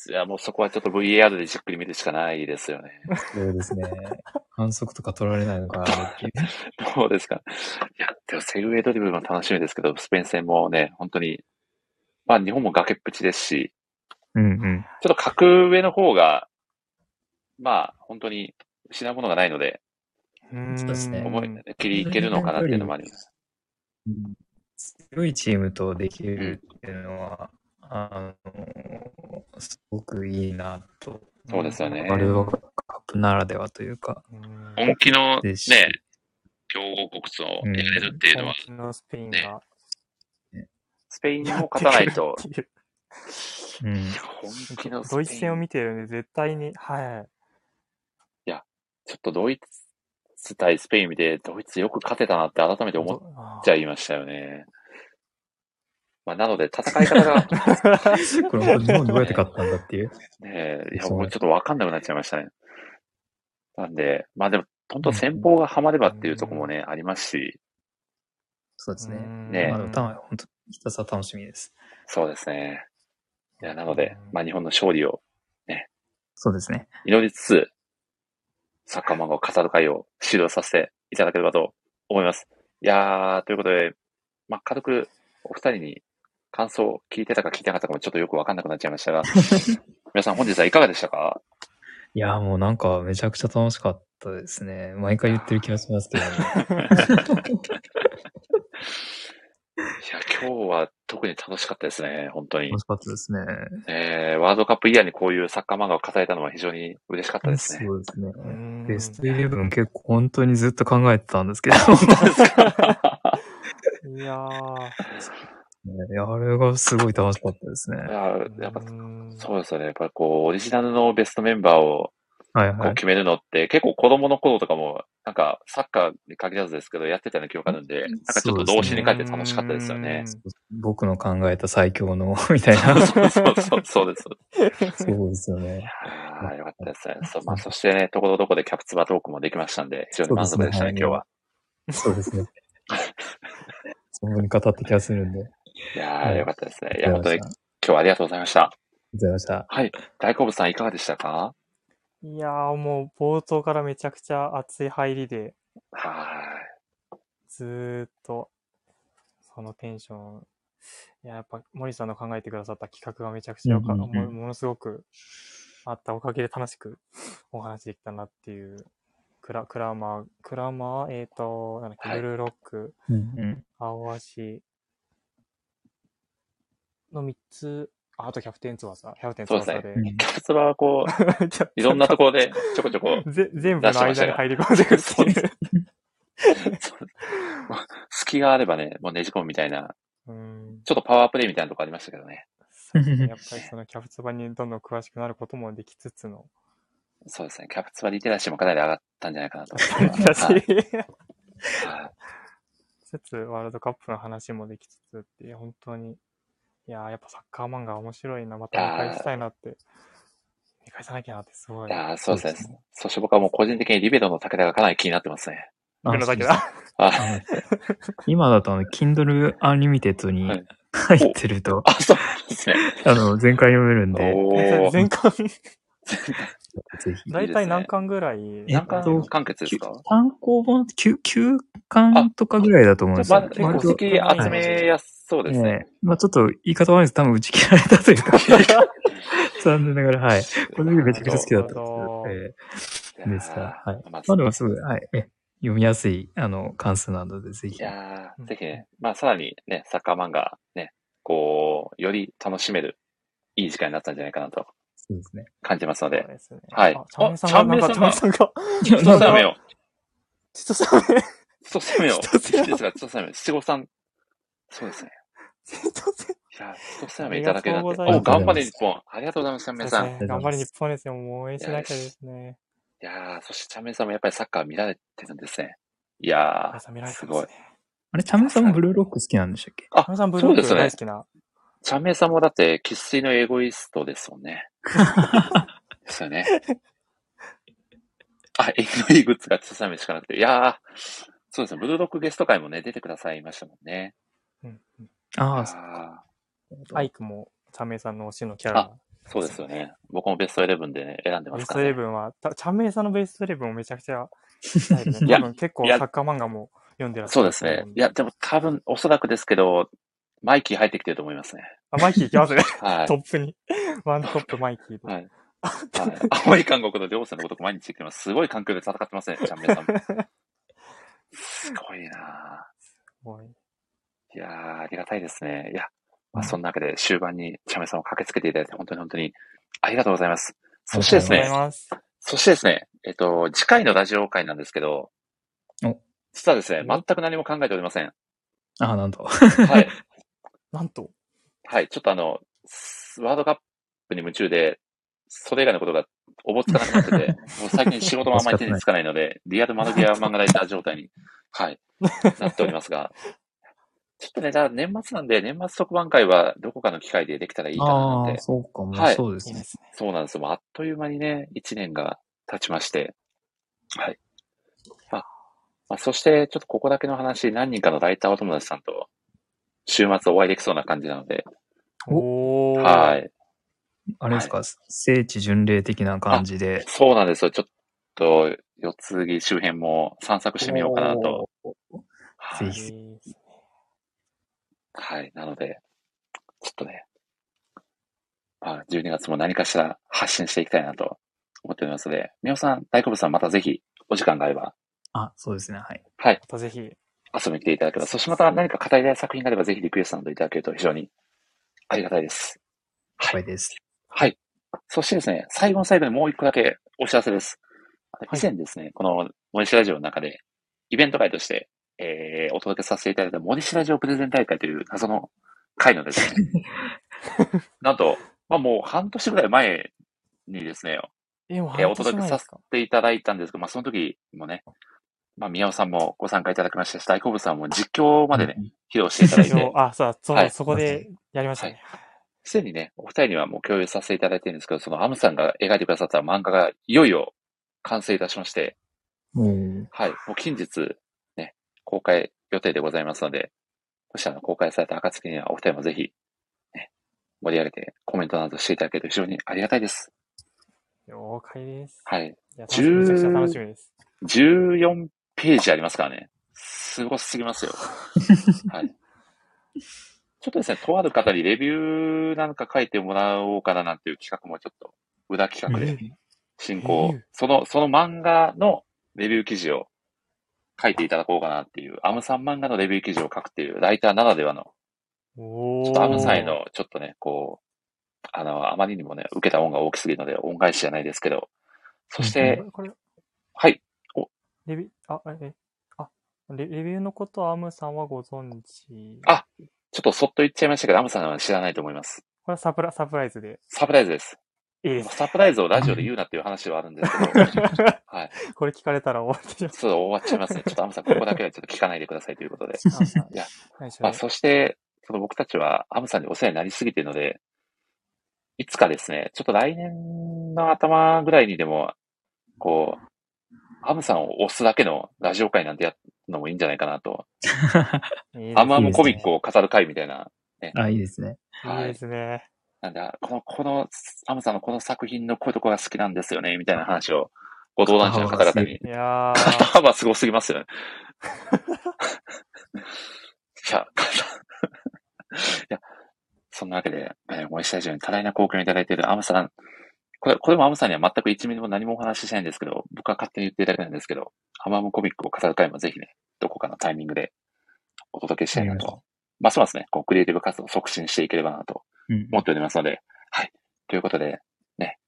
いやもうそこはちょっと VAR でじっくり見るしかないですよね。そうですね。反則とか取られないのか。どうですか。いや、でもセグウェイドリブルも楽しみですけど、スペイン戦もね、本当に、まあ日本も崖っぷちですし、うんうん。ちょっと格上の方が、まあ本当に失うものがないので、そうですね思いっきりいけるのかなっていうのもあります。強いチームとできるっていうのは、あの、すごくいいなと。そうですよねワールドカップならではというか、うん本気のね強豪国とやうんれるっていうのは本、気のスペインが。スペインにも勝たないと、うん。本気のドイツ戦を見見てるんで、絶対に、はい。ちょっとドイツ対スペイン見て、ドイツよく勝てたなって改めて思っあちゃいましたよね。まあ、なので、戦い方が、これ日本どうやって勝ったんだっていう。ねいや、もうちょっとわかんなくなっちゃいましたね。なんで、まあでも、本当戦法がハマればっていうところもね、ありますし、そうですね。ねまあ、でもたま本当ひたすら楽しみです。そうですね。いや、なので、まあ日本の勝利をそうですね。祈りつつ、サッカー漫画を語る会を指導させていただければと思います。いやー、ということで、まあ軽くお二人に感想を聞いてたか聞いてなかったかもちょっとよくわかんなくなっちゃいましたが、皆さん本日はいかがでしたか？いや、もうなんかめちゃくちゃ楽しかったですね。毎回言ってる気がしますけど、ね、いや、今日は特に楽しかったですね、本当に楽。しかったですね。えー、ワールドカップイヤーにこういうサッカー漫画を語れたのは非常に嬉しかったですね。そうですね。うんベストイレブン結構本当にずっと考えてたんですけど、いやー。いやあれがすごい楽しかったですね。いややっぱうんそうですよね。やっぱこう、オリジナルのベストメンバーをはいはい。こう決めるのって、結構子供の頃とかも、なんかサッカーに限らずですけど、やってたような記憶あるんで、なんかちょっと童心に帰って楽しかったですよね。僕の考えた最強の、みたいな。そうそうそう、そうです。そうですよね。ああ、よかったですね。そうまあ、そしてね、ところどころでキャプツバトークもできましたんで、非常に満足でしたね、そうですね今日は。そうですね。そんなに語った気がするんで。ありいやー、はいよかったですね。いや、本当に今日はありがとうございました。がとうございました。はい。大好物さんいかがでしたか？いやーもう冒頭からめちゃくちゃ熱い入りで、はずーっと、そのテンション。いや、やっぱ森さんの考えてくださった企画がめちゃくちゃよかった。うんうんうんもものすごくあったおかげで楽しくお話できたなっていう。クラクラマー、クラマー、えっ、ー、と、なんだっけ、はいブルーロック、うんうん。青足の3つ、ああとキャプテン翼、キャプテン翼で。そうですうんい。キャプツバはこう、いろんなところでちょこちょこ、ぜ全部の間に入り込んでくるっていう。隙があればね、もうねじ込むみたいな、うんちょっとパワープレイみたいなとこありましたけどね。やっぱりそのキャプツバにどんどん詳しくなることもできつつの。そうですね。キャプツバリテラシーもかなり上がったんじゃないかなと思ってだし、はいはいつつワールドカップの話もできつつって本当に、いやーやっぱサッカー漫画面白いな、また見返したいなって、見返さなきゃなってすごい。いやーそうですそうね。そして僕はもう個人的にリベロの武田がかなり気になってますね。今だとあの、Kindle Unlimited にはい。入ってると、あ、そうですね。あの、全回読めるんで。全巻。大体何巻ぐらい？え何巻えっと完結ですか？単行本？9、9巻とかぐらいだと思うんですよ。まあ、結構好き集めやすそうですね。ねまあちょっと言い方悪いです。多分打ち切られたというか、残念ながら、はい。これめちゃくちゃ好きだったんですけど、えーーですから、はい。まあまあでもすぐ、はい。え読みやすい、あの、関数なので、ぜひ。いやーぜひね、まあさらにね、サッカー漫画ね、こう、より楽しめる、いい時間になったんじゃないかなとそうですね。感じますので、ですね。はいあチャンメイさんが、チャンメイさんが、ちょっと攻めよう。ちょっとさめ、ちょっと攻めよう。ちょっと攻めよういいでちょっと攻め。七五三。そうですね。ちょっとせいただけるなんて。ありがとうございますお、頑張れ日本。ありがとうございます、チャンメイさん。いそうですね頑張り日本ですよ。もう応援しなきゃですね。やー、そしてチャンメイさんもやっぱりサッカー見られてるんですね。いやー、すごい。あれ、チャンメさんもブルーロック好きなんでしたっけ？あ皆さんブルーロックそうですね大好きな。チャンメイさんもだって、生粋のエゴイストですもんね。ですよね。あ、縁のいいグッズが小さめしかなくて。いやー、そうですね。ブルーロックゲスト会もね、出てくださいましたもんね。うんうんああ、あアイクも、チャンメイさんの推しのキャラ。ーそうですよね。僕もベスト11でね、選んでまベストすから、ね。11は、たチャンメイさんのベスト11もめちゃくちゃ ね。いや多分結構サッカー漫画も読んでらっしゃそうるですね。いや、でも多分、おそらくですけど、マイキー入ってきてると思いますね。あ、マイキーいきますね。はい。トップに。ワントップマイキーで。はい。はい、青い韓国の両親のこと毎日言ってます。すごい環境で戦ってますね、チャンメイさんも。すごいなすごい。ぁいやー、ありがたいですね。いや、まあ、そんなわけで終盤にチャンメイさんを駆けつけていただいて、本当に本当にありがとうございます。そしてですねありがとうござい、ます。そしてですね、えっと、次回のラジオ会なんですけどお、実はですね、全く何も考えておりません。ああ、なんと。はい。なんと、はい。ちょっとあの、ワールドカップに夢中で、それ以外のことがおぼつかなくなってて、もう最近仕事もあんまり手につかないので、リアル窓際漫画ライター状態に、はい、なっておりますが、ちょっとね、じゃあ年末なんで、年末特番会はどこかの機会でできたらいいかなああ、なんて。そうかも、はいそうですね。そうなんですよ。もうあっという間にね、一年が経ちまして。はい。あ、まあ、そして、ちょっとここだけの話、何人かのライターお友達さんと、週末お会いできそうな感じなので、おー。はい。あれですか、聖地巡礼的な感じで。そうなんですよ。ちょっと、四つ木周辺も散策してみようかなと。はいぜひはい。なので、ちょっとね、まあ、12月も何かしら発信していきたいなと思っておりますので、みおさん、大好物さん、またぜひ、お時間があれば、あ、そうですね、はい。はい、またぜひ、遊びに来ていただければ、そしてまた何か語りたい作品があれば、ぜひリクエストなどいただけると非常にありがたいです。了解です。はい。そしてですね、最後の最後にもう一個だけお知らせです。以前ですね、この森市ラジオの中で、イベント会として、えー、お届けさせていただいた森市ラジオプレゼン大会という謎の会のですね、なんと、まあもう半年ぐらい前にですね、え、ーお届けさせていただいたんですけど、まあその時もね、まあ宮尾さんもご参加いただきましたし、大好物さんも実況までね、披露していただいて、あ、そう、そう、はい。そこでやりましたね。すでにね、お二人にはもう共有させていただいてるんですけど、そのアムさんが描いてくださった漫画がいよいよ完成いたしまして、もう、はい、もう近日、ね、公開予定でございますので、そしたら公開された暁にはお二人もぜひ、ね、盛り上げてコメントなどしていただけると非常にありがたいです。了解です。はい。いや、楽しみめちゃくちゃ楽しみです。14ページありますからね。すごすぎますよ。はい。ちょっとですね、とある方にレビューなんか書いてもらおうかななんていう企画もちょっと裏企画で進行、えーその、その漫画のレビュー記事を書いていただこうかなっていう、アムさん漫画のレビュー記事を書くっていう、ライターならではの、おちょっとアムさんへの、ちょっとね、こう、あの、あまりにもね、受けた恩が大きすぎるので、恩返しじゃないですけど、そして、はい、レビュー、あ、え、あ、レレビューのことアムさんはご存知。あちょっとそっと言っちゃいましたけど、アムさんは知らないと思います。これはサプラサプライズで。サプライズです。いいです。サプライズをラジオで言うなっていう話はあるんですけど、はい。これ聞かれたら終わってしまう。そう、終わっちゃいますね。ちょっとアムさん、ここだけはちょっと聞かないでくださいということで。いやまあ、そして、その僕たちはアムさんにお世話になりすぎているので、いつかですね、ちょっと来年の頭ぐらいにでも、こう、アムさんを押すだけのラジオ会なんてやるのもいいんじゃないかなと。いいアムアムコミックを語る会みたいな。あ、いいですね。はいいいですね。なんで、この、この、アムさんのこの作品のこういうとこが好きなんですよね、みたいな話を、ご登壇者の方々にいやー、肩幅すごすぎますよね。いや、いや、そんなわけで、えー、森下ラジオに多大な貢献をいただいているアムさん、これ、これもアムさんには全く一ミリも何もお話ししないんですけど、僕は勝手に言っていただけなんですけど、アムアムコミックを語る回もぜひね、どこかのタイミングでお届けしたいなと、ますますね、こうクリエイティブ活動を促進していければなとうん。思っておりますので、はい。ということで、ね、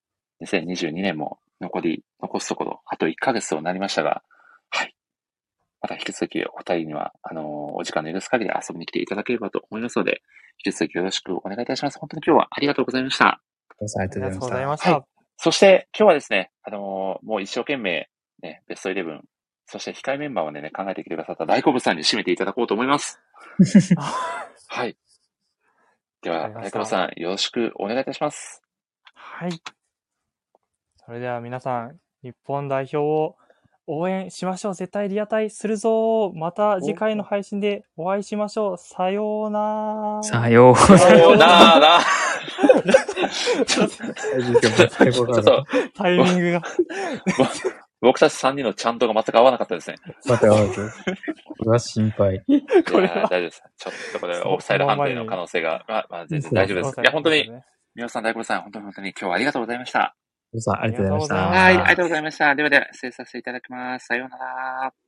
2022年も残り、残すところ、あと1ヶ月となりましたが、はい。また引き続きお二人には、あのーお時間の許す限り遊びに来ていただければと思いますので、引き続きよろしくお願いいたします。本当に今日はありがとうございました。ありあがとうりがとうございましました。そして、今日はですね、あのーもう一生懸命、ね、ベストイレブン、そして控えメンバーをね、考えてきてくださった大好物さんに締めていただこうと思います。はい。では、わかりました大好物さん、よろしくお願いいたします。はい。それでは皆さん、日本代表を応援しましょう。絶対リアタイするぞ。また次回の配信でお会いしましょう。さようなら。さようさようなら。ちょっとタイミングが。僕たち3人のちゃんとが全く合わなかったですね。また合わず。これは心配。これはいや大丈夫です。ちょっとこれオフサイド判定の可能性が、まあ、まあ、全然大丈夫です。いや、本当に、皆さん、大黒さん、本当に本当に今日はありがとうございました。皆さん、ありがとうございました。はい、ありがとうございました。ではでは、失礼させていただきます。さようなら。